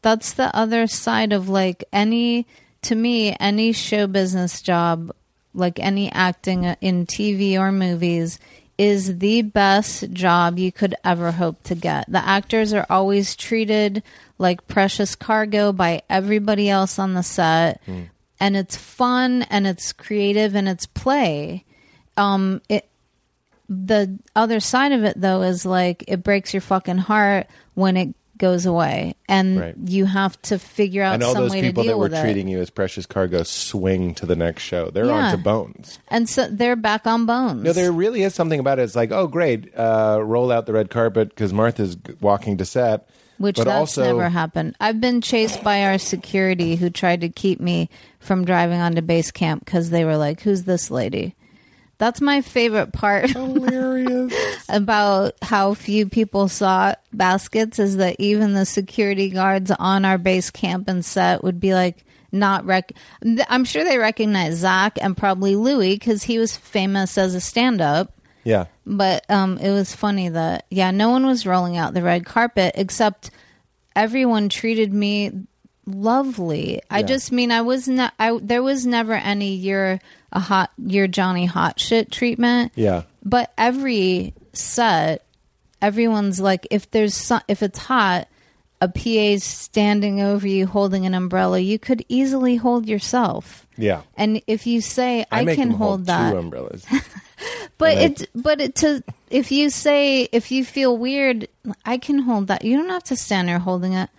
that's the other side of like any to me any show business job like any acting in TV or movies is the best job you could ever hope to get. The actors are always treated like precious cargo by everybody else on the set. And it's fun and it's creative and it's play. Um it the other side of it though is like it breaks your fucking heart when it goes away and Right. you have to figure out and all some those way people to deal that were treating it. you as precious cargo swing to the next show. There Yeah. a bones. And so they're back on bones. No, there really is something about it. It's like, oh, great, uh, roll out the red carpet because Martha's g- walking to set. Which but that's also, never happened. I've been chased by our security who tried to keep me from driving onto base camp because they were like, "Who's this lady?" That's my favorite part hilarious. about how few people saw baskets is that even the security guards on our base camp and set would be like not rec I'm sure they recognize Zach and probably Louie because he was famous as a stand-up yeah. but um it was funny that yeah no one was rolling out the red carpet except everyone treated me lovely i just mean i was not i there was never any you're a hot you're johnny hot shit treatment Yeah. but every set everyone's like if there's so, if it's hot a pa's standing over you holding an umbrella you could easily hold yourself Yeah. and if you say i, make can them hold that two umbrellas. but And I- it, but it to if you say if you feel weird, I can hold that. You don't have to stand there holding it.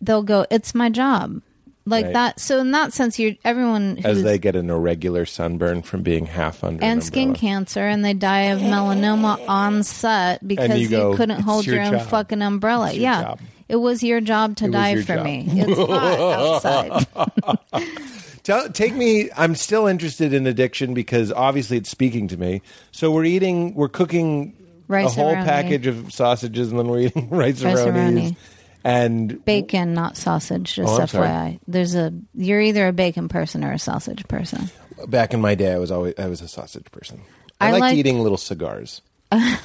They'll go. It's my job, like Right. that. So in that sense, you're everyone As they get an irregular sunburn from being half under and an skin cancer, and they die of melanoma on set because you go, couldn't hold your your, own job. fucking umbrella. It's yeah, job. it was your job to was die for job. me. It's hot outside. Tell, take me. I'm still interested in addiction because obviously it's speaking to me. So we're eating, we're cooking Rice a whole aroni. package of sausages, and then we're eating rice Rice-A-Roni. And Bacon, not sausage. Just Oh, FYI, there's a you're either a bacon person or a sausage person. back in my day, I was always I was a sausage person. I, I liked like- eating little cigars. I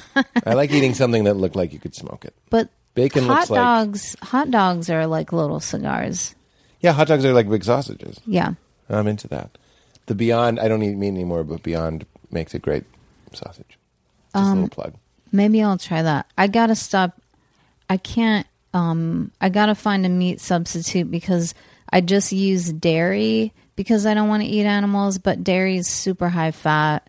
like eating something that looked like you could smoke it. But Bacon hot looks like- dogs, hot dogs are like little cigars. Yeah, hot dogs are like big sausages. Yeah. I'm into that. The Beyond, I don't eat meat anymore, but Beyond makes a great sausage. Just Um, a little plug. Maybe I'll try that. I gotta stop. I can't. Um, I gotta find a meat substitute because I just use dairy because I don't want to eat animals. But dairy is super high fat,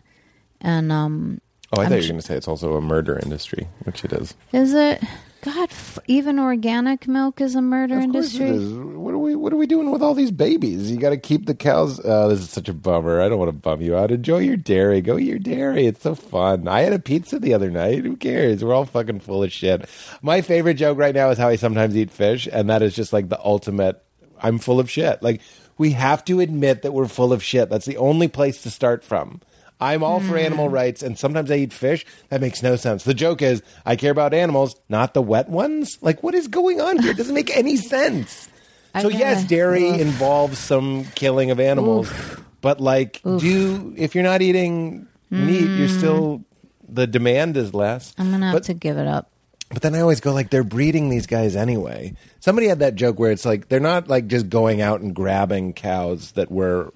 and um, Oh, I I'm thought you were sh- going to say it's also a murder industry, which it is. is it? God, f- even organic milk is a murder Of course it industry. is. What are we? What are we doing with all these babies? You got to keep the cows. Oh, this is such a bummer. I don't want to bum you out. Enjoy your dairy. Go eat your dairy. It's so fun. I had a pizza the other night. Who cares? We're all fucking full of shit. My favorite joke right now is how I sometimes eat fish, and that is just like the ultimate. I'm full of shit. Like we have to admit that we're full of shit. That's the only place to start from. I'm all for animal Hmm. rights, and sometimes I eat fish. That makes no sense. The joke is, I care about animals, not the wet ones. Like, what is going on here? It doesn't make any sense. So yes, dairy Oof. involves some killing of animals, but like, do if you're not eating meat, you're still the demand is less. Hmm. I'm gonna have but, to give it up. but then I always go like, they're breeding these guys anyway. Somebody had that joke where it's like they're not like just going out and grabbing cows that were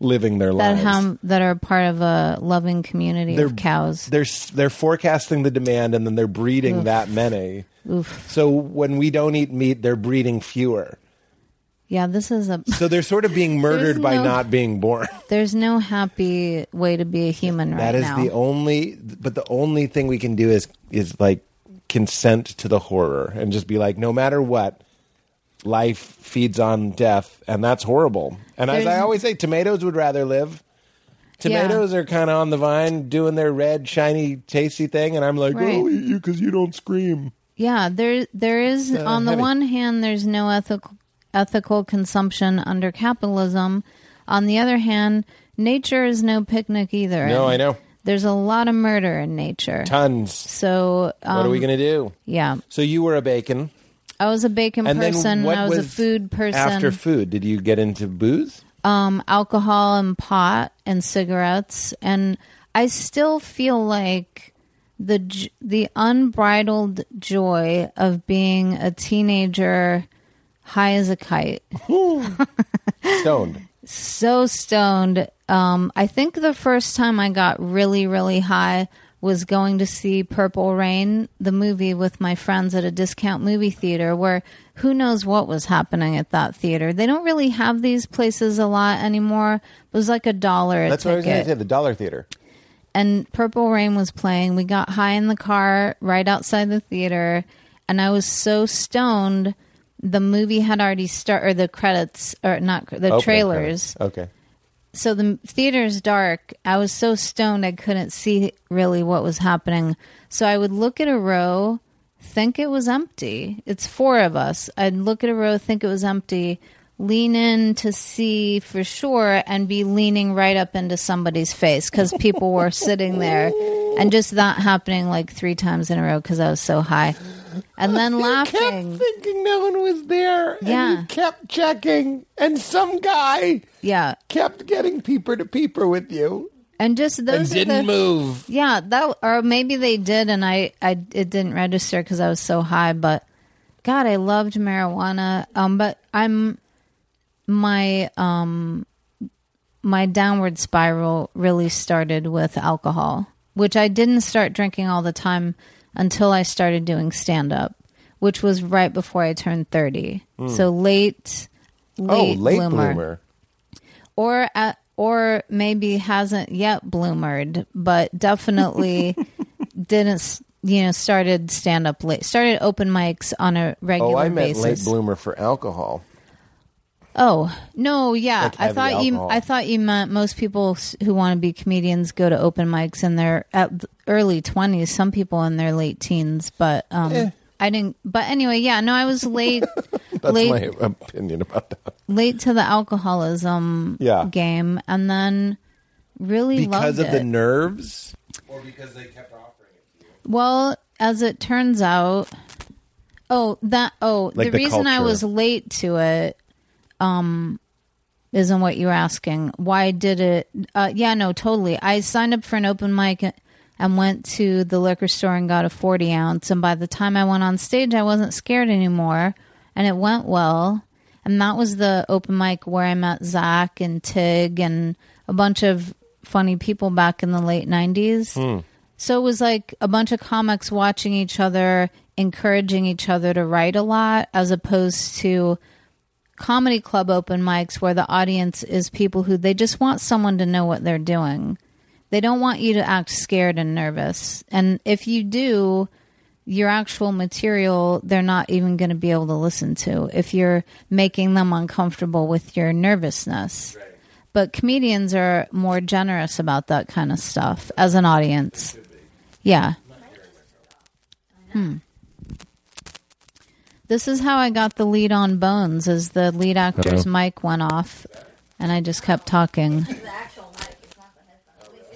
living their That lives. ham that are part of a loving community They're- of cows. they're they're forecasting the demand and then they're breeding that many. Oof. So when we don't eat meat, they're breeding fewer. Yeah, this is a. So they're sort of being murdered by no- not being born. There's no happy way to be a human right now. That is now. the only, but the only thing we can do is is like consent to the horror and just be like, no matter what, life feeds on death, and that's horrible. And as I always say, tomatoes would rather live. Tomatoes are kind of on the vine doing their red, shiny, tasty thing, and I'm like, Right. oh, eat you because you don't scream. Yeah, there there is Uh, on the heavy. one hand there's no ethical ethical consumption under capitalism. On the other hand, nature is no picnic either. No, I know. There's a lot of murder in nature. Tons. So, um, what are we going to do? yeah, So you were a bacon. I was a bacon And person. I was, was a food person. After food, did you get into booze? um, alcohol and pot and cigarettes, and I still feel like the the unbridled joy of being a teenager, high as a kite, Stoned. so stoned. Um, I think the first time I got really, really high was going to see Purple Rain, the movie, with my friends at a discount movie theater where who knows what was happening at that theater. They don't really have these places a lot anymore. It was like a dollar a That's what I was going to say. The Dollar Theater. and Purple Rain was playing. We got high in the car right outside the theater, and I was so stoned. The movie had already started, or the credits, or not the Opening trailers credits. Okay. So the theater's dark. I was so stoned I couldn't see really what was happening. So I would look at a row, think it was empty. It's four of us. I'd look at a row, think it was empty, lean in to see for sure, and be leaning right up into somebody's face because people were sitting there. And just that happening like three times in a row because I was so high. And then You laughing. kept thinking no one was there. And Yeah. you kept checking. And some guy Yeah. kept getting peeper to peeper with you And just and those are didn't the, move. Yeah, that or maybe they did, and I, I it didn't register because I was so high. But God, I loved marijuana. Um, but I'm my um my downward spiral really started with alcohol, which I didn't start drinking all the time until I started doing stand up, which was right before I turned thirty. Hmm. So late. Oh, late, late bloomer bloomer. or at, or maybe hasn't yet bloomered, but definitely didn't you know started stand up late, started open mics on a regular Oh, I meant basis. late bloomer for alcohol. Oh no, yeah, Like I heavy thought you. I thought you meant most people who want to be comedians go to open mics in their at early twenties. Some people in their late teens, but um, Eh. I didn't. But anyway, yeah, no, I was late. That's late my opinion about that. late to the alcoholism Yeah. game, and then really Because loved of the nerves? Or because they kept offering it to you? Well, as it turns out, oh that oh Like the, the reason I was late to it, um, isn't what you're asking. Why did it? Uh, yeah, no, totally. I signed up for an open mic and went to the liquor store and got a 40 ounce. And by the time I went on stage, I wasn't scared anymore, and it went well. And that was the open mic where I met Zach and Tig and a bunch of funny people back in the late 90s. So it was like a bunch of comics watching each other, encouraging each other to write a lot, as opposed to comedy club open mics where the audience is people who they just want someone to know what they're doing. They don't want you to act scared and nervous. And if you do, your actual material, they're not even going to be able to listen to if you're making them uncomfortable with your nervousness. But comedians are more generous about that kind of stuff as an audience. Yeah. Hmm. This is how I got the lead on Bones, as the lead actor's Uh-oh. mic went off, and I just kept talking.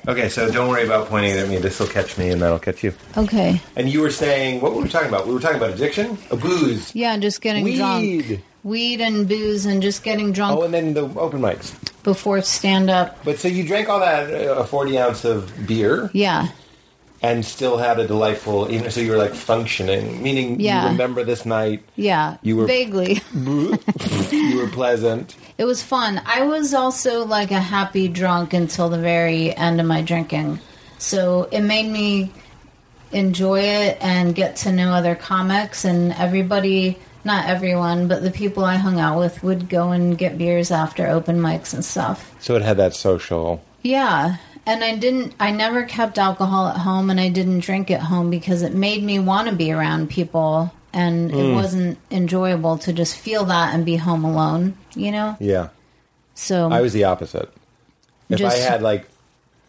Okay, so don't worry about pointing it at me. This will catch me, and that'll catch you. Okay. And you were saying, what were we talking about? We were talking about addiction? A booze. Yeah, just getting Weed. drunk. Weed Weed and booze and just getting drunk Oh, and then the open mics. before stand up. But so you drank all that, uh, a 40 ounce of beer, Yeah. And still had a delightful, even so you were like functioning, meaning Yeah. you remember this night, Yeah. You were- vaguely. you were pleasant. It was fun. I was also like a happy drunk until the very end of my drinking. So it made me enjoy it and get to know other comics and everybody not everyone, but the people I hung out with would go and get beers after open mics and stuff. So it had that social. Yeah. And I didn't, I never kept alcohol at home and I didn't drink at home because it made me want to be around people and it wasn't enjoyable to just feel that and be home alone, you know? Yeah. So, I was the opposite. If Just- Mm-hmm. I had like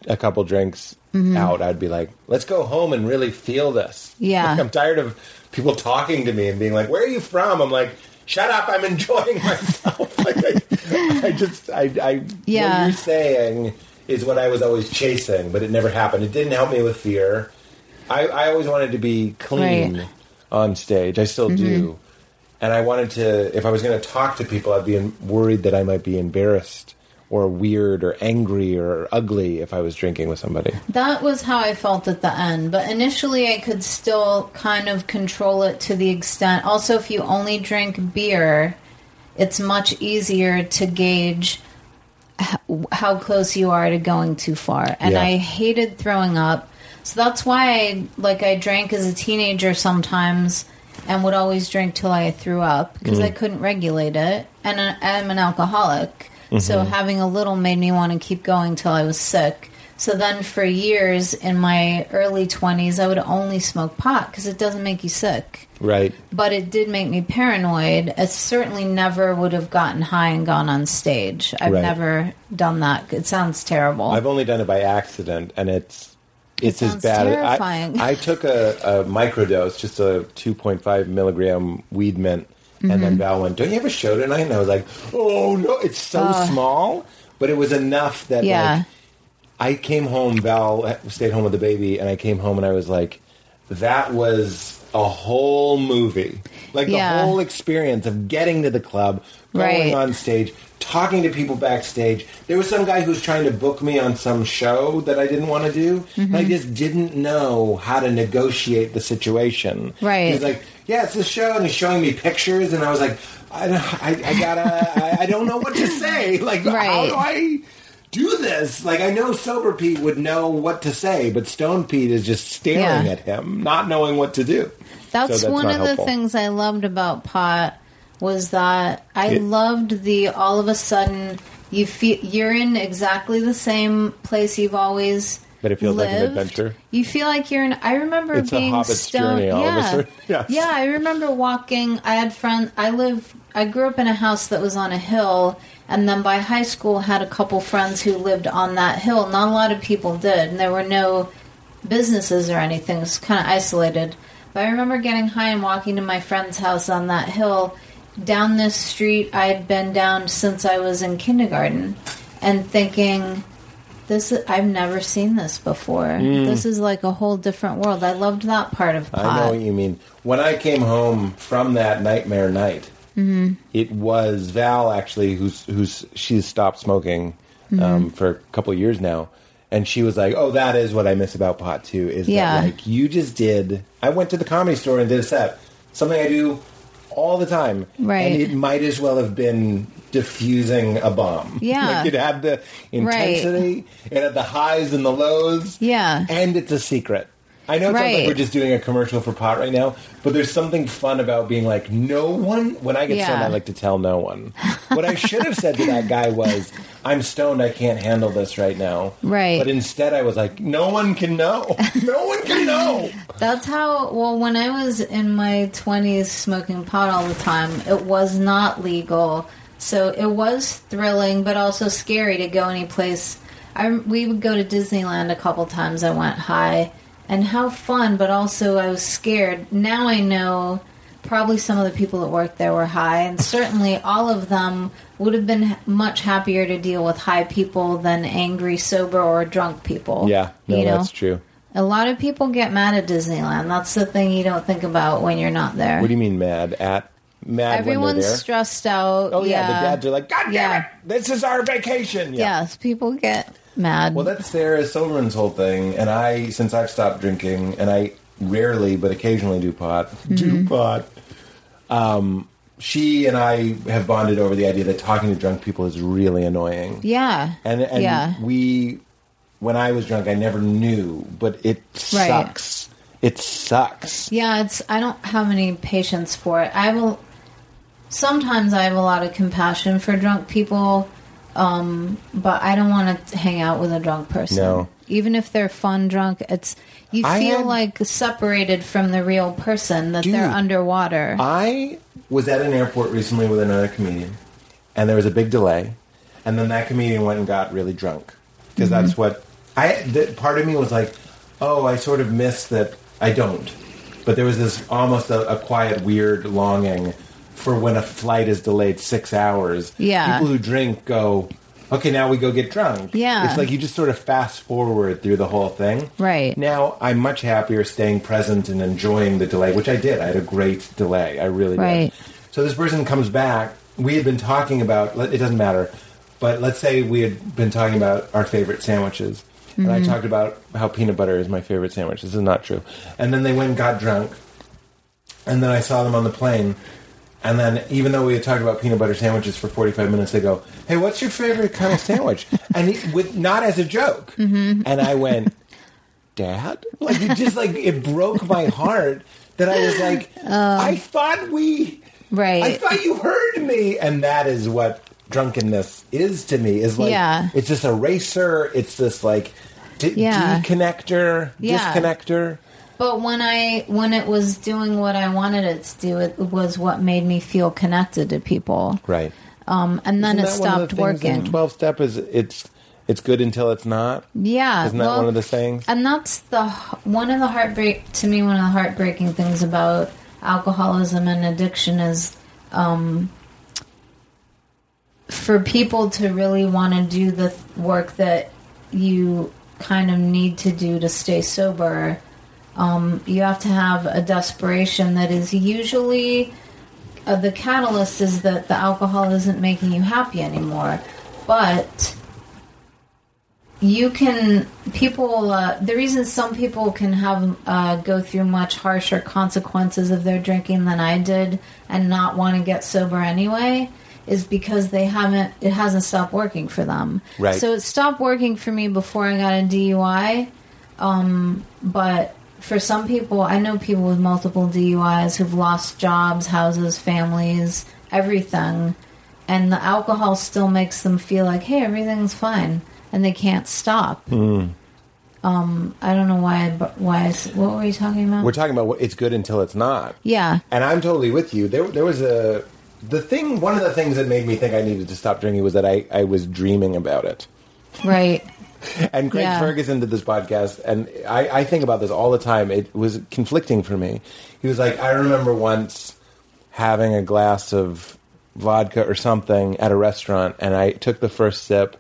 a couple drinks out, I'd be like, "Let's go home and really feel this." Yeah. Like, I'm tired of people talking to me and being like, "Where are you from?" I'm like, "Shut up! I'm enjoying myself." like, I, I just, I, I, Yeah. what you're saying is what I was always chasing, but it never happened. It didn't help me with fear. I, I always wanted to be clean Right. on stage. I still do. Mm-hmm. And I wanted to, if I was going to talk to people, I'd be worried that I might be embarrassed or weird or angry or ugly if I was drinking with somebody. That was how I felt at the end. But initially, I could still kind of control it to the extent. Also, if you only drink beer, it's much easier to gauge how close you are to going too far. And Yeah. I hated throwing up. So that's why I like I drank as a teenager sometimes and would always drink till I threw up because I mm. couldn't regulate it. And I- I'm an alcoholic. So mm-hmm. having a little made me want to keep going till I was sick. So then for years in my early 20s, I would only smoke pot because it doesn't make you sick. Right. But it did make me paranoid. I certainly never would have gotten high and gone on stage. I've Right. never done that. It sounds terrible. I've only done it by accident, and it's it's as bad. terrifying. I, I took a, a microdose, just a 2.5 milligram weed mint, and Mm-hmm. then Val went, "Don't you have a show tonight?" And I was like, "Oh no, it's so small," but it was enough that Yeah. like I came home. Val stayed home with the baby, and I came home and I was like, "That was a whole movie, like Yeah. the whole experience of getting to the club, going Right. on stage, talking to people backstage. There was some guy who was trying to book me on some show that I didn't want to do. Mm-hmm. I just didn't know how to negotiate the situation. Right. He was like, "Yeah, it's this show," and he's showing me pictures, and I was like, "I, I, I gotta, I, I don't know what to say. Like, how do I?" Do this like I know sober Pete would know what to say, but Stone Pete is just staring Yeah. at him, not knowing what to do. That's, So one not of the things I loved about pot was that I It- loved the all of a sudden you feel you're in exactly the same place you've always But it feels like an lived. adventure. You feel like you're in. I remember It's being stoned. journey all of a yeah. Yes. yeah. I remember walking. I had friends. I live. I grew up in a house that was on a hill, and then by high school had a couple friends who lived on that hill. Not a lot of people did, and there were no businesses or anything. It was kind of isolated. But I remember getting high and walking to my friend's house on that hill. Down this street I had been down since I was in kindergarten, and thinking, this is, I've never seen this before. Hmm. This is like a whole different world. I loved that part of pot. I know what you mean. When I came home from that nightmare night, Mm-hmm. it was Val actually who's who's she's stopped smoking Mm-hmm. um, for a couple of years now, and she was like, "Oh, that is what I miss about pot too. Is Yeah. that like you just did? I went to the comedy store and did a set, something I do all the time, Right. And it might as well have been diffusing a bomb. Yeah. like it had the intensity, it had the highs and the lows, Yeah. and it's a secret. I know it sounds like we're just doing a commercial for pot right now, but there's something fun about being like, no one. When I get Yeah. stoned, I like to tell no one. what I should have said to that guy was, "I'm stoned. I can't handle this right now." Right. But instead, I was like, "No one can know. no one can know." That's how, well, when I was in my 20s smoking pot all the time, it was not legal. So it was thrilling, but also scary to go any place. I, we would go to Disneyland a couple times. I went high. And how fun, but also I was scared. Now I know probably some of the people that worked there were high, and certainly all of them would have been much happier to deal with high people than angry, sober, or drunk people. Yeah, no, you know? that's true. A lot of people get mad at Disneyland. That's the thing you don't think about when you're not there. What do you mean, mad at mad Everyone's stressed out. oh yeah, yeah, the dads are like, "God damn Yeah. it, this is our vacation." Yes, people get mad. Well, that's Sarah Silverman's whole thing, and I, since I've stopped drinking, and I rarely but occasionally do pot, Mm-hmm. do pot. Um, she and I have bonded over the idea that talking to drunk people is really annoying, yeah, and and yeah, we, when I was drunk, I never knew, but it Right. sucks. It sucks. yeah. It's I don't have any patience for it. I will. sometimes I have a lot of compassion for drunk people, um, but I don't want to hang out with a drunk person. No. Even if they're fun drunk, it's you I feel had- like separated from the real person that Dude, they're underwater. I was at an airport recently with another comedian, and there was a big delay, and then that comedian went and got really drunk because Mm-hmm. that's what I. Part of me was like, oh, I sort of miss that. I don't, but there was this almost a, a quiet, weird longing for when a flight is delayed six hours. Yeah. people who drink go. Okay, now we go get drunk. Yeah. It's like you just sort of fast forward through the whole thing. Right. Now I'm much happier staying present and enjoying the delay, which I did. I had a great delay. I really Right. did. So this person comes back. We had been talking about. It doesn't matter, but let's say we had been talking about our favorite sandwiches, and Mm-hmm. I talked about how peanut butter is my favorite sandwich. This is not true. And then they went and got drunk, and then I saw them on the plane. And then, even though we had talked about peanut butter sandwiches for 45 minutes, they go, Hey, what's your favorite kind of sandwich? and he, with, not as a joke. Mm-hmm. And I went, Dad? Like, it just like, it broke my heart that I was like, I thought we, Um, Right. I thought you heard me. And that is what drunkenness is to me, is like, Yeah. it's this eraser, it's this like, d- Yeah. deconnector, Yeah. disconnector. But when I when it was doing what I wanted it to do, it was what made me feel connected to people. Right. Um, and then Isn't it that one of stopped the working. 12 step is it's it's good until it's not. Yeah, Isn't that well, one of the sayings? And that's the one of the heartbreak to me. One of the heartbreaking things about alcoholism and addiction is um, for people to really want to do the th- work that you kind of need to do to stay sober. Um, you have to have a desperation that is usually uh, the catalyst is that the alcohol isn't making you happy anymore, but you can people uh, the reason some people can have uh, go through much harsher consequences of their drinking than i did and not want to get sober anyway is because they haven't it hasn't stopped working for them Right. so it stopped working for me before i got a dui um, but for some people i know people with multiple duis who've lost jobs houses families everything and the alcohol still makes them feel like hey everything's fine and they can't stop Hmm. um i don't know why why what were you talking about We're talking about what it's good until it's not. yeah And I'm totally with you. There, there was a the thing. One of the things that made me think I needed to stop drinking was that I, I was dreaming about it. right And Craig Yeah. Ferguson did this podcast, and I, I think about this all the time. It was conflicting for me. He was like, I remember once having a glass of vodka or something at a restaurant, and I took the first sip.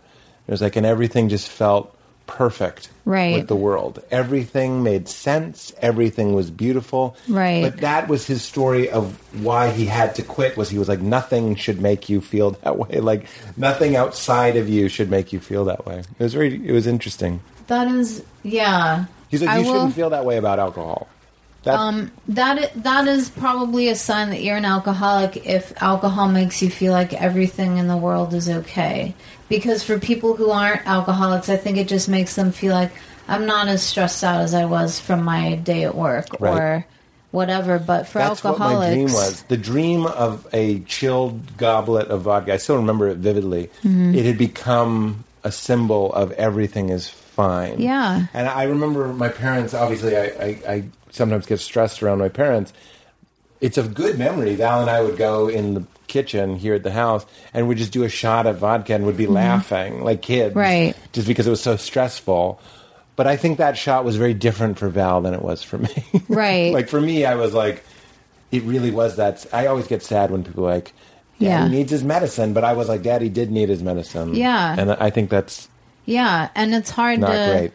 It was like, and everything just felt perfect Right. with the world. Everything made sense. Everything was beautiful. Right. But that was his story of why he had to quit. Was he was like, nothing should make you feel that way. Like nothing outside of you should make you feel that way. It was very. It was interesting. that is yeah He's like, I you will- shouldn't feel that way about alcohol. That, Um, that that is probably a sign that you're an alcoholic if alcohol makes you feel like everything in the world is okay. Because for people who aren't alcoholics, I think it just makes them feel like I'm not as stressed out as I was from my day at work Right. or whatever. But for that's what alcoholics, my dream was. The dream of a chilled goblet of vodka. I still remember it vividly. Mm-hmm. It had become a symbol of everything is fine. Yeah. And I remember my parents. Obviously, I, I, I sometimes get stressed around my parents. It's a good memory. Val and I would go in the kitchen here at the house and we'd just do a shot of vodka and would be laughing like kids, Mm-hmm. Right. Just because it was so stressful. But I think that shot was very different for Val than it was for me. Right. like for me, I was like, it really was that. I always get sad when people are like, Daddy Yeah. needs his medicine, but I was like, Daddy did need his medicine. Yeah. and I think that's yeah, and it's hard not to. great.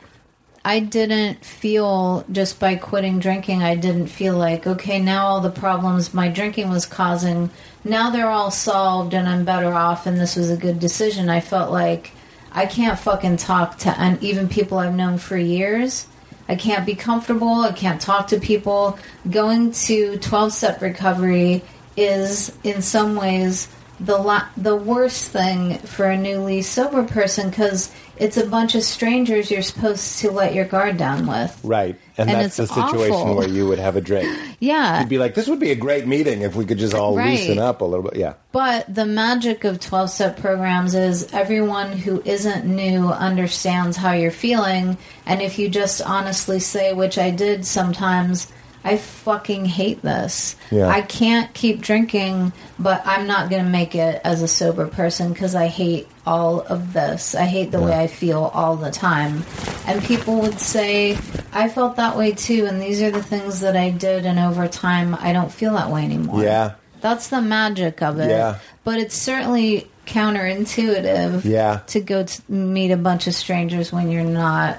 I didn't feel just by quitting drinking, I didn't feel like, okay, now all the problems my drinking was causing, now they're all solved and I'm better off and this was a good decision. I felt like I can't fucking talk to even people I've known for years. I can't be comfortable. I can't talk to people. Going to 12 step recovery is in some ways the la- the worst thing for a newly sober person because it's a bunch of strangers you're supposed to let your guard down with. Right. And, And that's the situation awful. where you would have a drink. Yeah. You'd be like, this would be a great meeting if we could just all Right. loosen up a little bit. Yeah. But the magic of 12 step programs is everyone who isn't new understands how you're feeling. And if you just honestly say, which I did sometimes, I fucking hate this. Yeah. I can't keep drinking, but I'm not going to make it as a sober person because I hate all of this. I hate the way I feel all the time. And people would say, I felt that way too. And these are the things that I did. And over time, I don't feel that way anymore. Yeah. That's the magic of it. Yeah. But it's certainly counterintuitive Yeah. to go to meet a bunch of strangers when you're not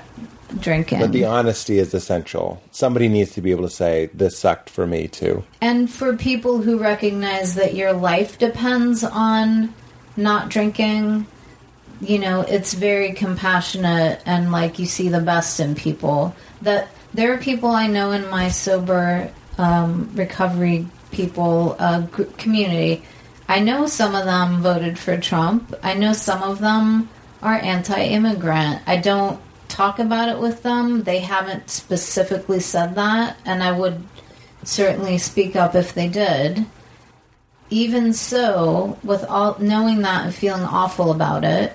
drinking. But the honesty is essential. Somebody needs to be able to say, this sucked for me too. and for people who recognize that your life depends on not drinking, you know, it's very compassionate and like you see the best in people. That there are people I know in my sober um, recovery people uh, community. I know some of them voted for Trump. I know some of them are anti-immigrant. I don't talk about it with them. They haven't specifically said that, and I would certainly speak up if they did. Even so, with all knowing that and feeling awful about it,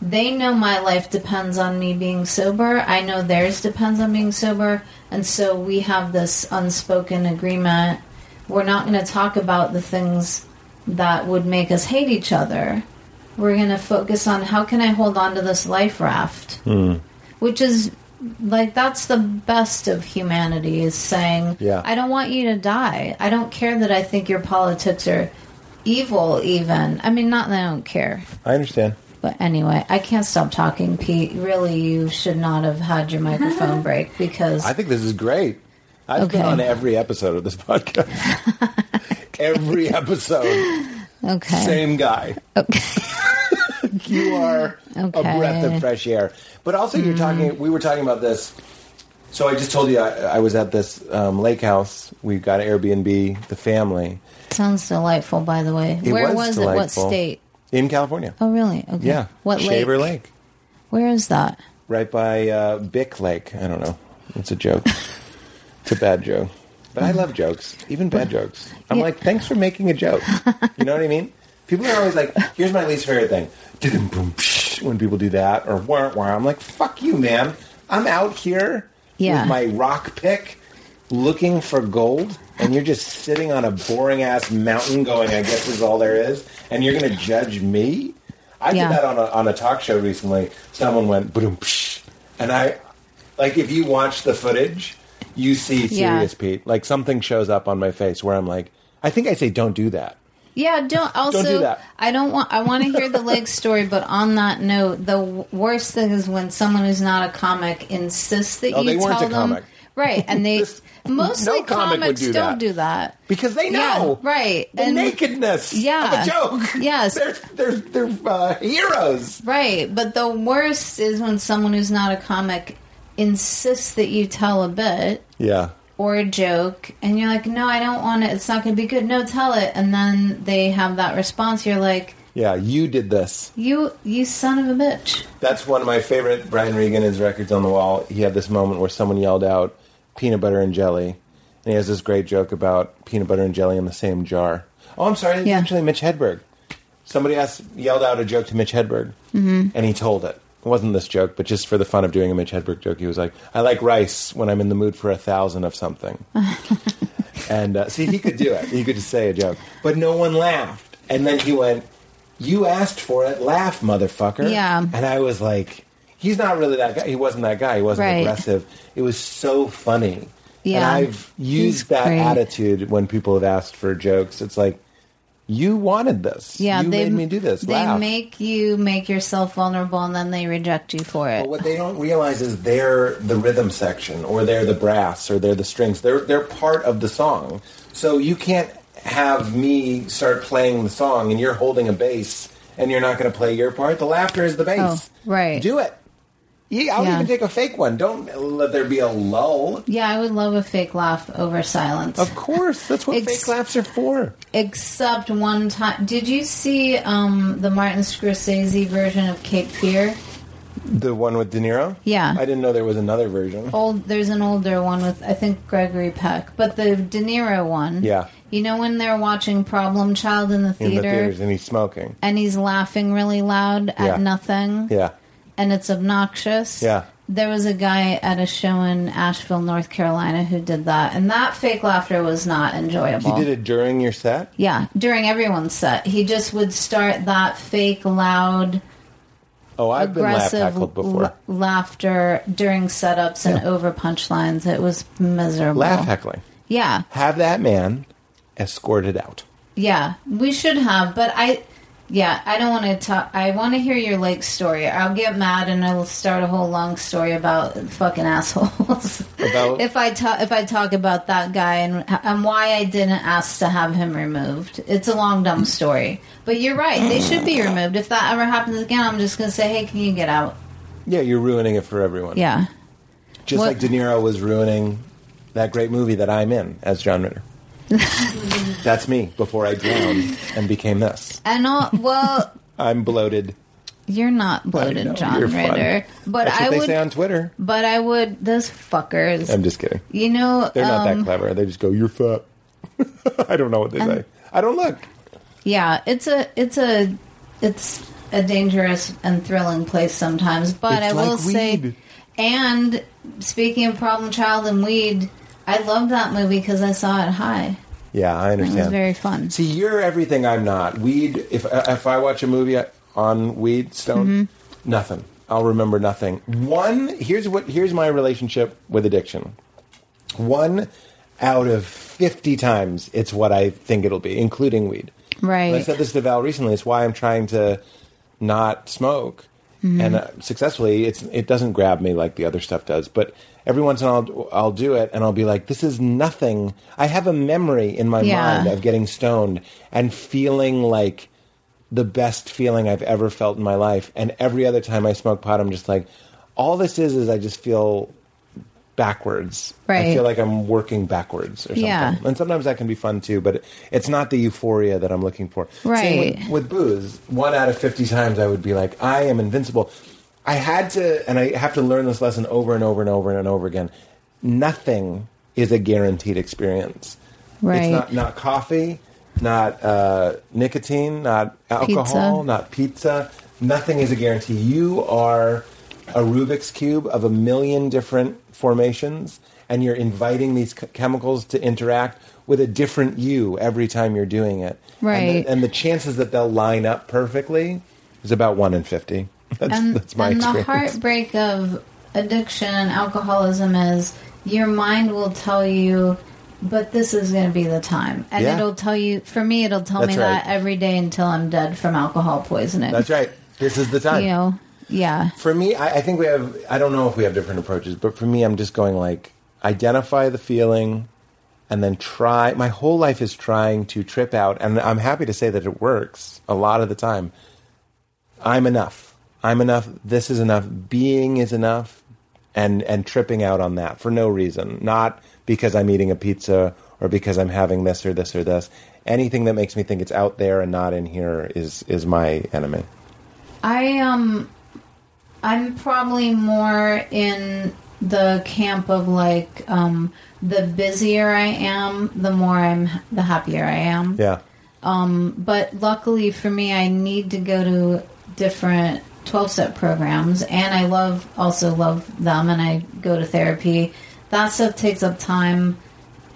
they know my life depends on me being sober. I know theirs depends on being sober, and so we have this unspoken agreement. We're not going to talk about the things that would make us hate each other. We're going to focus on how can I hold on to this life raft, hmm. Which is like that's the best of humanity is saying, Yeah. I don't want you to die. I don't care that I think your politics are evil. Even I mean, not that I don't care. I understand. But anyway, I can't stop talking, Pete. Really, you should not have had your microphone break because I think this is great. I've been Okay. on every episode of this podcast. every episode. okay, Same guy. okay, You are a breath of fresh air. But also, you're talking. We were talking about this. So I just told you I, I was at this um, lake house. We got Airbnb, the family. sounds delightful. By the way, It where was was, it? What state? in California. Oh, really? Okay. Yeah, What Shaver lake? Lake, Where is that? right by uh, Bic Lake. I don't know. It's a joke. it's a bad joke, but I love jokes, even bad jokes. I'm Yeah. like, thanks for making a joke. You know what I mean? People are always like, here's my least favorite thing. Didum boom psh, when people do that or wah wah. I'm like, fuck you, man. I'm out here Yeah. with my rock pick looking for gold and you're just sitting on a boring ass mountain going, I guess this is all there is, and you're going to judge me? I Yeah. did that on a, on a talk show recently. Someone went, boom, and I, like, if you watch the footage, you see Yeah. Serious Pete. Like, something shows up on my face where I'm like, I think I say, don't do that. Yeah, don't also. do that. I don't want. I want to hear the lake story, but on that note, the w- worst thing is when someone who's not a comic insists that Oh, you tell a them comic. right, and they This- mostly no comic comics do don't that. do that. Because they Yeah, know. right. The And- nakedness Yeah. of a joke. Yes. They're, they're, they're uh, heroes. Right, but the worst is when someone who's not a comic insists that you tell a bit Yeah. Or a joke, and you're like, "No, I don't want it. It's not going to be good. No, tell it." And then they have that response. You're like, Yeah, you did this. "You, you son of a bitch." That's one of my favorite Brian Regan, his records on the wall. He had this moment where someone yelled out peanut butter and jelly. And he has this great joke about peanut butter and jelly in the same jar. Oh, I'm sorry, it's Yeah. actually Mitch Hedberg. Somebody asked, yelled out a joke to Mitch Hedberg, mm-hmm. and he told it. It wasn't this joke, but just for the fun of doing a Mitch Hedberg joke, he was like, I like rice when I'm in the mood for a thousand of something. and uh, see, he could do it. He could just say a joke. But no one laughed. And then he went, You asked for it, laugh, motherfucker. Yeah. And I was like, He's not really that guy. He wasn't that guy. He wasn't Right. aggressive. It was so funny. Yeah. And I've used He's that great. attitude when people have asked for jokes. It's like, you wanted this. Yeah, you they made me do this. They Laugh. make you make yourself vulnerable, and then they reject you for it. But what they don't realize is they're the rhythm section, or they're the brass, or they're the strings. They're they're part of the song. So you can't have me start playing the song and you're holding a bass and you're not going to play your part. The laughter is the bass. Oh, right. Do it. Yeah, I'll Yeah. even take a fake one. Don't let there be a lull. Yeah, I would love a fake laugh over silence. Of course, that's what Ex- fake laughs are for. Except one time. Did you see um, the Martin Scorsese version of Cape Fear? The one with De Niro. Yeah. I didn't know there was another version. Old. There's an older one with I think Gregory Peck, but the De Niro one. Yeah. You know when they're watching Problem Child in the in theater, the theaters, and he's smoking. and he's laughing really loud at Yeah. nothing, Yeah, and it's obnoxious. Yeah. There was a guy at a show in Asheville, North Carolina, who did that, and that fake laughter was not enjoyable. he did it during your set. Yeah, during everyone's set, he just would start that fake, loud, Oh, I've been laugh aggressive heckled before. la- laughter during setups and Yeah. over punchlines. It was miserable. laugh heckling. Yeah, Have that man escorted out. yeah, we should have, but I, yeah, I don't want to talk. I want to hear your lake story. I'll get mad and I'll start a whole long story about fucking assholes. About- if I talk if I talk about that guy and and why I didn't ask to have him removed. It's a long dumb story. But you're right. They should be removed. If that ever happens again, I'm just gonna say, hey, can you get out? Yeah, you're ruining it for everyone. Yeah. Just What- like De Niro was ruining that great movie that I'm in as John Ritter. That's me before I drowned and became this. And all well, I'm bloated. you're not bloated, know, John you're fun. Ritter. But That's what I they would. say on Twitter. but I would. Those fuckers. I'm just kidding. you know. They're not um, that clever. They just go, "You're fat." I don't know what they say. I don't look. Yeah, it's a it's a it's a dangerous and thrilling place sometimes. But It's I will like say, weed. and speaking of problem child and weed, I love that movie because I saw it high. Yeah, I understand. It was very fun. See, you're everything I'm not. Weed. If if I watch a movie on weed stone, Mm-hmm. nothing. I'll remember nothing. One. Here's what. Here's my relationship with addiction. One out of fifty times, it's what I think it'll be, including weed. Right. And I said this to Val recently. It's why I'm trying to not smoke, Mm-hmm. and uh, successfully. It's it doesn't grab me like the other stuff does, but every once in a while I'll, I'll do it, and I'll be like, "This is nothing." I have a memory in my Yeah. mind of getting stoned and feeling like the best feeling I've ever felt in my life. And every other time I smoke pot, I'm just like, all this is is I just feel backwards. I feel like I'm working backwards or something. Yeah. And sometimes that can be fun too, but it's not the euphoria that I'm looking for. Same Right. with, with booze. One out of 50 times I would be like, I am invincible. I had to, and I have to learn this lesson over and over and over and over again. Nothing is a guaranteed experience. Right. It's not, not coffee, not uh, nicotine, not alcohol, Pizza. not pizza. Nothing is a guarantee. You are a Rubik's cube of a million different formations, and you're inviting these ch- chemicals to interact with a different you every time you're doing it. And Right. the, and the chances that they'll line up perfectly is about one in fifty. That's, and, that's my and the heartbreak of addiction and alcoholism is your mind will tell you but this is going to be the time and Yeah. it'll tell you for me it'll tell me That's that every day until i'm dead from alcohol poisoning That's right. This is the time. you know yeah For me, I, I think we have. I don't know if we have different approaches, but for me, I'm just going like identify the feeling, and then try. My whole life is trying to trip out, and I'm happy to say that it works a lot of the time. I'm enough. I'm enough. This is enough. Being is enough, and and tripping out on that for no reason, not because I'm eating a pizza or because I'm having this or this or this. Anything that makes me think it's out there and not in here is is my enemy. i um i'm probably more in the camp of like um the busier i am the more i'm the happier i am Yeah. Um but luckily for me, I need to go to different 12 step programs and I love also love them and I go to therapy. That stuff takes up time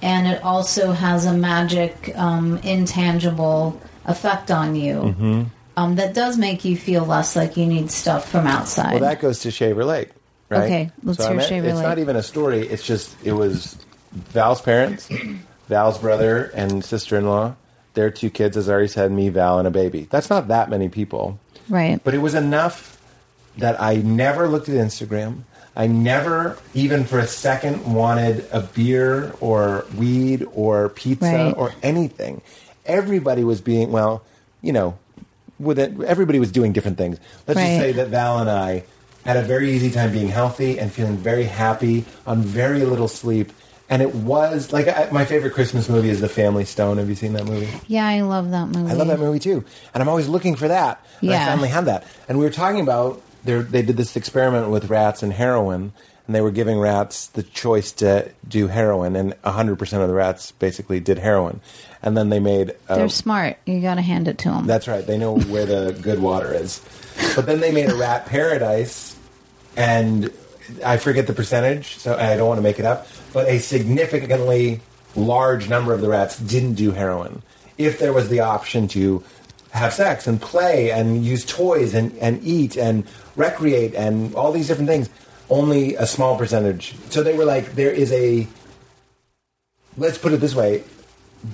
and it also has a magic, um, intangible effect on you Mm-hmm. um, that does make you feel less like you need stuff from outside. Well, that goes to Shaver Lake, right? Okay, let's I hear Shaver It's not even a story. It's just it was Val's parents, Val's brother and sister-in-law, their two kids, as I already said, me, Val, and a baby. That's not that many people, right. but it was enough that I never looked at Instagram. I never, even for a second, wanted a beer or weed or pizza Right. or anything. Everybody was being well, you know, with it, everybody was doing different things. Let's Right. just say that Val and I had a very easy time being healthy and feeling very happy on very little sleep. And it was like I, my favorite Christmas movie is The Family Stone. Have you seen that movie? Yeah, I love that movie. I love that movie too, and I'm always looking for that. And I finally had that. And we were talking about. They did this experiment with rats and heroin, and they were giving rats the choice to do heroin, and 100 percent of the rats basically did heroin. And then they made a, They're smart. You got to hand it to them. that's right. They know where the good water is. But then they made a rat paradise, and I forget the percentage, so I don't want to make it up. But a significantly large number of the rats didn't do heroin. If there was the option to have sex and play and use toys and, and eat and recreate and all these different things, only a small percentage. So they were like, there is a, let's put it this way,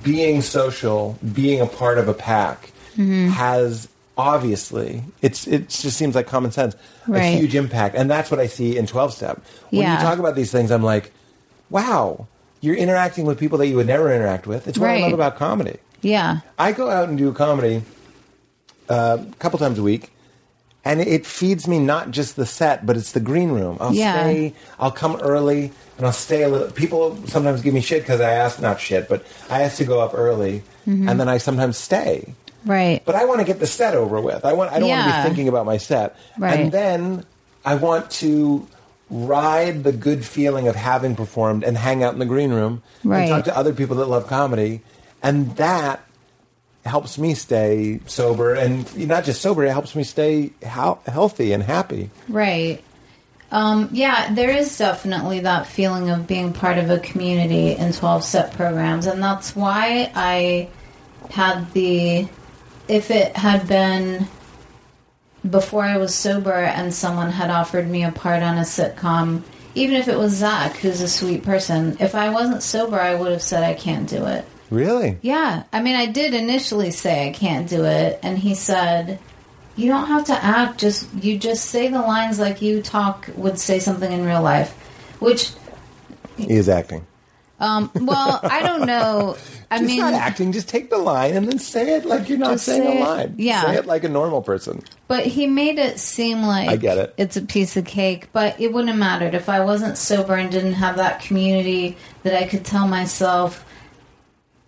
being social, being a part of a pack mm-hmm. has obviously it's it just seems like common sense a huge impact and that's what I see in 12 step. When Yeah. you talk about these things I'm like wow, you're interacting with people that you would never interact with. It's what I love about comedy. yeah. I go out and do comedy uh, a couple times a week, and it feeds me not just the set, but it's the green room. I'll Yeah. stay. I'll come early, and I'll stay a little. People sometimes give me shit because I ask not shit, but I ask to go up early, Mm-hmm. and then I sometimes stay. Right. But I want to get the set over with. I want. I don't want to be thinking about my set, Right. and then I want to ride the good feeling of having performed and hang out in the green room Right. and talk to other people that love comedy, and that helps me stay sober and not just sober. It helps me stay hel- healthy and happy. Right. Um, yeah, there is definitely that feeling of being part of a community in 12 step programs. And that's why I had the, if it had been before I was sober and someone had offered me a part on a sitcom, even if it was Zach, who's a sweet person, if I wasn't sober, I would have said I can't do it. Really? Yeah, I mean, I did initially say I can't do it, and he said, "You don't have to act. Just you just say the lines like you talk would say something in real life." Which, He is acting. Um, well, I don't know. I Just mean, not acting. Just take the line and then say it like you're not saying say a line. Yeah. Say it like a normal person. but he made it seem like I get it. It's a piece of cake, but it wouldn't have mattered if I wasn't sober and didn't have that community that I could tell myself.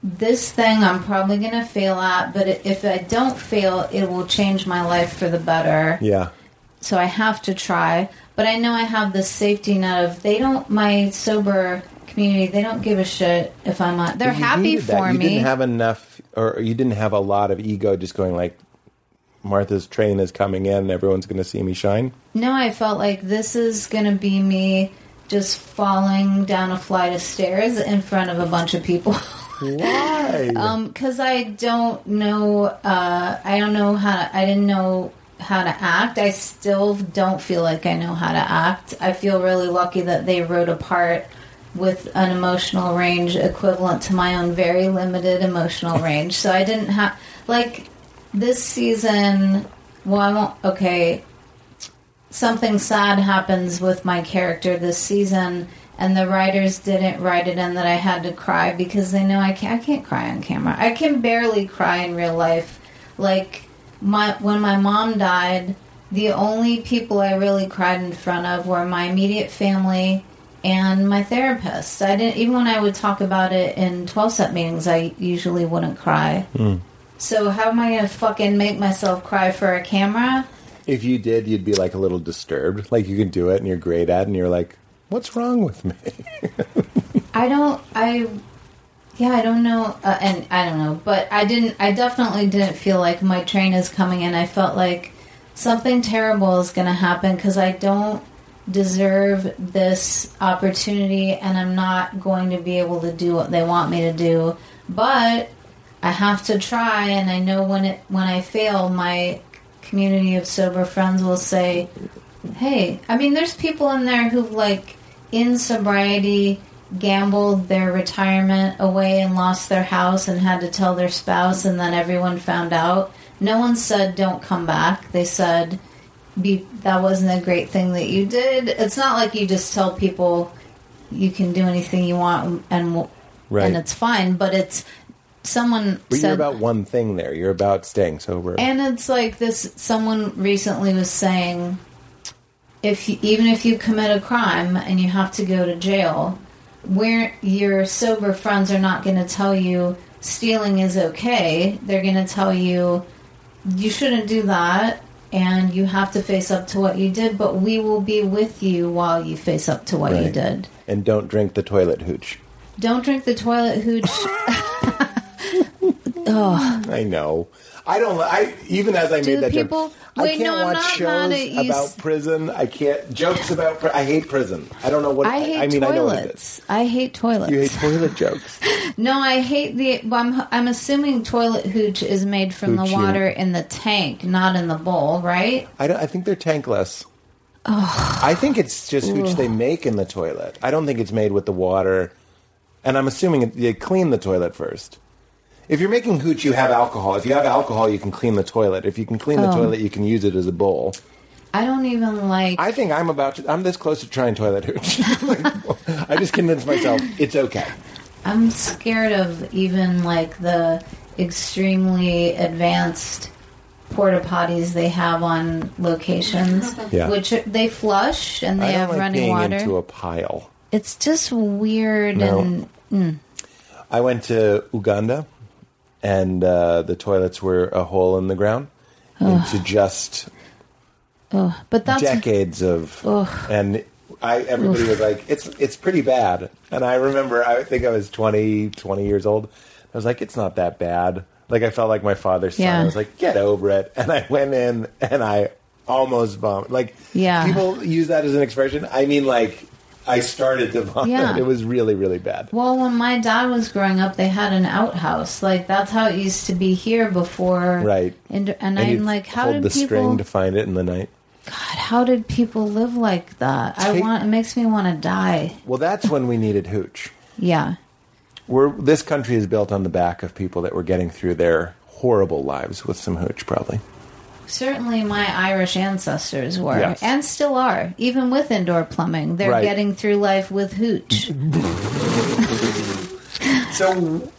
This thing I'm probably going to fail at, but if I don't fail, it will change my life for the better. Yeah. so I have to try. But I know I have this safety net of they don't my sober community. They don't give a shit if I'm not. They're happy for you me. You didn't have enough, or you didn't have a lot of ego just going like, Martha's train is coming in, everyone's going to see me shine. no, I felt like this is gonna be me just falling down a flight of stairs in front of a bunch of people. Why? Um, because I don't know, uh, I don't know how to, I didn't know how to act. I still don't feel like I know how to act. I feel really lucky that they wrote a part with an emotional range equivalent to my own very limited emotional range. So I didn't have, like, this season, well, I won't, okay, something sad happens with my character this season and the writers didn't write it in that I had to cry because they know I can't I can't cry on camera. I can barely cry in real life. Like my when my mom died, the only people I really cried in front of were my immediate family and my therapist. I didn't even when I would talk about it in 12 step meetings, I usually wouldn't cry. So how am I going to fucking make myself cry for a camera? if you did, you'd be like a little disturbed. Like you can do it and you're great at it, and you're like, what's wrong with me? I don't. I. Yeah, I don't know, uh, and I don't know, but I didn't. I definitely didn't feel like my train is coming in. I felt like something terrible is going to happen because I don't deserve this opportunity, and I'm not going to be able to do what they want me to do. But I have to try, and I know when it when I fail, my community of sober friends will say, hey, I mean, there's people in there who've like in sobriety gambled their retirement away and lost their house and had to tell their spouse, and then everyone found out. No one said don't come back. They said be that wasn't a great thing that you did. It's not like you just tell people you can do anything you want and Right. and it's fine, but it's someone But said you're about one thing there. You're about staying sober. and it's like this someone recently was saying if you, even if you commit a crime and you have to go to jail, where your sober friends are not going to tell you stealing is okay. They're going to tell you you shouldn't do that and you have to face up to what you did, but we will be with you while you face up to what you did. And don't drink the toilet hooch. Don't drink the toilet hooch. oh, I know. I don't. I even as I Do made that people- joke, Wait, I can't no, I'm watch not shows mad at you. about prison. I can't jokes about. Pri- I hate prison. I don't know what. I hate I mean, I is. toilets. I hate toilets. You hate toilet jokes. No, I hate the. well, I'm I'm assuming toilet hooch is made from the water in the tank, not in the bowl, right? I, don't, I think they're tankless. Oh. I think it's just hooch they make in the toilet. I don't think it's made with the water. And I'm assuming they clean the toilet first. If you're making hooch, you have alcohol. If you have alcohol, you can clean the toilet. If you can clean the Oh. toilet, you can use it as a bowl. I don't even like. I think I'm about to. I'm this close to trying toilet hooch. I just convinced myself it's okay. I'm scared of even like the extremely advanced porta potties they have on locations, Yeah. which are- they flush and they I don't have like running being water. into a pile. it's just weird No. and mm. I went to Uganda, and uh, the toilets were a hole in the ground into just oh, but that's decades of and I everybody was like it's it's pretty bad. And I remember I think I was 20 20 years old. I was like it's not that bad. Like I felt like my father's son I was like get over it. And I went in and I almost vomited like Yeah. people use that as an expression. I mean like I started to vomit Yeah. it was really really bad Well, when my dad was growing up, they had an outhouse. Like that's how it used to be here before. Right. And, and, and I'm like, how did the people? string to find it in the night God, how did people live like that? I want. It makes me want to die. well that's when we needed hooch Yeah. we're this country is built on the back of people that were getting through their horrible lives with some hooch probably Certainly, my Irish ancestors were, Yes. and still are, even with indoor plumbing. They're Right. getting through life with hooch. So,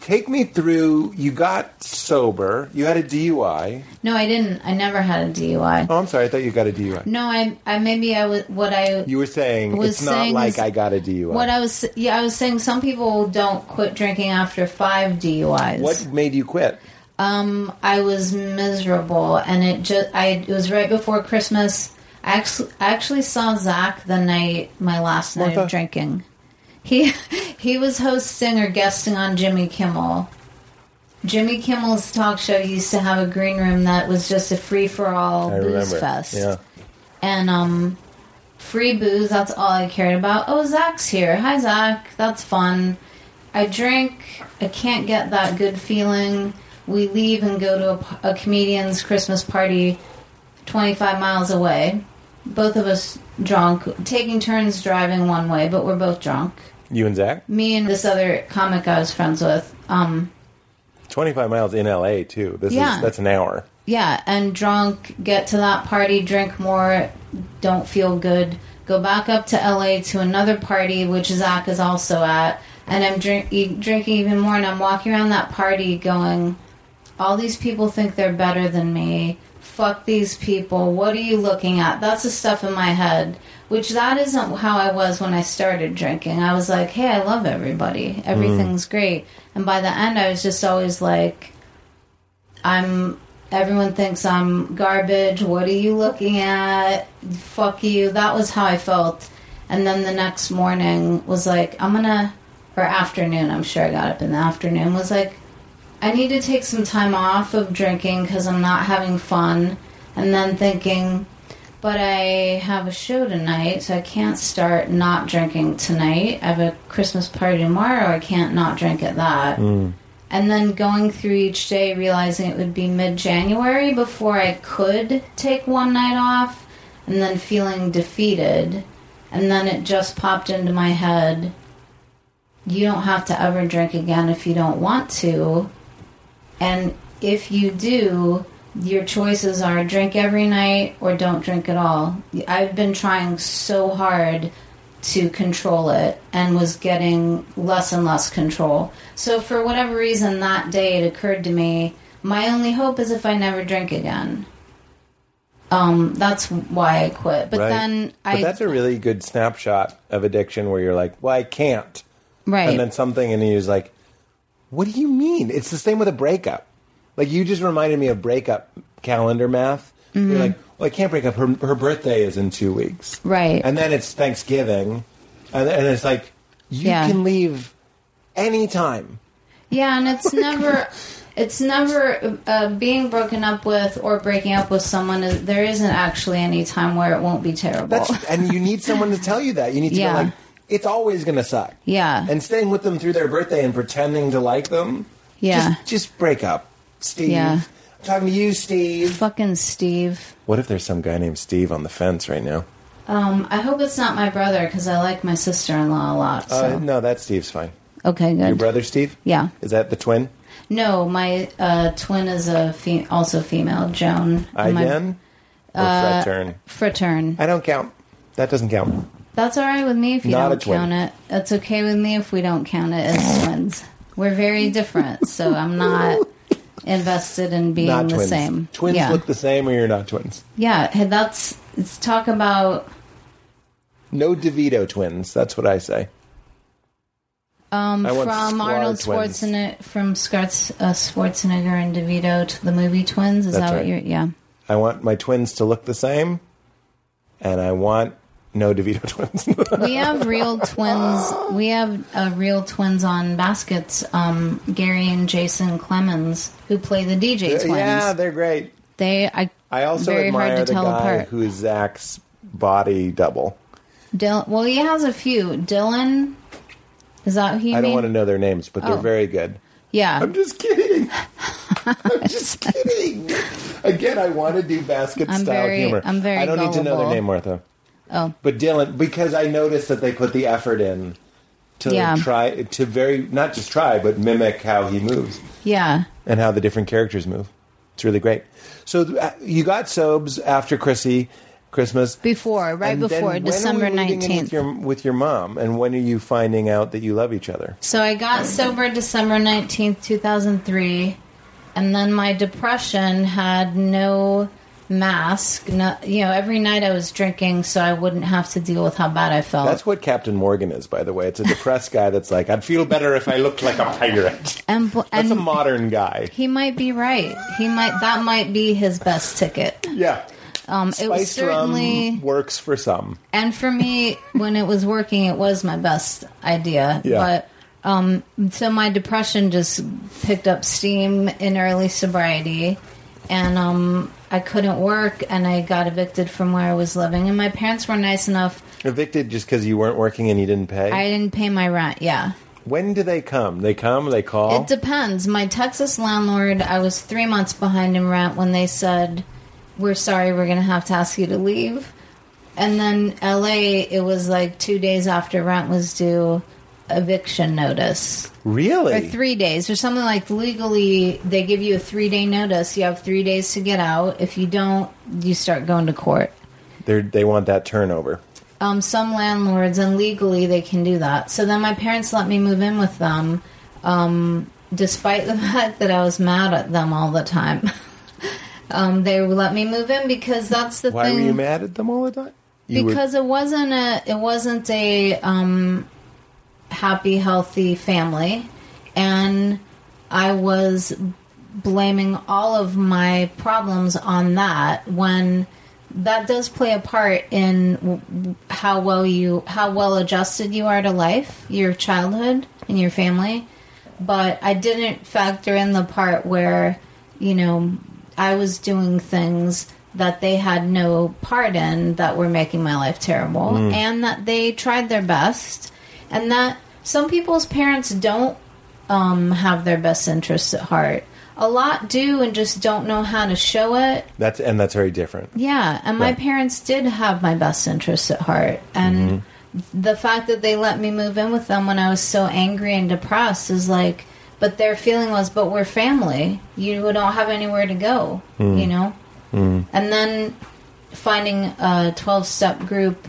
take me through. You got sober. You had a DUI. no, I didn't. I never had a DUI. Oh, I'm sorry. I thought you got a DUI. No, I, I maybe I was what I You were saying was it's not saying like is- I got a DUI. what I was yeah I was saying some people don't quit drinking after five DUIs. What made you quit? Um, I was miserable, and it just I it was right before Christmas. I actually, I actually saw Zach the night my last night Martha. of drinking. He he was hosting or guesting on Jimmy Kimmel. Jimmy Kimmel's talk show used to have a green room that was just a free for all booze remember. fest Yeah. and um free booze that's all i cared about oh zach's here hi zach that's fun i drink i can't get that good feeling we leave and go to a comedian's christmas party 25 miles away both of us drunk taking turns driving one way but we're both drunk You and Zach. me and this other comic i was friends with um 25 miles in LA too. This Yeah. is that's an hour. Yeah, and drunk, get to that party, drink more, don't feel good, go back up to LA to another party, which Zach is also at, and I'm drink, drinking even more, and I'm walking around that party going, all these people think they're better than me. Fuck these people. What are you looking at? That's the stuff in my head. Which that isn't how I was when I started drinking. I was like, hey, I love everybody. Everything's great. And by the end, I was just always like, I'm everyone thinks I'm garbage. What are you looking at? Fuck you. That was how I felt. And then the next morning was like, I'm gonna, or afternoon, I'm sure I got up in the afternoon, was like, I need to take some time off of drinking because I'm not having fun. And then thinking, but I have a show tonight, so I can't start not drinking tonight. I have a Christmas party tomorrow. I can't not drink at that mm. and then going through each day realizing it would be mid-january before i could take one night off and then feeling defeated and then it just popped into my head you don't have to ever drink again if you don't want to and if you do your choices are drink every night or don't drink at all i've been trying so hard to control it and was getting less and less control. So, for whatever reason, that day it occurred to me my only hope is if I never drink again. Um, that's why I quit. But Right. then but I that's a really good snapshot of addiction where you're like, well, I can't. right. And then something, in and he's like, what do you mean? It's the same with a breakup. Like, you just reminded me of breakup calendar math. Mm-hmm. You're like, well, I can't break up. Her, her birthday is in two weeks. Right. And then it's Thanksgiving. And, and it's like, you Yeah. can leave anytime. Yeah, and it's never, it's never uh, being broken up with or breaking up with someone. Is, there isn't actually any time where it won't be terrible. That's, and you need someone to tell you that. You need to Yeah. go like, it's always going to suck. Yeah. And staying with them through their birthday and pretending to like them. Yeah. Just, just break up, Steve. Yeah. I'm talking to you, Steve. Fucking Steve. What if there's some guy named Steve on the fence right now? Um, I hope it's not my brother because I like my sister in law a lot. So Uh, no, that Steve's fine. okay, good. Your brother Steve? Yeah. Is that the twin? No, my uh, twin is a fe- also female, Joan. Again? my-? Or Uh, Fratern? Fratern. I don't count. That doesn't count. That's all right with me if you Not don't count it. That's okay with me if we don't count it as twins. We're very different, so I'm not invested in being not the twins. same. Twins yeah. look the same or you're not twins. yeah, hey, that's let's talk about No DeVito twins. That's what I say. um, I from Arnold twins. Schwarzenegger from uh, Schwarzenegger and DeVito to the movie Twins. Is That's that right. what you're? Yeah. I want my twins to look the same, and I want no DeVito twins. We have real twins. We have uh, real twins on baskets. Um, Gary and Jason Clemens, who play the DJ twins. yeah, they're great. they. I. I also very admire the guy apart. who's Zach's body double. Dylan. Well, he has a few. Dylan. Is that who you I don't mean? want to know their names, but they're Oh. very good. Yeah. I'm just kidding. I'm just kidding. Again, I want to do basket I'm style very- humor. I'm very I don't need to know their name, Martha. Oh. But Dylan, because I noticed that they put the effort in to Yeah. try to very not just try, but mimic how he moves Yeah. and how the different characters move. It's really great. So uh, you got Sobes after Chrissy Christmas. Before, right And before December we moving in nineteenth. with your, with your mom, and when are you finding out that you love each other? So I got sober December 19th, 2003, and then my depression had no mask. No, you know, every night I was drinking so I wouldn't have to deal with how bad I felt. That's what Captain Morgan is, by the way. It's a depressed guy that's like, I'd feel better if I looked like a pirate. and That's a modern guy. he might be right. He might that might be his best ticket. Yeah. Um, it was certainly rum works for some. and for me when it was working it was my best idea Yeah. but um so my depression just picked up steam in early sobriety and um i couldn't work and i got evicted from where i was living and my parents were nice enough Evicted just because you weren't working and you didn't pay? i didn't pay my rent yeah when do they come? They come, they call? It depends. My Texas landlord, I was three months behind in rent when they said, We're sorry, we're going to have to ask you to leave. And then LA, it was like two days after rent was due, eviction notice. Really? Or three days, or something like legally, they give you a three day notice. You have three days to get out. If you don't, you start going to court. They're, they want that turnover. Um, some landlords and legally they can do that. So then my parents let me move in with them, um, despite the fact that I was mad at them all the time. um, they let me move in because that's the Why thing. were you mad at them all the time? You were- because it wasn't a it wasn't a um, happy healthy family, and I was blaming all of my problems on that when that does play a part in how well you how well adjusted you are to life your childhood and your family. But i didn't factor in the part where you know i was doing things that they had no part in that were making my life terrible mm. and that they tried their best and that some people's parents don't um, have their best interests at heart a lot do and just don't know how to show it that's and that's very different. yeah, and my Right. parents did have my best interests at heart. And mm-hmm. the fact that they let me move in with them when I was so angry and depressed is like, but their feeling was, but we're family. You don't have anywhere to go, mm-hmm. you know? Mm-hmm. And then finding a 12 step group,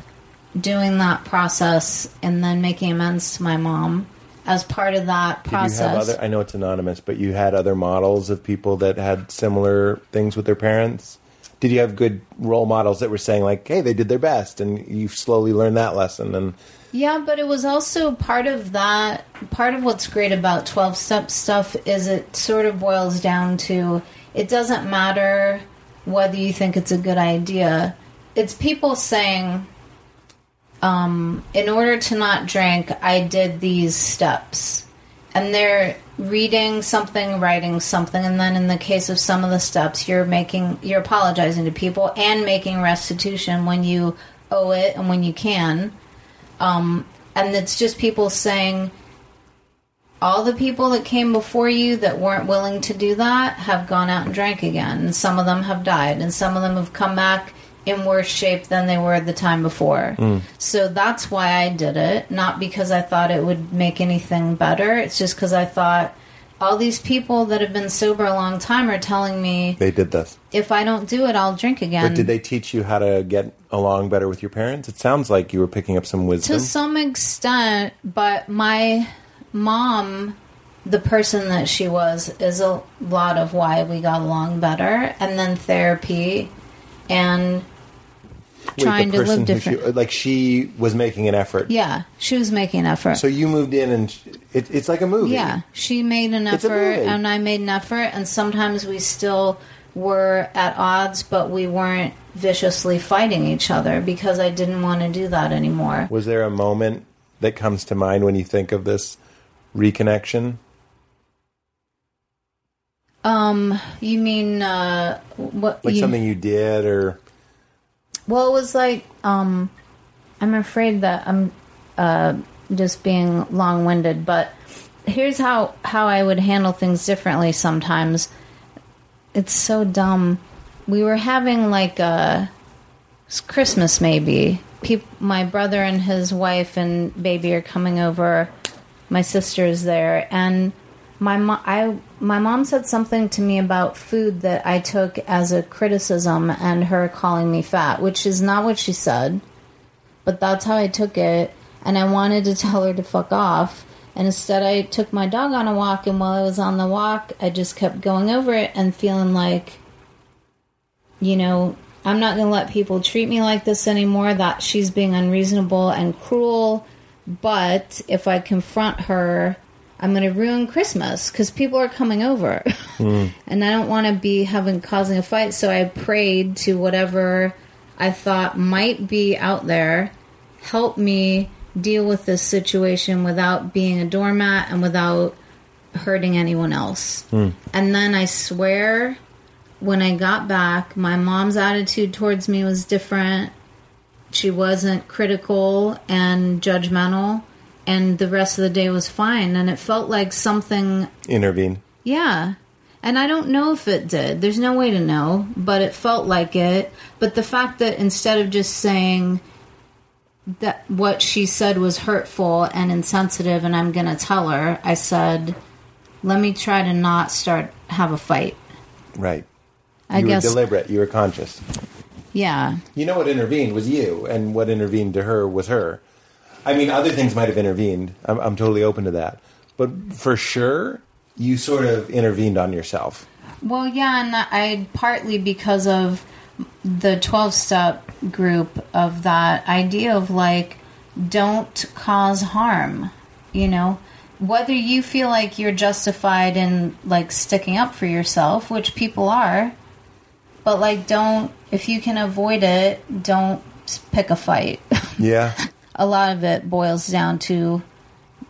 doing that process, and then making amends to my mom as part of that Did you have process. other? I know it's anonymous, but you had other models of people that had similar things with their parents Did you have good role models that were saying like, "Hey, they did their best," and you slowly learned that lesson? And Yeah, but it was also part of that. Part of what's great about 12 step stuff is it sort of boils down to it doesn't matter whether you think it's a good idea. It's people saying, um, in order to not drink, I did these steps. And they're reading something, writing something, and then in the case of some of the steps, you're making, you're apologizing to people and making restitution when you owe it and when you can um, and it's just people saying all the people that came before you that weren't willing to do that have gone out and drank again and some of them have died and some of them have come back in worse shape than they were the time before mm. so that's why i did it not because i thought it would make anything better it's just because i thought all these people that have been sober a long time are telling me they did this. if i don't do it i'll drink again But did they teach you how to get along better with your parents? It sounds like you were picking up some wisdom. to some extent but my mom the person that she was is a lot of why we got along better and then therapy and trying to live different She, like she was making an effort. yeah she was making an effort So you moved in, and it, it's like a movie. yeah she made an effort and i made an effort and sometimes we still were at odds but we weren't viciously fighting each other because i didn't want to do that anymore Was there a moment that comes to mind when you think of this reconnection? um you mean uh what Like you, something you did, or Well, it was like um, I'm afraid that I'm uh, just being long-winded, but here's how how I would handle things differently. Sometimes it's so dumb. We were having like a it's Christmas, maybe. My brother and his wife and baby are coming over. My sister's there, and my mo- I my mom said something to me about food that I took as a criticism and her calling me fat, which is not what she said, but that's how I took it. And I wanted to tell her to fuck off. And instead, I took my dog on a walk, and while I was on the walk, I just kept going over it and feeling like, you know, I'm not going to let people treat me like this anymore, that she's being unreasonable and cruel. But if I confront her, I'm going to ruin Christmas because people are coming over. Hmm. and I don't want to be having causing a fight. So I prayed to whatever I thought might be out there, help me deal with this situation without being a doormat and without hurting anyone else. Hmm. And then I swear, when I got back, my mom's attitude towards me was different. She wasn't critical and judgmental, and the rest of the day was fine. And it felt like something intervened. yeah. And I don't know if it did. There's no way to know, but it felt like it. But the fact that instead of just saying that what she said was hurtful and insensitive and I'm going to tell her, I said, let me try to not start have a fight. Right. I you guess were deliberate. You were conscious. yeah. You know what intervened was you, and what intervened to her was her. I mean, other things might have intervened. I'm, I'm totally open to that. But for sure, you sort of intervened on yourself. Well, yeah, and I partly because of the 12 step group of that idea of like, don't cause harm, you know? Whether you feel like you're justified in like sticking up for yourself, which people are, but like, don't, if you can avoid it, don't pick a fight. Yeah. A lot of it boils down to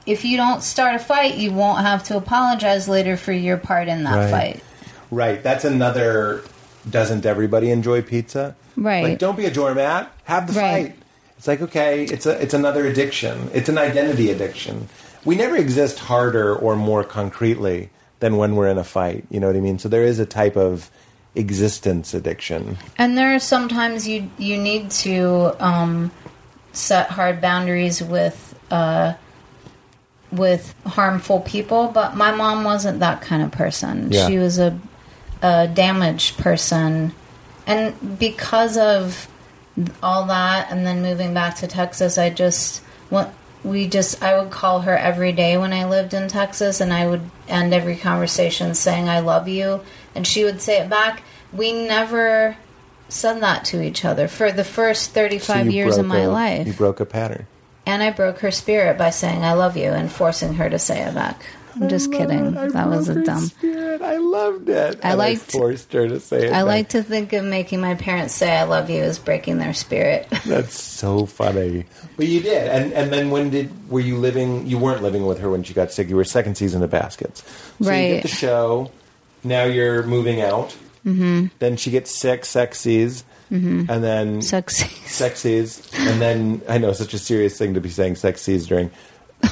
if you don't start a fight, you won't have to apologize later for your part in that Right. fight. right. That's another. Doesn't everybody enjoy pizza? Right. Like, don't be a doormat. Have the Right. fight. It's like okay, it's a it's another addiction. It's an identity addiction. We never exist harder or more concretely than when we're in a fight. You know what I mean? So there is a type of existence addiction. And there are sometimes you you need to um, set hard boundaries with uh, with harmful people. But my mom wasn't that kind of person. Yeah. She was a, a damaged person, and because of all that, and then moving back to Texas, I just what we just I would call her every day when I lived in Texas, and I would end every conversation saying "I love you," and she would say it back. We never said that to each other for the first 35 You years of my a- life. You broke a pattern. And I broke her spirit by saying I love you and forcing her to say it back. I'm just kidding. that was a dumb. Spirit. I loved it. I And liked- forced her to say it. I back. like to think of making my parents say I love you as breaking their spirit. That's so funny. But you did, and and then when did were you living? You weren't living with her when she got sick. You were second season of Baskets. So You Right. get the show. Now you're moving out. Mm-hmm. Then she gets sick, sexies, mm-hmm. and then Sexy. sexies, and then I know such a serious thing to be saying sexies during.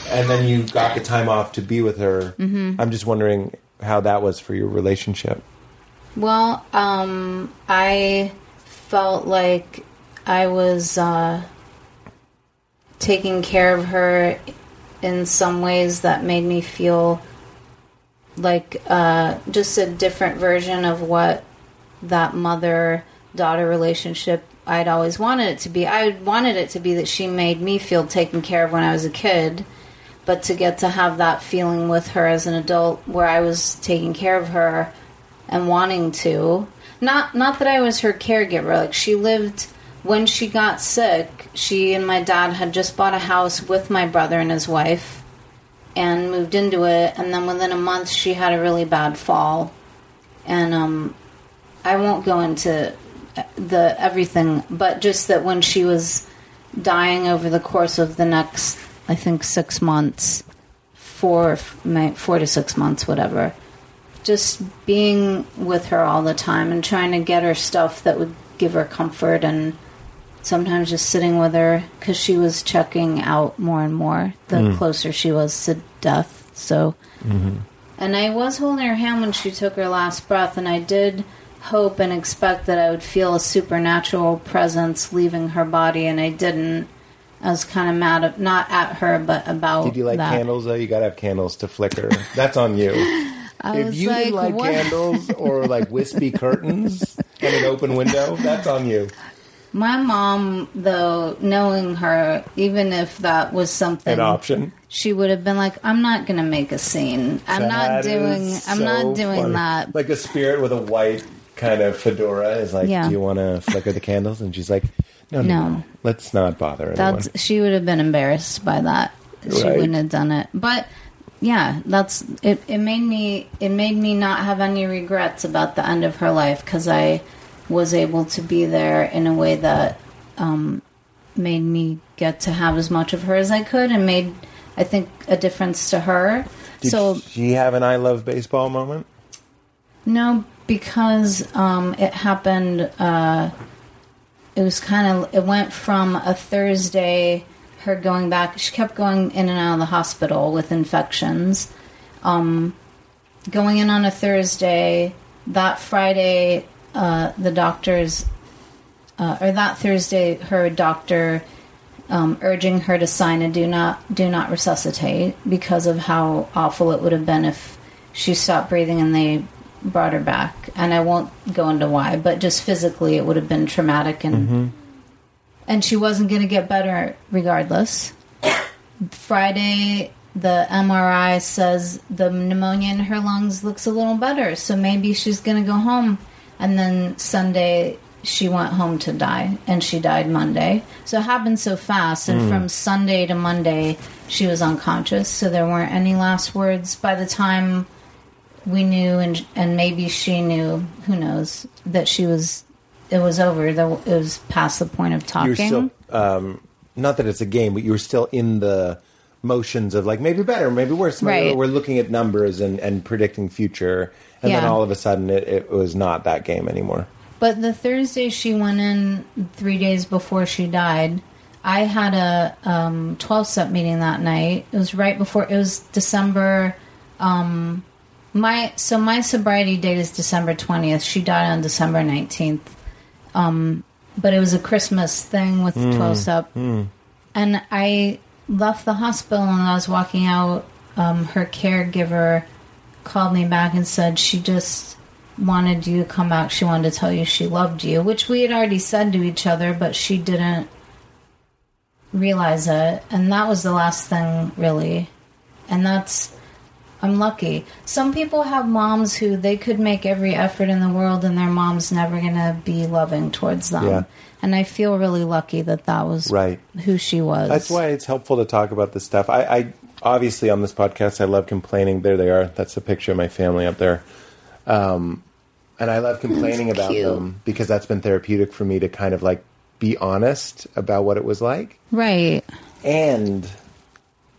And then you got the time off to be with her. Mm-hmm. I'm just wondering how that was for your relationship. Well, um, I felt like I was uh, taking care of her in some ways that made me feel like uh, just a different version of what that mother daughter relationship I'd always wanted it to be. I wanted it to be that she made me feel taken care of when I was a kid, but to get to have that feeling with her as an adult where I was taking care of her and wanting to. Not not that I was her caregiver. Like she lived when she got sick, she and my dad had just bought a house with my brother and his wife and moved into it and then within a month she had a really bad fall. And um I won't go into the everything, but just that when she was dying over the course of the next I think 6 months, four 4 to 6 months whatever just being with her all the time and trying to get her stuff that would give her comfort and sometimes just sitting with her because she was checking out more and more the hmm. closer she was to death so mm-hmm. and i was holding her hand when she took her last breath and i did hope and expect that i would feel a supernatural presence leaving her body and i didn't i was kind of mad at, not at her but about Did you like that. candles though? You gotta have candles to flicker. That's on you. I if was you didn't like what? candles or like wispy curtains and an open window, that's on you. My mom, though, knowing her, even if that was something, An option. she would have been like, "I'm not going to make a scene. I'm not doing. is I'm so not doing funny. that." Like a spirit with a white kind of fedora is like, Yeah. "Do you want to flicker the candles?" And she's like, "No, no, No. no. let's not bother anyone." That's she would have been embarrassed by that. She Right. wouldn't have done it. But yeah, that's it. It made me. It made me not have any regrets about the end of her life because I was able to be there in a way that um, made me get to have as much of her as I could, and made I think a difference to her. Did so she have an "I love baseball" moment? No, because um, it happened. Uh, it was kind of. It went from a Thursday, her going back. She kept going in and out of the hospital with infections. Um, going in on a Thursday. That Friday, uh, the doctors, uh, or that Thursday, her doctor um, urging her to sign a do not do not resuscitate because of how awful it would have been if she stopped breathing and they brought her back. And I won't go into why, but just physically, it would have been traumatic and and she wasn't going to get better regardless. Friday, the MRI says the pneumonia in her lungs looks a little better, so maybe she's going to go home. And then Sunday, she went home to die, and she died Monday. So it happened so fast, and from Sunday to Monday, she was unconscious, so there weren't any last words. By the time we knew, and and maybe she knew, who knows, that she was, it was over. There- It was past the point of talking. Still um, not that it's a game, but you were still in the motions of like maybe better, maybe worse. Right. We're looking at numbers and, and predicting future, and then all of a sudden it, it was not that game anymore. But the Thursday she went in three days before she died, I had a um, 12 step meeting that night. It was right before, it was December. Um, my So my sobriety date is December 20th. She died on December 19th. Um, but it was a Christmas thing with 12 step. And I left the hospital and I was walking out. Um, her caregiver called me back and said she just wanted you to come back. She wanted to tell you she loved you, which we had already said to each other, but she didn't realize it. And that was the last thing, really. And that's I'm lucky. Some people have moms who they could make every effort in the world and their mom's never going to be loving towards them. Yeah. And I feel really lucky that that was Right. who she was. That's why it's helpful to talk about this stuff. I, I obviously on this podcast I love complaining. There they are. That's a picture of my family up there. Um, and I love complaining about cute. them because that's been therapeutic for me to kind of like be honest about what it was like. Right. And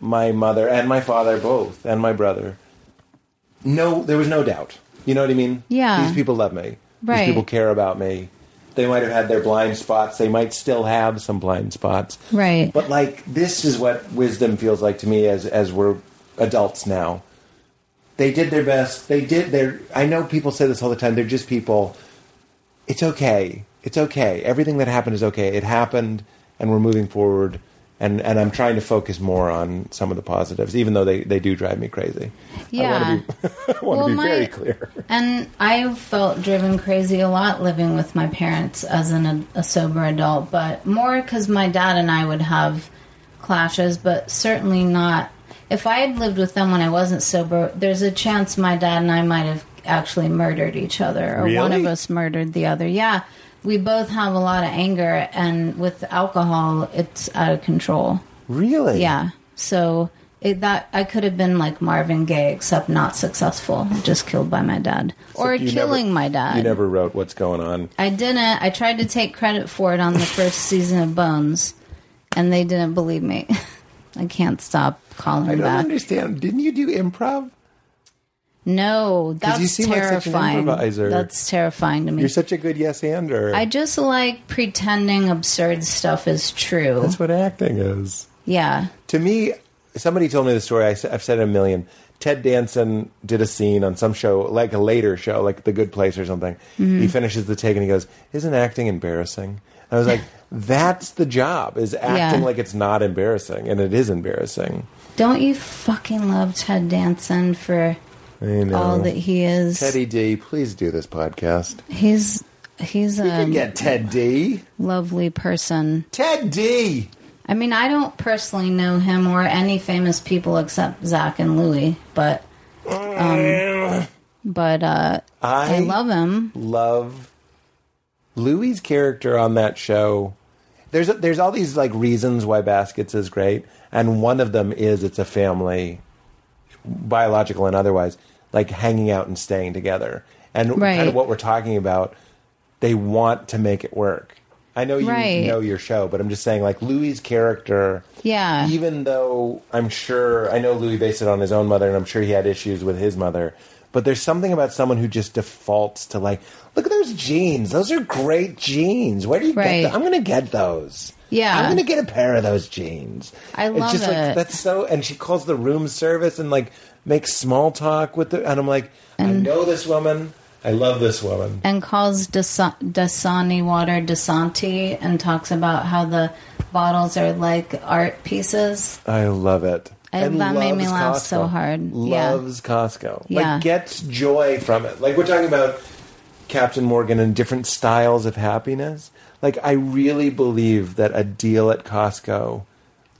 my mother and my father both and my brother. No, there was no doubt. You know what I mean? Yeah. These people love me. Right. These people care about me. They might have had their blind spots. They might still have some blind spots. Right. But like this is what wisdom feels like to me as as we're adults now. They did their best. They did their I know people say this all the time. They're just people. It's okay. It's okay. Everything that happened is okay. It happened and we're moving forward and and I'm trying to focus more on some of the positives even though they they do drive me crazy. Yeah. I want to be, Well, be my- very clear. And I felt driven crazy a lot living with my parents as an, a sober adult, but more because my dad and I would have clashes, but certainly not. If I had lived with them when I wasn't sober, there's a chance my dad and I might have actually murdered each other, or one of us murdered the other. Yeah, we both have a lot of anger, and with alcohol, it's out of control. Really? Yeah. So it, that I could have been like Marvin Gaye, except not successful, just killed by my dad, or killing never- my dad. You never wrote what's going on. I didn't. I tried to take credit for it on the first season of Bones, and they didn't believe me. I can't stop calling I don't back. understand. Didn't you do improv? No, that's you seem like such an terrifying. improviser. That's terrifying to me. You're such a good yes ander. I just like pretending absurd stuff is true. That's what acting is. yeah. To me, somebody told me the story. I, have said it a million. Ted Danson did a scene on some show, like a later show, like The Good Place or something. Mm-hmm. He finishes the take and he goes, "Isn't acting embarrassing?" And I was like, "That's the job: is acting Yeah. like it's not embarrassing, and it is embarrassing." Don't you fucking love Ted Danson for. All that he is? Teddy D, please do this podcast. He's he's You a can get Ted D. lovely person. Ted D. I mean, I don't personally know him or any famous people except Zach and Louie, but um, but uh, I, I love him. love Louie's character on that show. There's there's all these like reasons why Baskets is great, and one of them is it's a family, biological and otherwise, like hanging out and staying together, and kind of what we're talking about. They want to make it work. I know you Right. know your show, but I'm just saying, like Louie's character. Yeah. Even though I'm sure I know Louie based it on his own mother, and I'm sure he had issues with his mother. But there's something about someone who just defaults to like, look at those jeans. Those are great jeans. Where do you Right. get them? I'm going to get those. Yeah. I'm going to get a pair of those jeans. I it's love just Like, it. that's so. And she calls the room service and like makes small talk with the. And I'm like, I know this woman. I love this woman. and calls Dasa- Dasani water Dasanti and talks about how the bottles are like art pieces. I love it. I- and that made me laugh Costco. so hard. Yeah. Loves Costco. Yeah. Like gets joy from it. Like we're talking about Captain Morgan and different styles of happiness. Like I really believe that a deal at Costco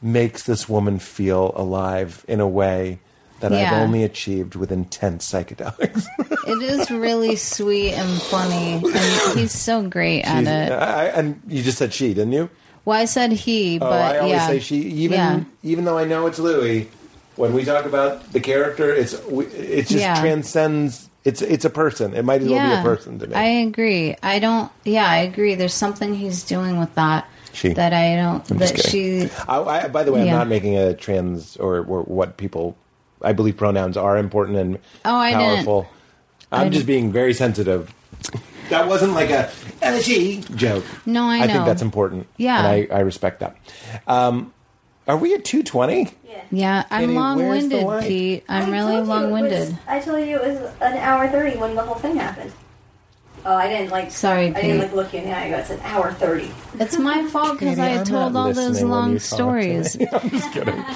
makes this woman feel alive in a way that I've only achieved with intense psychedelics. It is really sweet and funny, and he's so great at it. I, and you just said she, didn't you? Well, I said he, Oh, but I always yeah, say she. Even Yeah. even though I know it's Louie, when we talk about the character, it's it just Yeah. transcends. It's it's a person. It might as well be a person to me. I agree. I don't. Yeah, I agree. There's something he's doing with that She. that I don't. I'm that she. I, I, by the way, Yeah. I'm not making a trans or, or what people. I believe pronouns are important and Oh, I didn't- powerful. I'm I just didn't- being very sensitive. That wasn't like a "Uh, she joke. No, I know. I think that's important. Yeah. and I, I respect that. Um, are we at 220? Yeah. Yeah, I'm Kenny, long-winded. Pete. I'm I really told you it was- long-winded. I told you it was an hour thirty when the whole thing happened. Oh, I didn't like. Sorry, I didn't Pete. like look you in the eye. I go, It's an hour thirty. It's my fault because I I'm told all those long you to stories. I'm just kidding.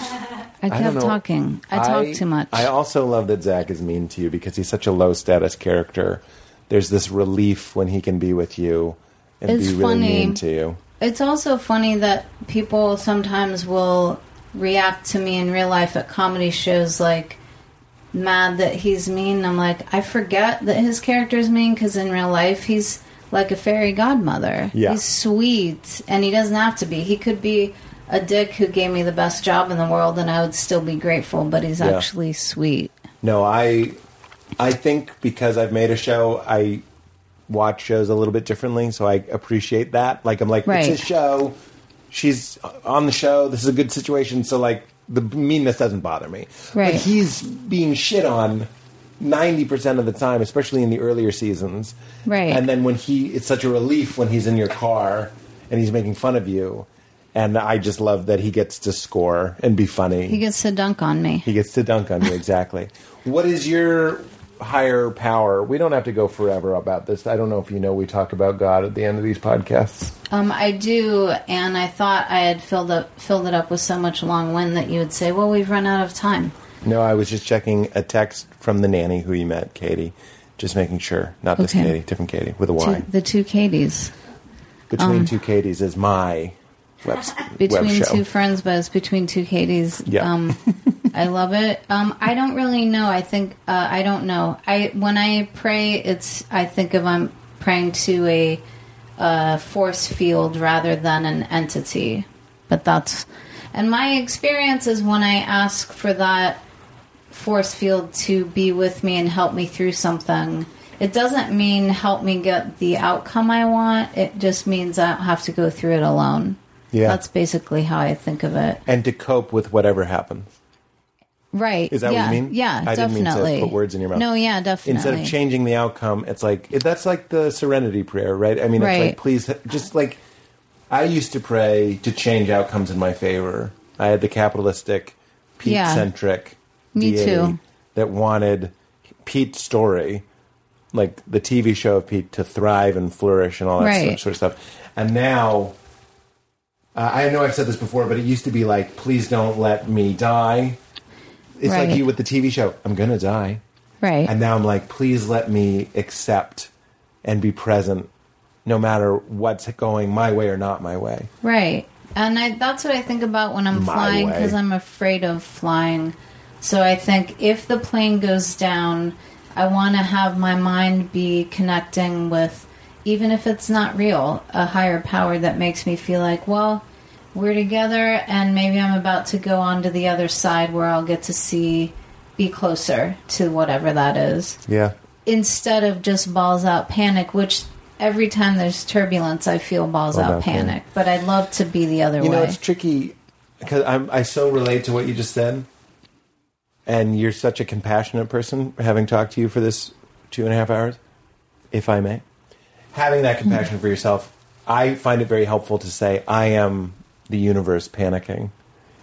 I I kept know. talking. I talk too much. I also love that Zach is mean to you because he's such a low status character. There's this relief when he can be with you and It's be really funny. mean to you. It's also funny that people sometimes will react to me in real life at comedy shows like mad that he's mean. I'm like, I forget that his character's mean because in real life he's like a fairy godmother. Yeah. He's sweet, and he doesn't have to be. He could be a dick who gave me the best job in the world, and I would still be grateful. But he's Yeah. actually sweet. No, I I think because I've made a show, I watch shows a little bit differently, so I appreciate that. Like I'm like, Right. it's a show. She's on the show. This is a good situation. So like the meanness doesn't bother me. Right. But he's being shit on ninety percent of the time, especially in the earlier seasons. Right. And then when he, it's such a relief when he's in your car and he's making fun of you. And I just love that he gets to score and be funny. He gets to dunk on me. He gets to dunk on you, exactly. what is your higher power? We don't have to go forever about this. I don't know if you know we talk about God at the end of these podcasts. Um, I do, and I thought I had filled up filled it up with so much long wind that you would say, "Well, we've run out of time." No, I was just checking a text from the nanny who you met, Katie. Just making sure. Not this Okay. Katie, different Katie, with a Y. Two, the two Katies Between Two Katies is my web, between web two friends, but it's between two Katies. Yeah. Um, I love it. Um, I don't really know. I think uh, I don't know. I when I pray, it's I think of I'm praying to a uh, force field rather than an entity. But that's and my experience is when I ask for that force field to be with me and help me through something. It doesn't mean help me get the outcome I want. It just means I don't have to go through it alone. Yeah. That's basically how I think of it. and to cope with whatever happens. Right. Is that yeah. what you mean? Yeah, I didn't mean to definitely. put words in your mouth. No, yeah, definitely. Instead of changing the outcome, it's like that's like the serenity prayer, right? I mean, it's Right. like please, just like I used to pray to change outcomes in my favor. I had the capitalistic, Pete-centric Me deity too. that wanted Pete's story, like the TV show of Pete, to thrive and flourish and all that Right. sort of stuff. And now, uh, I know I've said this before, but it used to be like, please don't let me die. It's like you with the TV show. I'm gonna die. Right. And now I'm like, please let me accept and be present no matter what's going my way or not my way. Right. And I, that's what I think about when I'm My flying because I'm afraid of flying. So I think if the plane goes down, I want to have my mind be connecting with, even if it's not real, a higher power that makes me feel like, well, we're together and maybe I'm about to go on to the other side where I'll get to see, be closer to whatever that is Yeah. instead of just balls out panic, which every time there's turbulence, I feel balls Balls out out panic. panic. But I'd love to be the other You know, way. it's tricky because I'm, I so relate to what you just said. And you're such a compassionate person, having talked to you for this two and a half hours, if I may. Having that compassion for yourself, I find it very helpful to say, I am the universe panicking.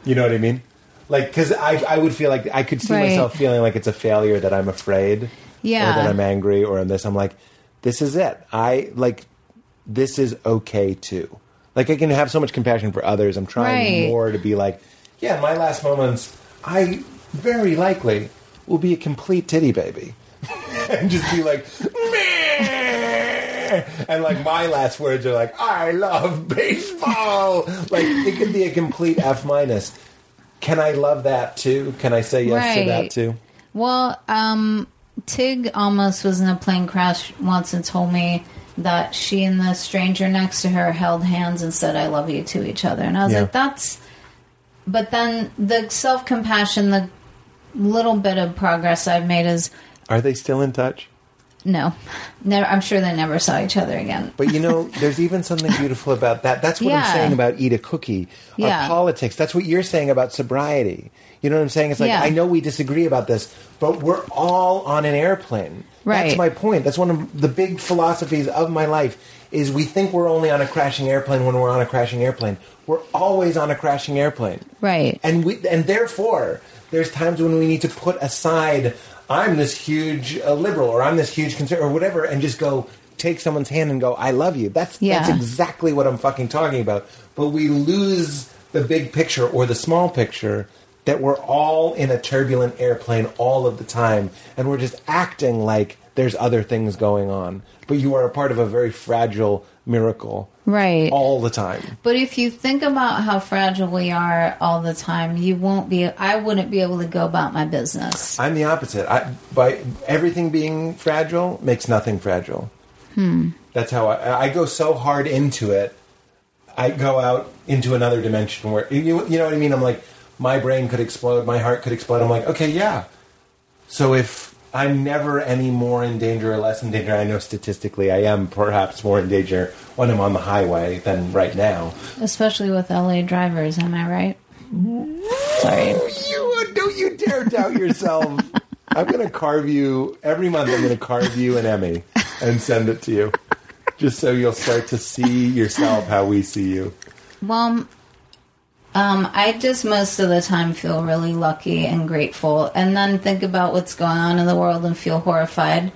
You know what I mean? Like, because I, I would feel like I could see Right. myself feeling like it's a failure that I'm afraid, yeah, or that I'm angry, or I'm this. I'm like, this is it. I like, this is okay too. Like, I can have so much compassion for others. I'm trying Right. more to be like, yeah, my last moments, I very likely will be a complete titty baby, and just be like, "Meh." and like my last words are like, I love baseball. like it could be a complete F minus. Can I love that too? Can I say yes to that too? well, um, Tig almost was in a plane crash once and told me that she and the stranger next to her held hands and said, I love you to each other. And I was Yeah. like, that's. But then the self compassion, the little bit of progress I've made is Are they still in touch? No. Never, I'm sure they never saw each other again. But you know, there's even something beautiful about that. That's what I'm saying about eat a cookie. Our Yeah. politics. That's what you're saying about sobriety. You know what I'm saying? It's like Yeah. I know we disagree about this, but we're all on an airplane. Right. That's my point. That's one of the big philosophies of my life is we think we're only on a crashing airplane when we're on a crashing airplane. We're always on a crashing airplane. Right. And we and therefore there's times when we need to put aside I'm this huge uh, liberal or I'm this huge conservative or whatever and just go take someone's hand and go I love you. That's that's exactly what I'm fucking talking about. But we lose the big picture or the small picture that we're all in a turbulent airplane all of the time and we're just acting like there's other things going on. But you are a part of a very fragile miracle Right. all the time. But if you think about how fragile we are all the time, you won't be. I wouldn't be able to go about my business. I'm the opposite. I, by everything being fragile makes nothing fragile. Hmm. That's how I, I go so hard into it. I go out into another dimension where you, you know what I mean. I'm like, my brain could explode, my heart could explode. I'm like, okay, yeah. So if I'm never any more in danger or less in danger, I know statistically I am perhaps more in danger when I'm on the highway than right now. Especially with LA drivers, am I right? Sorry. You don't you dare doubt yourself. I'm going to carve you every month. I'm going to carve you an Emmy and send it to you, just so you'll start to see yourself how we see you. Well, um, I just most of the time feel really lucky and grateful, and then think about what's going on in the world and feel horrified.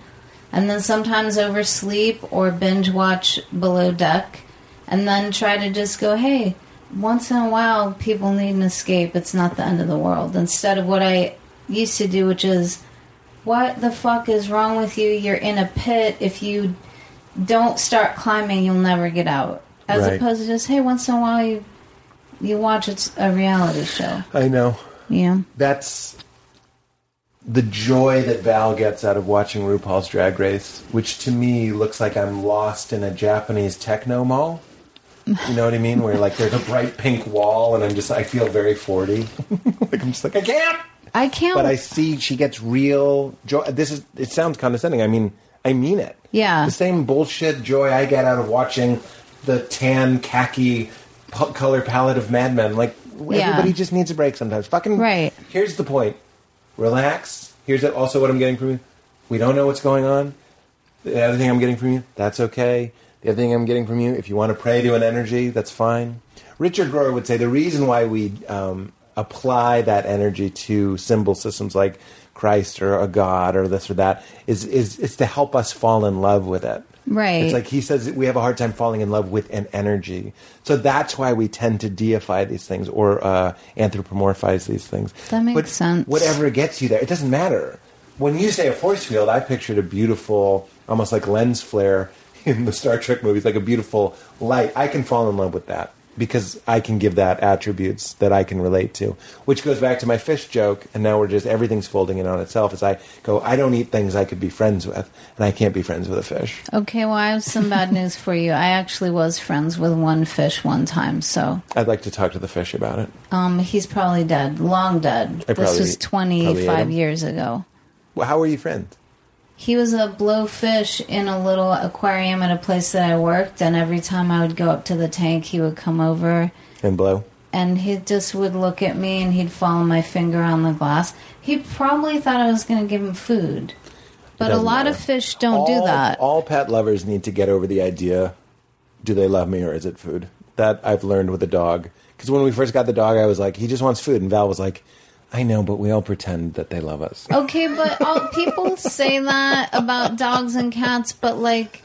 And then sometimes oversleep or binge watch Below Deck, and then try to just go, hey, once in a while people need an escape. It's not the end of the world. Instead of what I used to do, which is, what the fuck is wrong with you? You're in a pit. If you don't start climbing, you'll never get out. As Right. opposed to just, hey, once in a while you you watch it's a reality show. I know. Yeah. That's the joy that Val gets out of watching RuPaul's Drag Race, which to me looks like I'm lost in a Japanese techno mall. You know what I mean? Where like there's a bright pink wall, and I'm just I feel very forty. like I'm just like I can't. I can't But I see she gets real joy. This is it sounds condescending. I mean, I mean it. Yeah. The same bullshit joy I get out of watching the tan khaki p- color palette of Mad Men. Like Yeah. everybody just needs a break sometimes. Fucking Right. Here's the point. Relax. Here's also what I'm getting from you. We don't know what's going on. The other thing I'm getting from you, that's okay. The other thing I'm getting from you, if you want to pray to an energy, that's fine. Richard Rohr would say the reason why we um, apply that energy to symbol systems like Christ or a God or this or that is is is to help us fall in love with it. Right. It's like he says that we have a hard time falling in love with an energy. So that's why we tend to deify these things or uh, anthropomorphize these things. That makes But sense. Whatever gets you there, it doesn't matter. When you say a force field, I pictured a beautiful, almost like lens flare in the Star Trek movies, like a beautiful light. I can fall in love with that because I can give that attributes that I can relate to. Which goes back to my fish joke, and now we're just everything's folding in on itself. As I go, I don't eat things I could be friends with, and I can't be friends with a fish. Okay, well I have some bad news for you. I actually was friends with one fish one time, so I'd like to talk to the fish about it. um he's probably dead. Long dead. I this was twenty five years ago. Well, how were you friends? He was a blowfish in a little aquarium at a place that I worked, and every time I would go up to the tank, he would come over And blow. and he just would look at me and he'd follow my finger on the glass. He probably thought I was going to give him food. But a lot of fish don't do that. All pet lovers need to get over the idea: do they love me or is it food? That I've learned with a dog. Because when we first got the dog, I was like, he just wants food, and Val was like, I know, but we all pretend that they love us. Okay, but all, people say that about dogs and cats, but like,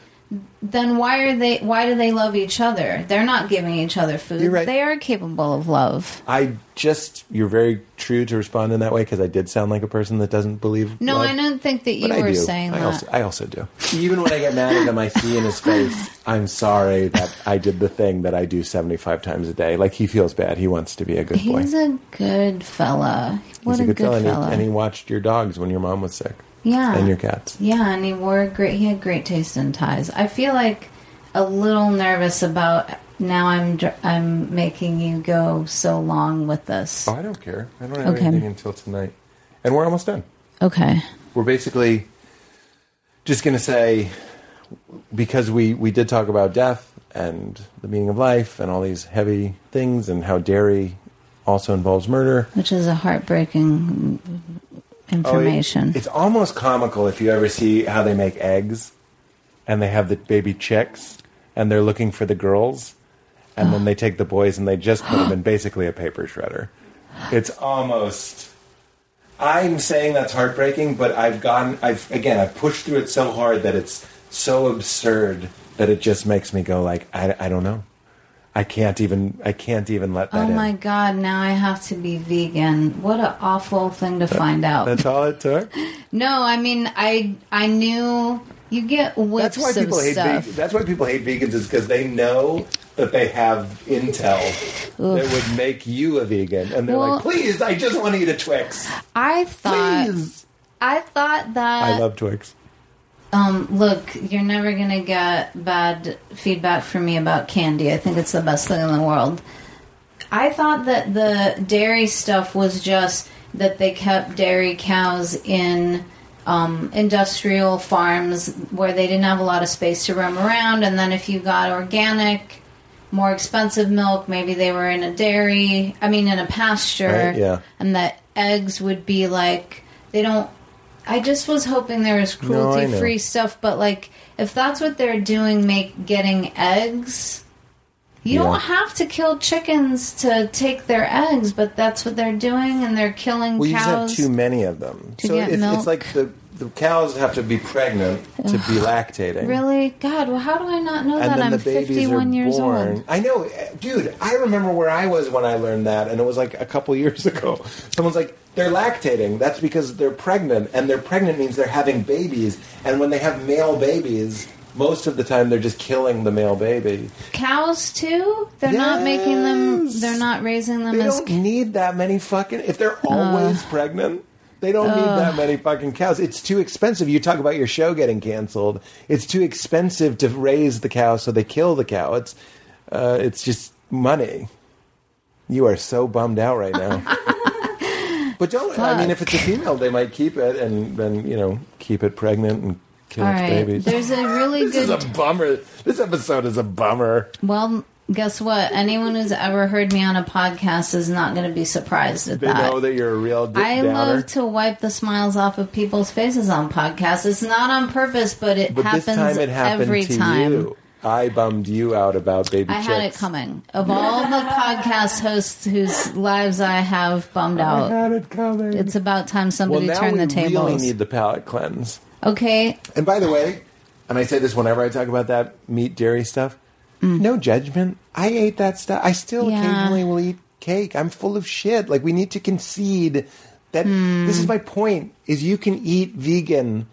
then why are they? Why do they love each other? They're not giving each other food. You're right. They are capable of love. I just you're very true to respond in that way because I did sound like a person that doesn't believe. No, love. I don't think that you But I were do. saying I that. Also, I also do. Even when I get mad at him, I see in his face, I'm sorry that I did the thing that I do 75 times a day. Like he feels bad. He wants to be a good boy. He's a good fella. What He's a, a good, good fella, and he- fella. and he watched your dogs when your mom was sick yeah, and your cats. Yeah, and he wore great. He had great taste in ties. I feel like a little nervous about now. I'm dr- I'm making you go so long with this. Oh, I don't care. I don't have Okay. anything until tonight, and we're almost done. Okay. We're basically just going to say because we we did talk about death and the meaning of life and all these heavy things and how dairy also involves murder. Which is a heartbreaking Oh, it- it's almost comical if you ever see how they make eggs and they have the baby chicks and they're looking for the girls and then they take the boys and they just put them in basically a paper shredder. It's almost I'm saying that's heartbreaking, but I've gotten I've again I've pushed through it so hard that it's so absurd that it just makes me go like I, I don't know. I can't even I can't even let that oh in. my god! Now I have to be vegan. What an awful thing to find out. That's all it took. No, I mean I I knew You get whips That's why people hate. Veg- that's why people hate vegans is because they know that they have intel that would make you a vegan, and they're Well- like, "Please, I just want to eat a Twix. I thought Please." I thought that I love Twix. Um, look, you're never gonna get bad feedback from me about candy. I think it's the best thing in the world. I thought that the dairy stuff was just that they kept dairy cows in um, industrial farms where they didn't have a lot of space to roam around, and then if you got organic, more expensive milk, maybe they were in a dairy. I mean, in a pasture, Right, yeah. and that eggs would be like they don't. I just was hoping there was No, cruelty free stuff, but like if that's what they're doing, make getting eggs. You Yeah. don't have to kill chickens to take their eggs, but that's what they're doing, and they're killing Well, you just have too many of them, to so get it's, it's like the the cows have to be pregnant to be lactating. Really, God, well, how do I not know and that? I'm the babies 51 years born. old. I know, dude. I remember where I was when I learned that, and it was like a couple years ago. Someone's like, "They're lactating." That's because they're pregnant, and they're pregnant means they're having babies. And when they have male babies, most of the time they're just killing the male baby. Cows too? They're not making them. Yes. They're not raising them They as. don't need that many fucking. If they're always pregnant, they don't need that many fucking cows. It's too expensive. You talk about your show getting canceled. It's too expensive to raise the cow, so they kill the cow. It's uh, it's just money. You are so bummed out right now. but don't. I mean, if it's a female, they might keep it and then you know keep it pregnant and kill All its right, babies. there's a really good this is a bummer. This episode is a bummer. well, guess what? Anyone who's ever heard me on a podcast is not going to be surprised at They that. know that you're a real d- I downer. love to wipe the smiles off of people's faces on podcasts. It's not on purpose, but it But happens this time it every time. you. I bummed you out about baby I chicks. had it coming. Of all the podcast hosts whose lives I have bummed out, I out, had it coming. it's about time somebody now turned we the tables. really need the palate cleanse. okay, And by the way, and I say this whenever I talk about that meat dairy stuff, no judgment. I ate that stuff. I still Mm. Yeah. occasionally will eat cake. I'm full of shit. Like we need to concede that Hmm. this is my point is you can eat vegan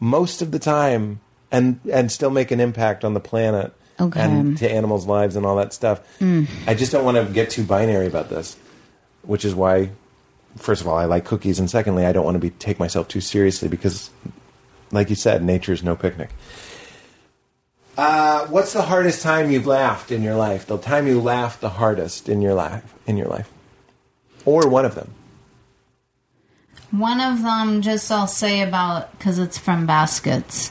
most of the time and and still make an impact on the planet Okay. and to animals' lives and all that stuff. Hmm. I just don't want to get too binary about this, which is why first of all, I like cookies, and secondly, I don't want to be take myself too seriously because, like you said, nature's no picnic. Uh, what's the hardest time you've laughed in your life? The time you laughed the hardest in your life, in your life, or one of them. One of them, just I'll say about because it's from Baskets.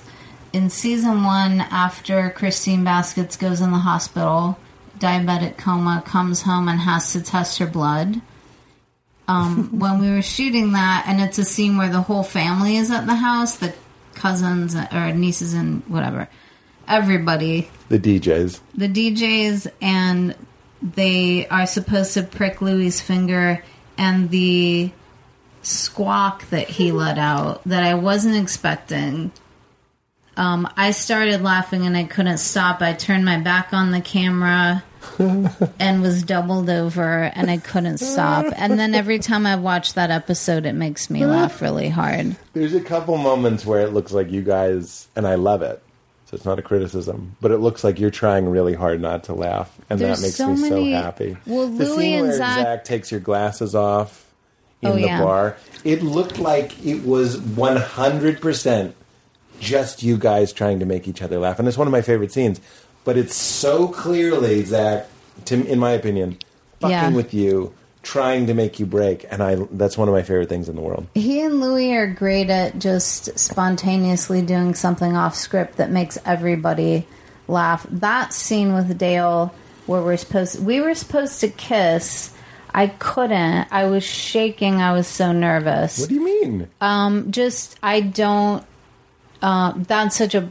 In season one, after Christine Baskets goes in the hospital, diabetic coma, comes home and has to test her blood. Um, when we were shooting that, and it's a scene where the whole family is at the house the cousins or nieces and whatever, everybody, The DJs. the DJs, and they are supposed to prick Louie's finger, and the squawk that he let out that I wasn't expecting. Um, I started laughing and I couldn't stop. I turned my back on the camera and was doubled over and I couldn't stop. And then every time I watch that episode, it makes me laugh really hard. There's a couple moments where it looks like you guys, and I love it. So it's not a criticism, but it looks like you're trying really hard not to laugh, and There's that makes so me many- so happy. Well, the Louie scene and where Zach- Zach takes your glasses off in Oh, the yeah. bar, it looked like it was 100 percent just you guys trying to make each other laugh, and it's one of my favorite scenes. But it's so clearly Zach, to, in my opinion, fucking Yeah. with you, trying to make you break, and I that's one of my favorite things in the world. He and Louie are great at just spontaneously doing something off script that makes everybody laugh. That scene with Dale where we're supposed we were supposed to kiss. I couldn't. I was shaking. I was so nervous. What do you mean? Um, just I don't. Uh, that's such a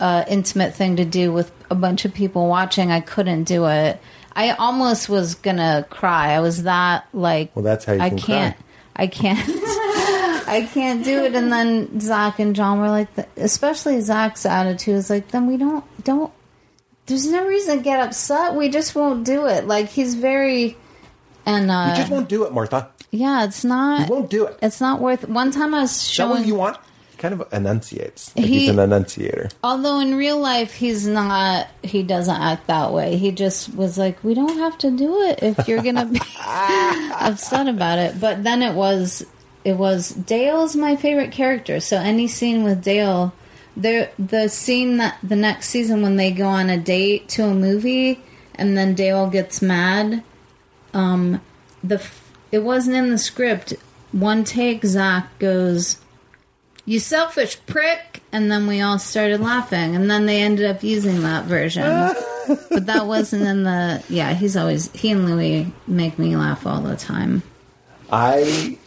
uh, intimate thing to do with a bunch of people watching. I couldn't do it. I almost was gonna cry. I was that like. Well, that's how you I can can't. cry. I can't. I can't do it. And then Zach and John were like, especially Zach's attitude is like, then we don't don't. There's no reason to get upset. We just won't do it. Like he's very. And uh, You just won't do it, Martha. yeah, it's not. You won't do it. It's not worth. One time I was Is that what showing. you want? Kind of enunciates. Like He- he's an enunciator. Although in real life he's not he doesn't act that way. He just was like, We don't have to do it if you're gonna be upset about it. But then it was it was Dale's my favorite character. So any scene with Dale the the scene that the next season when they go on a date to a movie and then Dale gets mad um the it wasn't in the script. One take Zach goes you selfish prick. And then we all started laughing. And then they ended up using that version. But that wasn't in the yeah he's always he and louie make me laugh all the time. I,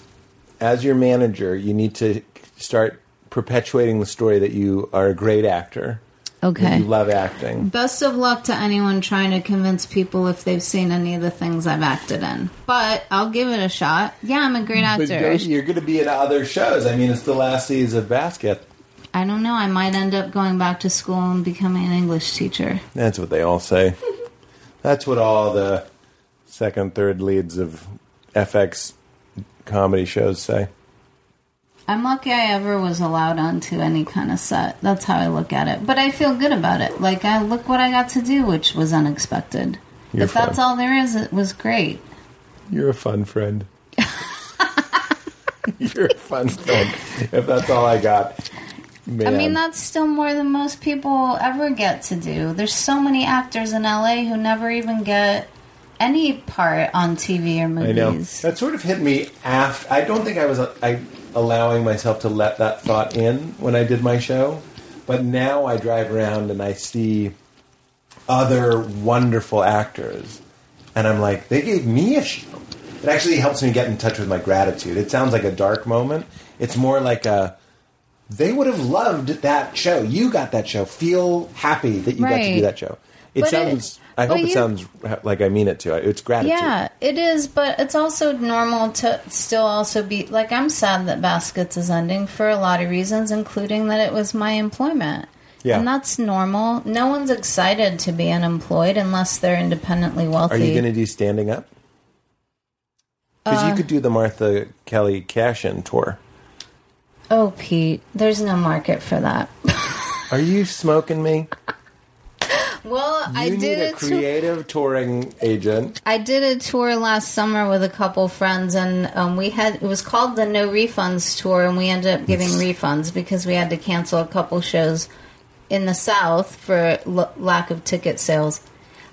as your manager, you need to start perpetuating the story that you are a great actor. Okay You love acting. best of luck to anyone trying to convince people if they've seen any of the things i've acted in but i'll give it a shot yeah i'm a great actor go- you're going to be in other shows. I mean, it's the last season of Basket. i don't know i might end up going back to school and becoming an english teacher That's what they all say. That's what all the second, third leads of FX comedy shows say. I'm lucky I ever was allowed onto any kind of set. That's how I look at it. But I feel good about it. Like, I look what I got to do, which was unexpected. You're if that's all there is, it was great. You're a fun friend. You're a fun friend. If that's all I got, man. I mean, that's still more than most people ever get to do. There's so many actors in LA who never even get any part on TV or I know movies. that sort of hit me after. I don't think I was I allowing myself to let that thought in when I did my show, but now I drive around and I see other wonderful actors, and I'm like, they gave me a show. It actually helps me get in touch with my gratitude. It sounds like a dark moment. It's more like a. They would have loved that show. You got that show. Feel happy that you got to do that show. It But it- sounds. I but hope it sounds like I mean it to. It's gratitude. Yeah, it is, but it's also normal to still also be like I'm sad that Baskets is ending for a lot of reasons, including that it was my employment. Yeah. And that's normal. No one's excited to be unemployed unless they're independently wealthy. Are you going to do standing up? Because Uh, you could do the Martha Kelly cash in tour. oh, Pete, there's no market for that. Are you smoking me? Well, You I need did a it. creative touring agent. I did a tour last summer with a couple friends, and um, we had it was called the No Refunds tour, and we ended up giving refunds because we had to cancel a couple shows in the South for l- lack of ticket sales.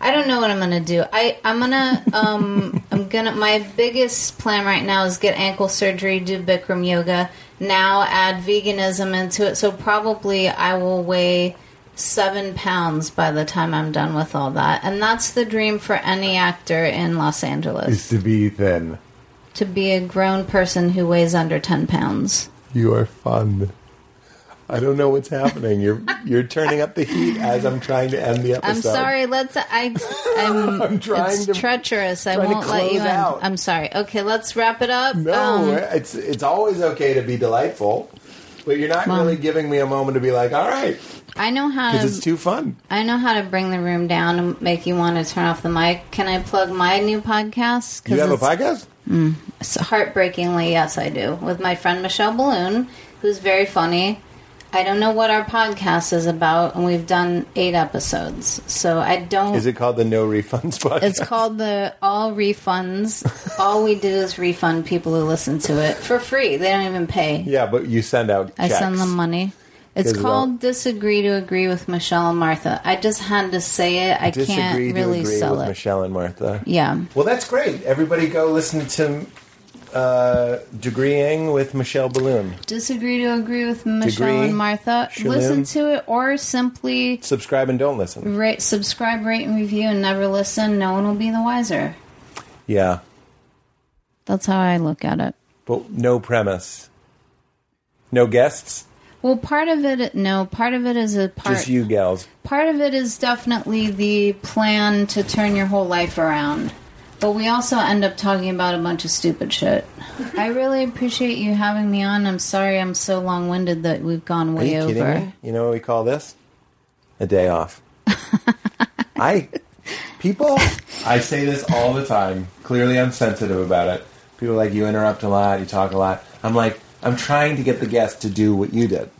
I don't know what I'm gonna do. I I'm gonna um I'm gonna my biggest plan right now is get ankle surgery, do Bikram yoga, now add veganism into it. So probably I will weigh seven pounds by the time I'm done with all that, and that's the dream for any actor in Los Angeles Is to be thin. to be a grown person who weighs under ten pounds. You are fun. I don't know what's happening. You're you're turning up the heat as I'm trying to end the episode. I'm sorry. Let's. I. I'm. I'm trying it's to- treacherous. I won't let you out. I'm sorry. Okay, let's wrap it up. No, Um, it's it's always okay to be delightful, but you're not Well- really giving me a moment to be like, all right, I know how because it's too fun. I know how to bring the room down and make you want to turn off the mic. Can I plug my new podcast? You have a it's, podcast? Mm, it's heartbreakingly, yes, I do, with my friend Michelle Biloon, who's very funny. I don't know what our podcast is about, and we've done eight episodes, so I don't. Is it called the No Refunds podcast? It's called the All Refunds. All we do is refund people who listen to it for free. They don't even pay. Yeah, but you send out. I checks. send them money. It's called Disagree to Agree with Michelle and Martha. I just had to say it. I Disagree can't to really agree sell with it. Michelle and Martha. Yeah. Well, that's great. Everybody go listen to uh, Degreeing with Michelle Biloon. Disagree to Agree with Michelle Degree, and Martha. Shalom. Listen to it or simply Subscribe and don't listen. rate, subscribe, rate, and review and never listen. No one will be the wiser. Yeah, That's how I look at it. but no premise. No guests, Well, part of it, no, part of it is a part. just you gals. Part of it is definitely the plan to turn your whole life around. But we also end up talking about a bunch of stupid shit. I really appreciate you having me on. I'm sorry I'm so long winded that we've gone Are way you kidding over. me? You know what we call this? A day off. I people I say this all the time. Clearly I'm sensitive about it. People are like you interrupt a lot, you talk a lot. I'm like, I'm trying to get the guest to do what you did,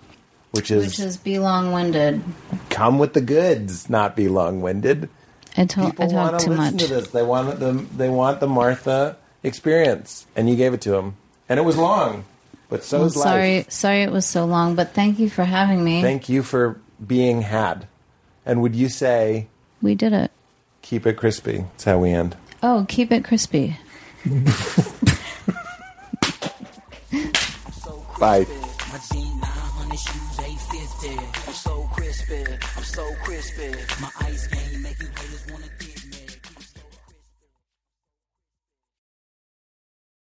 which is, Which is be long winded. come with the goods, not be long-winded. I, to- I People talk want to too listen much. to this. They want the they want the Martha experience, and you gave it to them, and it was long, but so Well, is sorry, life. sorry it was so long, but thank you for having me. Thank you for being had. And would you say we did it. keep it crispy? That's how we end. Oh, keep it crispy. Bye. My G900 shoes 850. I'm so crispy.